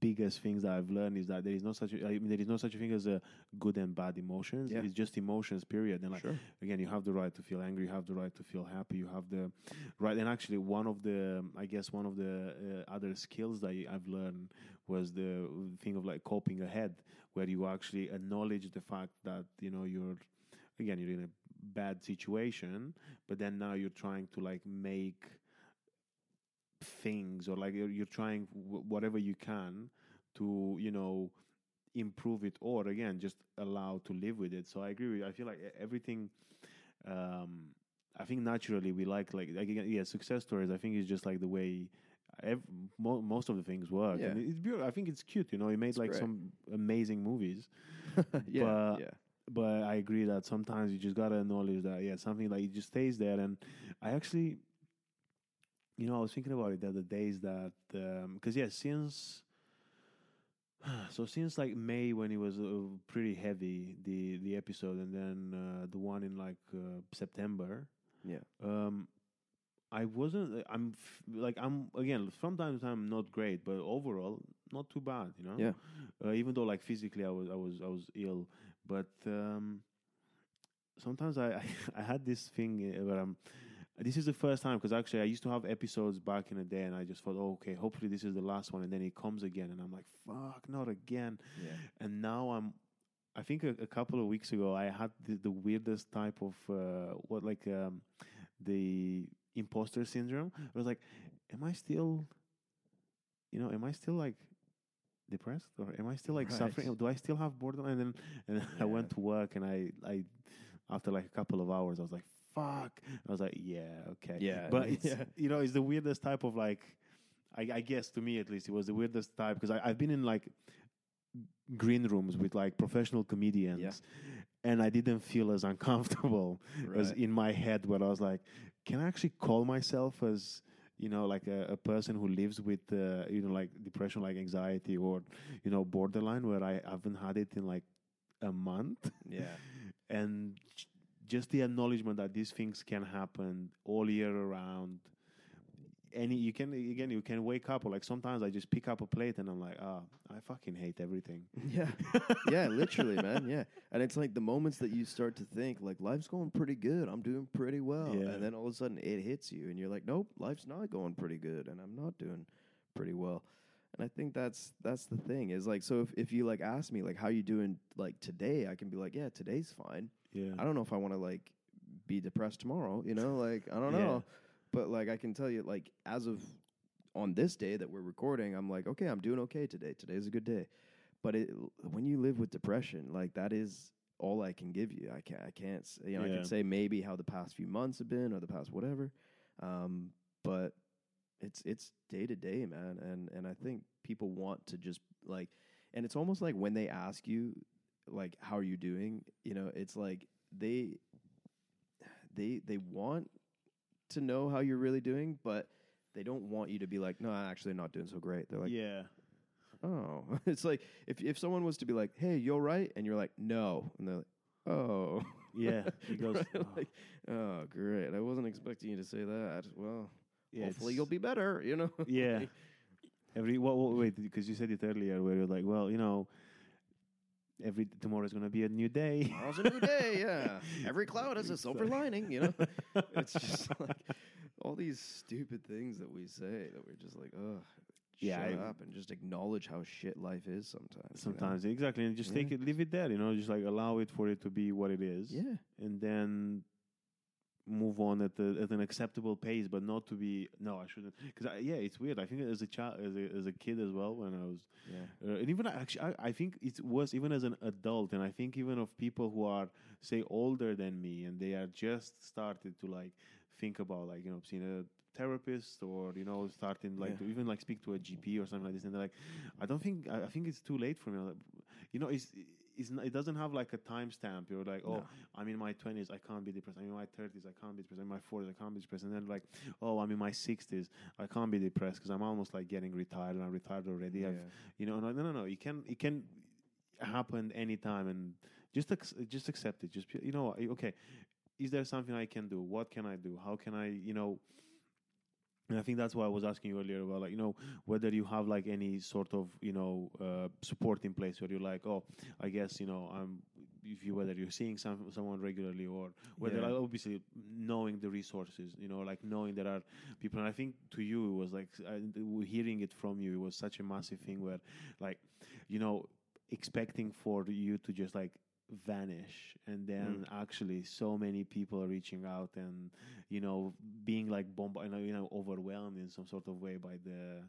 biggest things that I've learned is that there is no such. A, I mean, there is no such a thing as a good and bad emotions. Yeah. It's just emotions. Period. And like sure. again, you have the right to feel angry. You have the right to feel happy. You have the right. And actually, one of the, I guess, one of the uh, other skills that I've learned was the thing of like coping ahead, where you actually acknowledge the fact that you know you're, again, you're in a bad situation, but then now you're trying to like make things or like you're, you're trying w- whatever you can to you know improve it or again just allow to live with it. So i agree with you. I feel like everything um i think naturally we like like, like again, yeah success stories i think it's just like the way ev- mo- most of the things work. Yeah. and it's beautiful i think it's cute you know he made It's like great. some amazing movies. Yeah, But- yeah, but I agree that sometimes you just gotta acknowledge that yeah, something like it just stays there. And I actually, you know, I was thinking about it the other days that because yeah, since so since like May when it was uh, pretty heavy the the episode, and then uh, the one in like uh, September, yeah, um, I wasn't. I'm f- like I'm again from time to time not great, but overall not too bad. You know. yeah. Uh, even though like physically I was I was I was ill, but um, sometimes I, I I had this thing where I'm. This is the first time because actually I used to have episodes back in the day, and I just thought, oh, okay, hopefully this is the last one, and then it comes again, and I'm like, fuck, not again. yeah. And now I'm. I think a, a couple of weeks ago I had the, the weirdest type of uh, what like um, the imposter syndrome. I was like, am I still, you know, am I still like depressed or am I still like Right. suffering? Do I still have boredom? And then and then I went to work and I I after like a couple of hours I was like, fuck. I was like, yeah, okay, Yeah, But it's yeah. you know it's the weirdest type of like. I, I guess to me at least it was the weirdest type because I've been in like green rooms with like professional comedians and I didn't feel as uncomfortable as Right. in my head where I was like, can I actually call myself as you know like a, a person who lives with uh, you know like depression, like anxiety or you know borderline, where I haven't had it in like a month, Yeah. and just the acknowledgement that these things can happen all year around. Any you can again you can wake up or like sometimes I just pick up a plate and I'm like ah I fucking hate everything. Yeah. yeah, literally, man. Yeah. And it's like the moments that you start to think, like, life's going pretty good. I'm doing pretty well. Yeah. And then all of a sudden it hits you and you're like, nope, life's not going pretty good and I'm not doing pretty well. And I think that's that's the thing is like so if, if you like ask me like how you doing like today, I can be like, Yeah, today's fine. Yeah. I don't know if I want to like be depressed tomorrow, you know, like I don't Yeah. know. But like I can tell you like as of on this day that we're recording, I'm like, okay, I'm doing okay today. Today's a good day. But it, when you live with depression, like that is all I can give you. I can't I can't you know, I can say maybe how the past few months have been or the past whatever. Um, but it's it's day to day, man. And and I think people want to just like and it's almost like when they ask you like how are you doing, you know, it's like they they they want to know how you're really doing, but they don't want you to be like, no, I'm actually not doing so great. They're like, yeah. oh, it's like if if someone was to be like, hey, you're right," And you're like, no, and they're like, oh, Yeah. He goes Right? "Oh." like, oh, great. I wasn't expecting you to say that. Well, yeah, hopefully you'll be better. You know? Yeah. Every well, wait, because you said it earlier, where you're like, well, you know, every tomorrow is gonna be a new day. Tomorrow's a new day. Yeah. Every cloud has a silver lining. You know? it's just like all these stupid things that we say that we're just like, oh, Yeah, shut I- up and just acknowledge how shit life is sometimes. you know? Sometimes exactly, and just take it, leave it there. You know, just like allow it for it to be what it is. Yeah. and then move on at, the, at an acceptable pace, but not to be no, I shouldn't. Because yeah, it's weird. I think as a child, as a, as a kid as well, when I was, Yeah. uh, and even actually, I, I think it was even as an adult, and I think even of people who are say older than me, and they are just started to like think about like you know seeing a therapist or you know starting like Yeah. to even like speak to a GP or something like this, and they're like, I don't think I, I think it's too late for me. You know, it's. It's not, it doesn't have like a timestamp. You're like, oh, No. I'm in my 20s, I can't be depressed. I'm in my 30s, I can't be depressed. I'm in my 40s, I can't be depressed. And then like, oh, I'm in my 60s, I can't be depressed because I'm almost like getting retired and I'm retired already. Yeah. I've, you know, no, no, no, no. It can, it can happen anytime and just, just accept it. Just, you know, okay, is there something I can do? What can I do? How can I, you know, and I think that's why I was asking you earlier about, like, you know, whether you have like any sort of, you know, uh, support in place where you're like, oh, I guess, you know, I'm, if you whether you're seeing some someone regularly or whether Yeah. like, obviously knowing the resources, you know, like knowing there are people. And I think to you it was like I, hearing it from you, it was such a massive thing where, like, you know, expecting for you to just like vanish and then actually so many people are reaching out and you know being like bombarded you know overwhelmed in some sort of way by the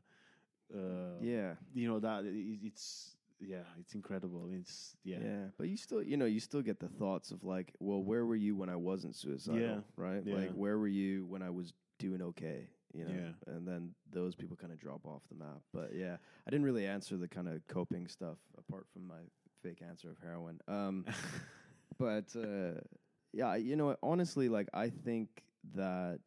uh Yeah. you know that it's yeah it's incredible it's yeah Yeah. But you still, you know, you still get the thoughts of like, well, where were you when I wasn't suicidal? Yeah. Right? Yeah. Like, where were you when I was doing okay? You know? Yeah. And then those people kind of drop off the map. But yeah, I didn't really answer the kind of coping stuff apart from my fake answer of heroin. Um, but uh, yeah, you know, honestly, like, I think that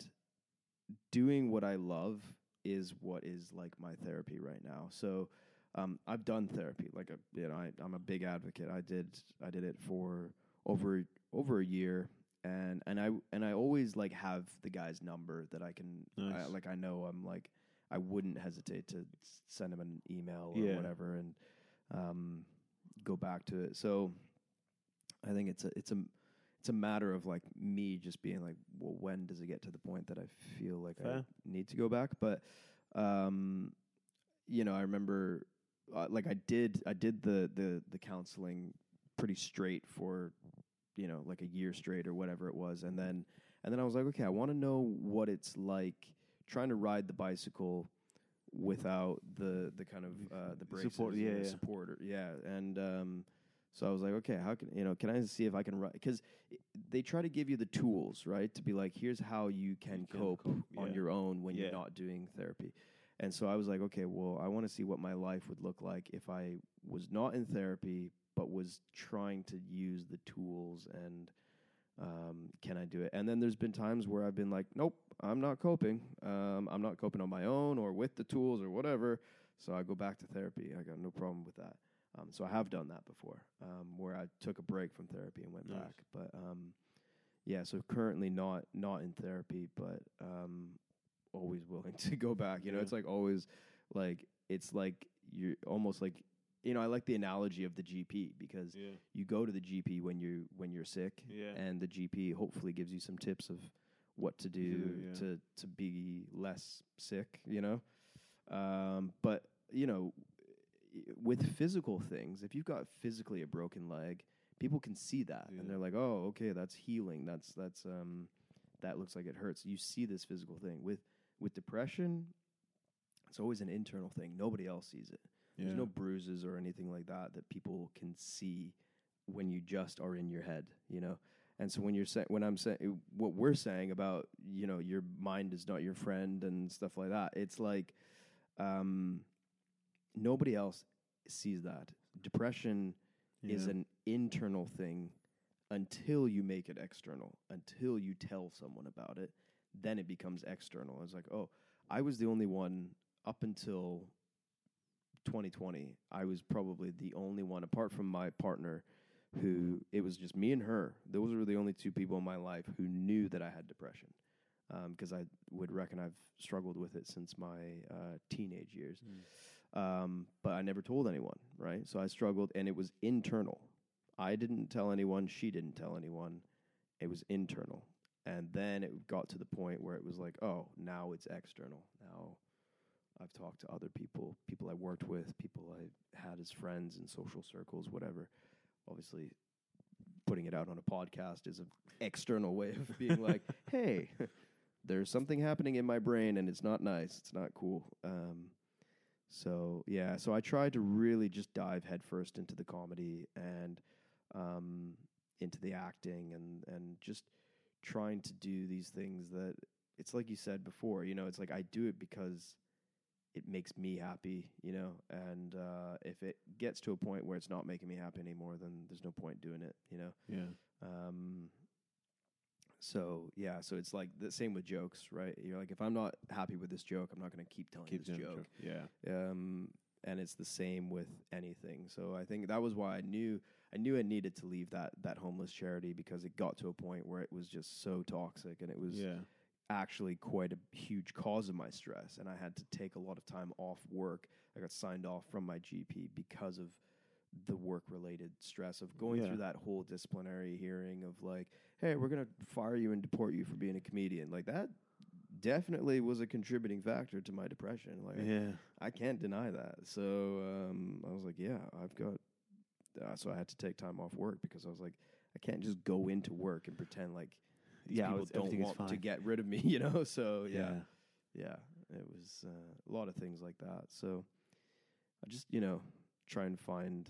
doing what I love is what is like my therapy right now. So um, I've done therapy. Like a, you know, I, I'm a big advocate. I did I did it for over over a year, and and I and I always like have the guy's number that I can I, like I know I'm like I wouldn't hesitate to send him an email or Yeah. whatever and um, go back to it. So I think it's a it's a it's a matter of like me just being like, well, when does it get to the point that I feel like I need to go back? But um, you know, I remember uh, like I did I did the the the counseling pretty straight for you know like a year straight or whatever it was, and then and then I was like, okay, I want to know what it's like trying to ride the bicycle without the the kind of uh, the braces Support, yeah, support, or- yeah, and um, so I was like, okay, how can you know? Can I see if I can ride? Because they try to give you the tools, right? To be like, here's how you can, can cope, cope, on yeah. your own when Yeah. you're not doing therapy. And so I was like, okay, well, I want to see what my life would look like if I was not in therapy, but was trying to use the tools and um, can I do it? And then there's been times where I've been like, nope, I'm not coping. Um, I'm not coping on my own or with the tools or whatever. So I go back to therapy. I got no problem with that. Um, so I have done that before, um, where I took a break from therapy and went Nice. back. But um, yeah, so currently not not in therapy, but um, always willing to go back. You know, Yeah. it's like always like it's like you're almost like you know. I like the analogy of the GP because Yeah. you go to the GP when you when you're sick, Yeah. and the GP hopefully gives you some tips of what to do yeah. to to be less sick. You know, um, but you know, with physical things, if you've got physically a broken leg, people can see that and they're like, "Oh, okay, that's healing. That's that's um, that looks like it hurts." You see this physical thing with with depression. It's always an internal thing. Nobody else sees it. There's no bruises or anything like that that people can see when you just are in your head, you know. And so when you're saying, when I'm saying what we're saying about, you know, your mind is not your friend and stuff like that, it's like um, nobody else sees that. Depression is an internal thing until you make it external, until you tell someone about it, then it becomes external. It's like, oh, I was the only one up until 2020. I was probably the only one, apart from my partner, who it was just me and her. Those were the only two people in my life who knew that I had depression. Because I would reckon I've struggled with it since my uh, teenage years. Um, but I never told anyone, right? So I struggled, and it was internal. I didn't tell anyone. She didn't tell anyone. It was internal. And then it got to the point where it was like, oh, now it's external. Now I've talked to other people, people I worked with, people I had as friends in social circles, whatever. Obviously, putting it out on a podcast is an external way of being like, hey, there's something happening in my brain and it's not nice. It's not cool. Um, so yeah, so I tried to really just dive headfirst into the comedy and um, into the acting and and just trying to do these things that it's like you said before. You know, it's like I do it because it makes me happy. You know, and uh, if it gets to a point where it's not making me happy anymore, then there's no point doing it. You know. Yeah. Um, so yeah, so it's like the same with jokes, right? You're like, if I'm not happy with this joke, I'm not going to keep telling Keep this joke. joke. Yeah. Um, and it's the same with anything. So I think that was why I knew I knew I needed to leave that that homeless charity because it got to a point where it was just so toxic and it was Yeah. Actually quite a huge cause of my stress and I had to take a lot of time off work. I got signed off from my GP because of the work related stress of going Yeah. through that whole disciplinary hearing of like, hey, we're going to fire you and deport you for being a comedian. Like that definitely was a contributing factor to my depression. Like Yeah. I can't deny that. So um, I was like, yeah, I've got. Uh, so I had to take time off work because I was like, I can't just go into work and pretend like Yeah, people it's- don't want to get rid of me, you know. So yeah, Yeah. yeah, it was uh, a lot of things like that. So I just you know try and find.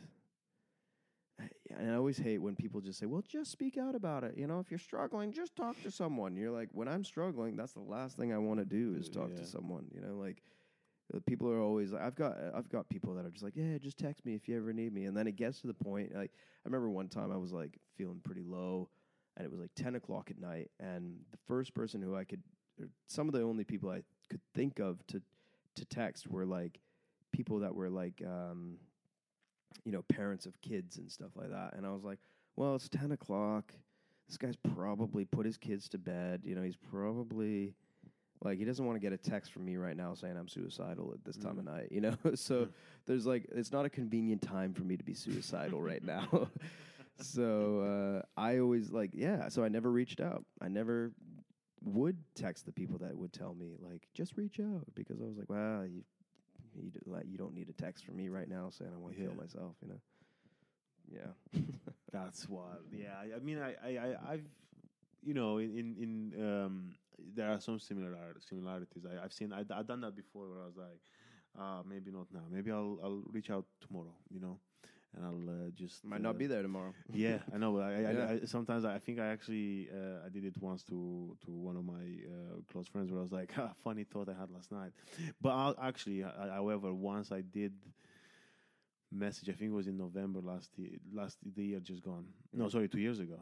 And I always hate when people just say, "Well, just speak out about it." You know, if you're struggling, just talk to someone. You're like, when I'm struggling, that's the last thing I want to do is talk Yeah. to someone. You know, like uh, people are always like, I've got I've got people that are just like, yeah, just text me if you ever need me. And then it gets to the point, like I remember one time I was like feeling pretty low, and it was like ten o'clock at night, and the first person who I could, or some of the only people I could think of to to text were like people that were like, um, you know, parents of kids and stuff like that. And I was like, well, it's ten o'clock. This guy's probably put his kids to bed. You know, he's probably like he doesn't want to get a text from me right now saying I'm suicidal at this time of night. You know, so there's like it's not a convenient time for me to be suicidal right now. so uh, I always like yeah. So I never reached out. I never would text the people that would tell me like just reach out because I was like, well, you you, you don't need a text from me right now saying I want to kill myself. You know. Yeah. That's wild. Yeah, I, mean, I, I, I, I've, you know, in, in, um, there are some similar similarities. I, I've seen, I, I've done that before, where I was like, uh, maybe not now. Maybe I'll, I'll reach out tomorrow. You know, and I'll uh, just Might uh, not be there tomorrow. yeah, I know. But I, I, Yeah. I, sometimes I think I actually uh, I did it once to to one of my uh, close friends where I was like, ah, funny thought I had last night. But I'll, actually, I, however, once I did message. I think it was in November last year, last the year just gone. No, sorry, two years ago.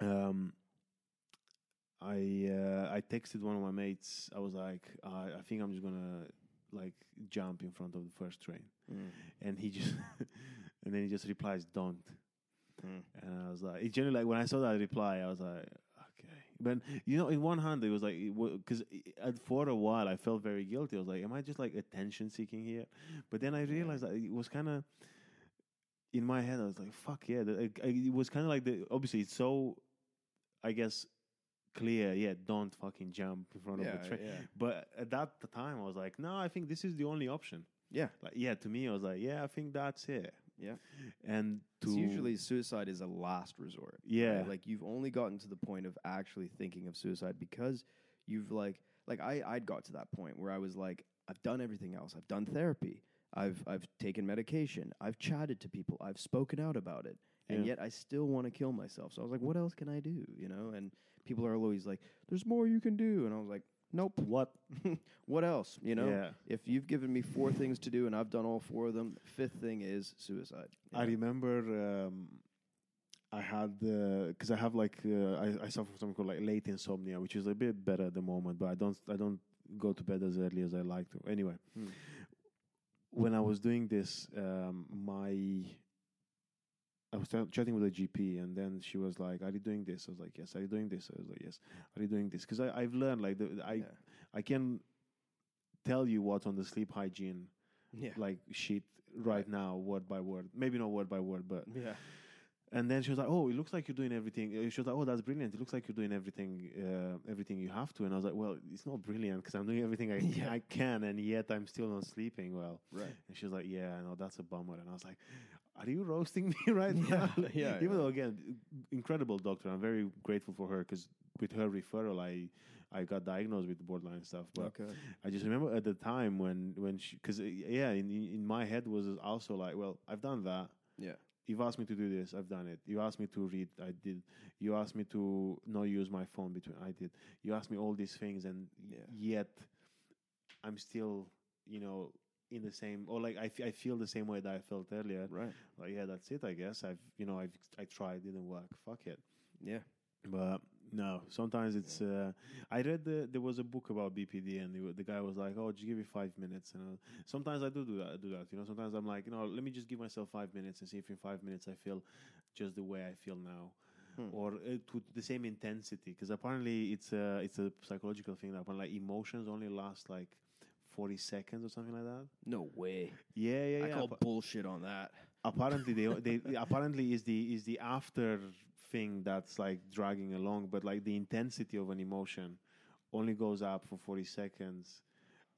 Um, I uh, I texted one of my mates. I was like, uh, I think I'm just gonna like jump in front of the first train, Mm. and he just and then he just replies, "Don't." Mm. And I was like, it generally like when I saw that reply, I was like, okay, But you know, in one hand, it was like because for a while I felt very guilty. I was like, "Am I just like attention seeking here?" But then I realized that it was kind of in my head. I was like, "Fuck yeah!" that- I- I- It was kind of like the obviously it's so, I guess, clear. Yeah, don't fucking jump in front of Yeah, the train. yeah. But at that time, I was like, "No, I think this is the only option." Yeah. Like, yeah, to me, I was like, "Yeah, I think that's it." Yeah. And to usually suicide is a last resort. Yeah. right? Like you've only gotten to the point of actually thinking of suicide because you've like like I I'd got to that point where I was like I've done everything else. I've done therapy. I've I've taken medication. I've chatted to people. I've spoken out about it. And Yeah. yet I still want to kill myself. So I was like, what else can I do? You know? And people are always like, there's more you can do. And I was like, nope. what? what else? You know? Yeah. If you've given me four things to do and I've done all four of them, fifth thing is suicide. I remember um, I had because I have like uh, I, I suffer from something called like late insomnia, which is a bit better at the moment, but I don't I don't go to bed as early as I like to. Anyway, Hmm. when I was doing this, um, my I was ch- chatting with a GP, and then she was like, "Are you doing this?" I was like, "Yes." Are you doing this? I was like, "Yes." Are you doing this? Because I've learned like the, I yeah. I can tell you what's on the sleep hygiene Yeah. like sheet right now, word by word. Maybe not word by word, but yeah. and then she was like, "Oh, it looks like you're doing everything." uh, She was like, "Oh, that's brilliant. It looks like you're doing everything, uh, everything you have to." And I was like, "Well, it's not brilliant because I'm doing everything I, Yeah. I can, and yet I'm still not sleeping well." Right. And she was like, "Yeah, I know that's a bummer." And I was like, "Are you roasting me right now?" Yeah, yeah, Even yeah. though, again, incredible doctor. I'm very grateful for her because with her referral, I I got diagnosed with borderline stuff. But okay. I just remember at the time when when she because yeah, in in in my head was also like, well, I've done that. Yeah. You've asked me to do this, I've done it. You asked me to read, I did. You asked me to not use my phone between, I did. You asked me all these things, and Yeah. yet I'm still, you know, in the same or like I, f- I feel the same way that I felt earlier. Right. Like yeah, that's it. I guess I've you know I've I tried, didn't work. Fuck it. Yeah. But no, sometimes it's. Uh, I read the, there was a book about BPD, and the, the guy was like, "Oh, just give me five minutes." And uh, sometimes I do do that. Do that. You know, sometimes I'm like, you know, let me just give myself five minutes and see if in five minutes I feel just the way I feel now, Hmm. or uh, to the same intensity. Because apparently it's a it's a psychological thing that when like emotions only last like forty seconds or something like that. No way. Yeah, yeah, yeah. I yeah. call Appa- bullshit on that. apparently they, they apparently is the is the after thing that's like dragging along but like the intensity of an emotion only goes up for 40 seconds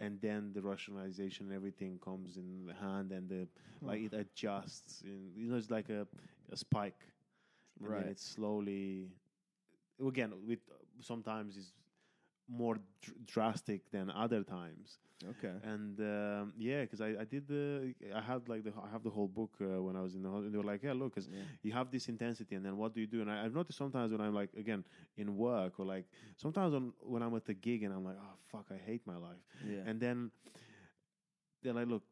and then the rationalization and everything comes in the hand and the like it adjusts in, you know it's like a, a spike and Right. it's slowly again with sometimes is more dr- drastic than other times Okay. and um, yeah, because I, I did the I had like the I have the whole book uh, when I was in the hospital. They were like, yeah, look, because Yeah. you have this intensity, and then what do you do? And I, I've noticed sometimes when I'm like again in work or like sometimes when when I'm at the gig and I'm like, oh fuck, I hate my life, Yeah. and then they're like, look,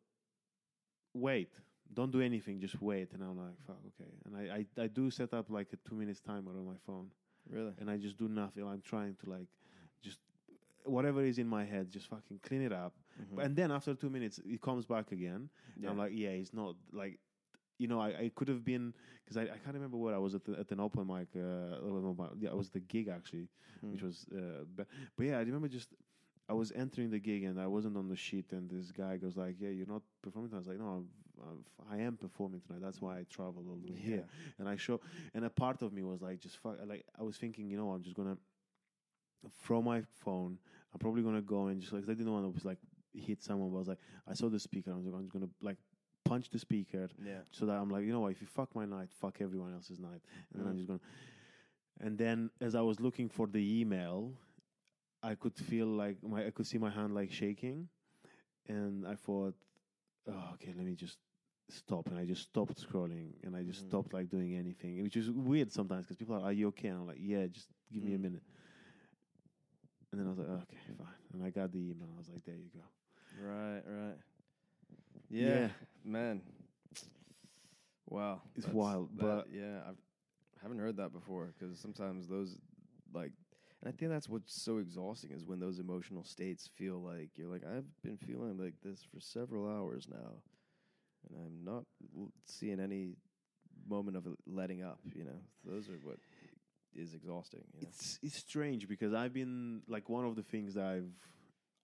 wait. Don't do anything, just wait. And I'm like, fuck, okay. And I, I, I do set up like a two minutes timer on my phone really. and I just do nothing. I'm trying to like just whatever is in my head, just fucking clean it up. Mhm. And then after two minutes, it comes back again. Yeah. I'm like, yeah, it's not like, you know, I, I could have been because I, I can't remember what I was at the, at an open mic. Uh, yeah, I was at the gig actually, which Hmm. was. Uh, but, but yeah, I remember just. I was entering the gig and I wasn't on the sheet, and this guy goes like, "Yeah, you're not performing." tonight." I was like, "No, I'm, I'm, I am performing tonight. That's why I traveled all the way here." and I show, and a part of me was like, just fuck, like I was thinking, you know, I'm just gonna throw my phone. I'm probably gonna go and just like 'cause I didn't want to like hit someone. But I was like, I saw the speaker. I was like, I'm just gonna like punch the speaker Yeah. so that I'm like, you know what? If you fuck my night, fuck everyone else's night, and then I'm Mm. just gonna. And then as I was looking for the email, I could feel like my I could see my hand like shaking, and I thought, oh, okay, let me just stop, and I just stopped scrolling, and I just Mhm. stopped like doing anything, which is weird sometimes because people are, are you okay? And I'm like, yeah, just give me a Mm. minute. And then I was like, okay, fine, and I got the email. I was like, there you go. Right. Right. Yeah. Yeah. Man. Wow. It's that's- wild, that- but- yeah, I've, I haven't heard that before because sometimes those like, and I think that's what's so exhausting is when those emotional states feel like you're like I've been feeling like this for several hours now, and I'm not l- seeing any moment of letting up. You know, those are what is exhausting. You know? It's it's strange because I've been like one of the things that I've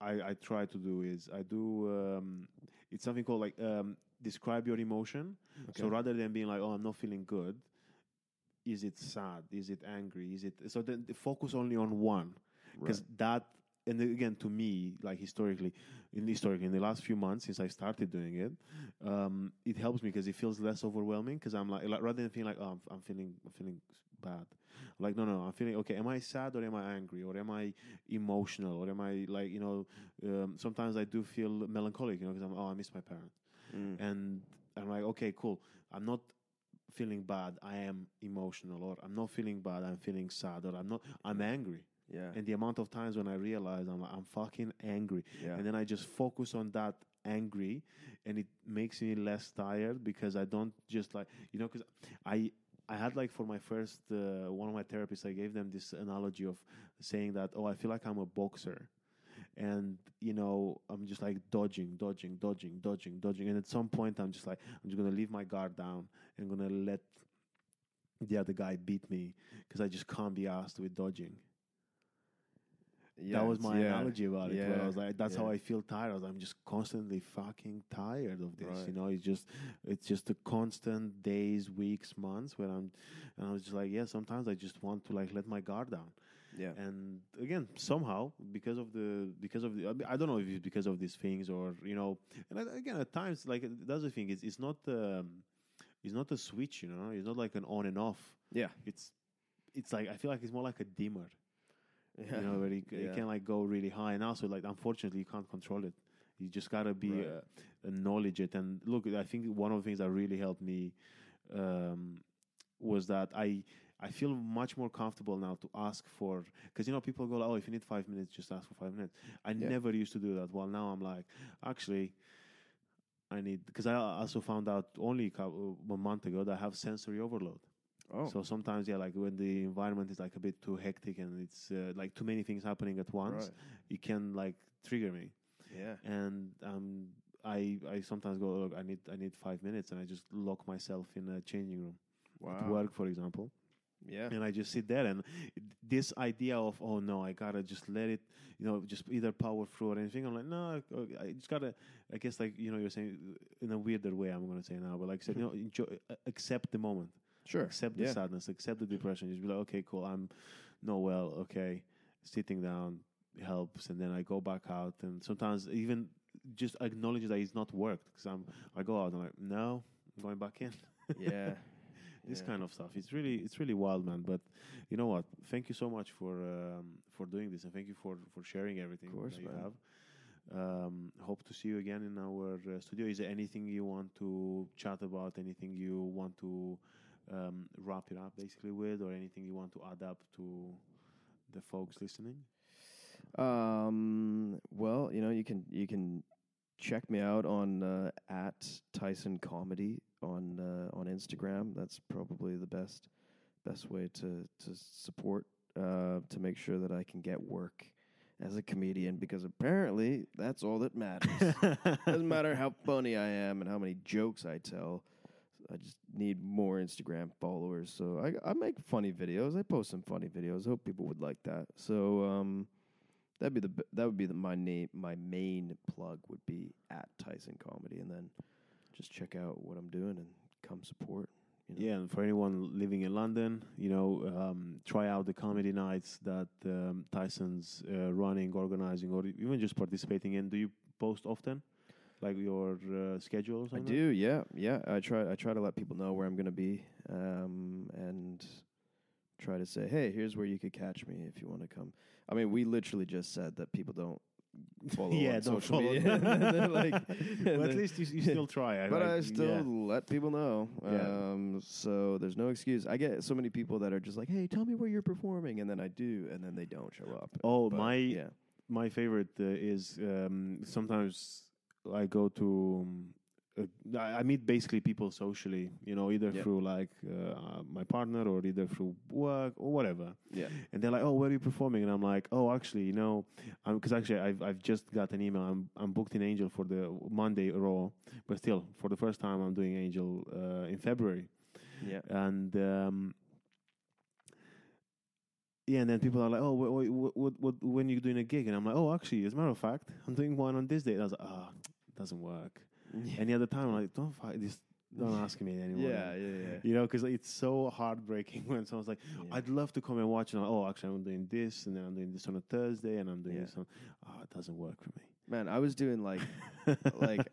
I, I try to do is I do um, it's something called like um, describe your emotion. So rather than being like, oh, I'm not feeling good, is it sad? Is it angry? Is it so? Then the focus only on one because that and again to me like historically in historically in the last few months since i started doing it um, it helps me because it feels less overwhelming because i'm like, like rather than feeling like oh I'm, I'm feeling i'm feeling bad like no no i'm feeling okay am i sad or am i angry or am i emotional or am i like you know um, sometimes i do feel melancholic you know because i'm oh i miss my parents. Mm. and i'm like okay cool. I'm not feeling bad. I am emotional or i'm not feeling bad. I'm feeling sad or i'm not i'm angry. Yeah, and the amount of times when I realize I'm like, I'm fucking angry, yeah, and then I just focus on that angry, and it makes me less tired because I don't just like you know because I I had like for my first uh, one of my therapists I gave them this analogy of saying that oh I feel like I'm a boxer. And you know, I'm just like dodging, dodging, dodging, dodging, dodging, and at some point, I'm just like, I'm just gonna leave my guard down and gonna let the other guy beat me because I just can't be asked with dodging yeah. that was my yeah, analogy about it. Where I was like, that's how. I feel tired. I was, I'm just constantly fucking tired of this. Right. You know, it's just it's just a constant days, weeks, months where I'm, and I was just like, yeah. Sometimes I just want to like let my guard down. Yeah, And again, somehow because of the because of the I don't know if it's because of these things or you know, and again at times like that's the thing. It's it's not um, it's not a switch. You know, it's not like an on and off. yeah, It's it's like I feel like it's more like a dimmer yeah. you know, where you, c- you can like go really high. And also, like, unfortunately, you can't control it. You just gotta be Right. uh, acknowledge it. And look, I think one of the things that really helped me um, was that I I feel much more comfortable now to ask for because you know people go like, oh if you need five minutes just ask for five minutes. I Yeah. never used to do that. Well, now I'm like actually. I need because I also found out only a, couple, a month ago that I have sensory overload. Oh, So sometimes, yeah, like when the environment is like a bit too hectic and it's uh, like too many things happening at once, right. it can like trigger me. Yeah, And um, I I sometimes go, look, I need I need five minutes, and I just lock myself in a changing room wow. at work, for example, Yeah, and I just sit there. And this idea of oh no, I gotta just let it, you know, just either power through or anything. I'm like, no, I just gotta. I guess like you know, you're saying in a weirder way. I'm gonna say now, but like said, you know, enjoy, accept the moment sure. accept the yeah. sadness, accept the depression. Just be like, okay, cool, I'm no well, okay. Sitting down helps, and then I go back out, and sometimes even just acknowledge that it's not worked because I'm I go out and I'm like, no, I'm going back in. yeah. this Yeah. kind of stuff. It's really it's really wild, man. But you know what? Thank you so much for um, for doing this, and thank you for for sharing everything of course, that you man. have. Um, hope to see you again in our uh, studio. Is there anything you want to chat about? Anything you want to um, wrap it up basically with, or anything you want to add up to the folks listening? Um. Well, you know, you can you can check me out on uh, at Tyson Comedy on uh, on Instagram. That's probably the best best way to to support uh, to make sure that I can get work as a comedian because apparently that's all that matters. Doesn't matter how funny I am and how many jokes I tell. I just need more Instagram followers. So I, I make funny videos. I post some funny videos. Hope people would like that. So um, that'd be the that would be the, my name. My main plug would be at Tyson Comedy, and then just check out what I'm doing and come support. You know? Yeah, and for anyone living in London, you know, um, try out the comedy nights that um, Tyson's uh, running, organizing, or even just participating in. Do you post often, like your uh, schedule? Or I do, yeah, yeah. I try. I try to let people know where I'm going to be, um, and try to say, "Hey, here's where you could catch me if you want to come." I mean, we literally just said that people don't follow. yeah, on don't social follow. media. Like, well, at least you, you still try. but I still yeah. let people know. Yeah. Um, so there's no excuse. I get so many people that are just like, "Hey, tell me where you're performing," and then I do, and then they don't show up. Oh, But, my yeah, my favorite uh, is um, sometimes I go to. Um, uh, I meet basically people socially, you know, either Yeah. through like uh, my partner or either through work or whatever. yeah, And they're like, "Oh, where are you performing?" And I'm like, "Oh, actually, you know, because actually, I've I've just got an email. I'm I'm booked in Angel for the Monday Raw, but still, for the first time, I'm doing Angel uh, in February, yeah. and um, yeah, and then people are like, "Oh, what, what, what, what, when you doing a gig?" And I'm like, "Oh, actually, as a matter of fact, I'm doing one on this date." And I was like, "Oh, it doesn't work." Any other time, I'm like, "Don't fight this. Don't ask me anymore." yeah, yeah, yeah. You know, because it's so heartbreaking when someone's like, Yeah. "I'd love to come and watch," and I'm, oh, actually, I'm doing this, and then I'm doing this on a Thursday, and I'm doing Yeah. this on. Oh, it doesn't work for me. Man, I was doing like like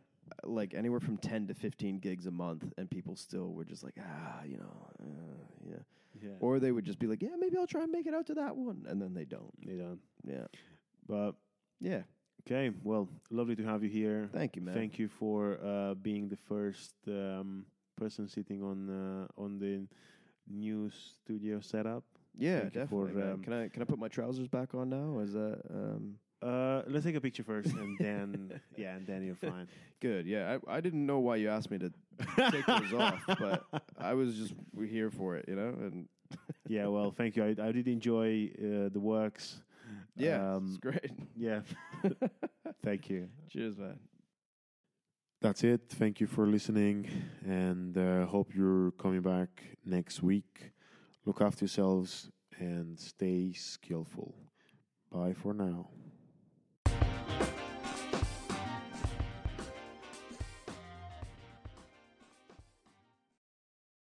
like anywhere from 10 to 15 gigs a month and people still were just like ah you know uh, yeah yeah, or they would just be like yeah maybe i'll try and make it out to that one and then they don't they don't yeah But yeah okay, well, lovely to have you here. thank you man Thank you for uh, being the first um, person sitting on uh, on the new studio setup. yeah thank you for, definitely um, can i can i put my trousers back on now is that um Uh, let's take a picture first, and then yeah, and then you're fine. good yeah I, I didn't know why you asked me to take those off but i was just here for it you know and yeah, well, thank you. I, I did enjoy uh, the works. Yeah Um, it's great Yeah, thank you. cheers man That's it. Thank you for listening, and uh, hope you're coming back next week. Look after yourselves and stay skillful. Bye for now.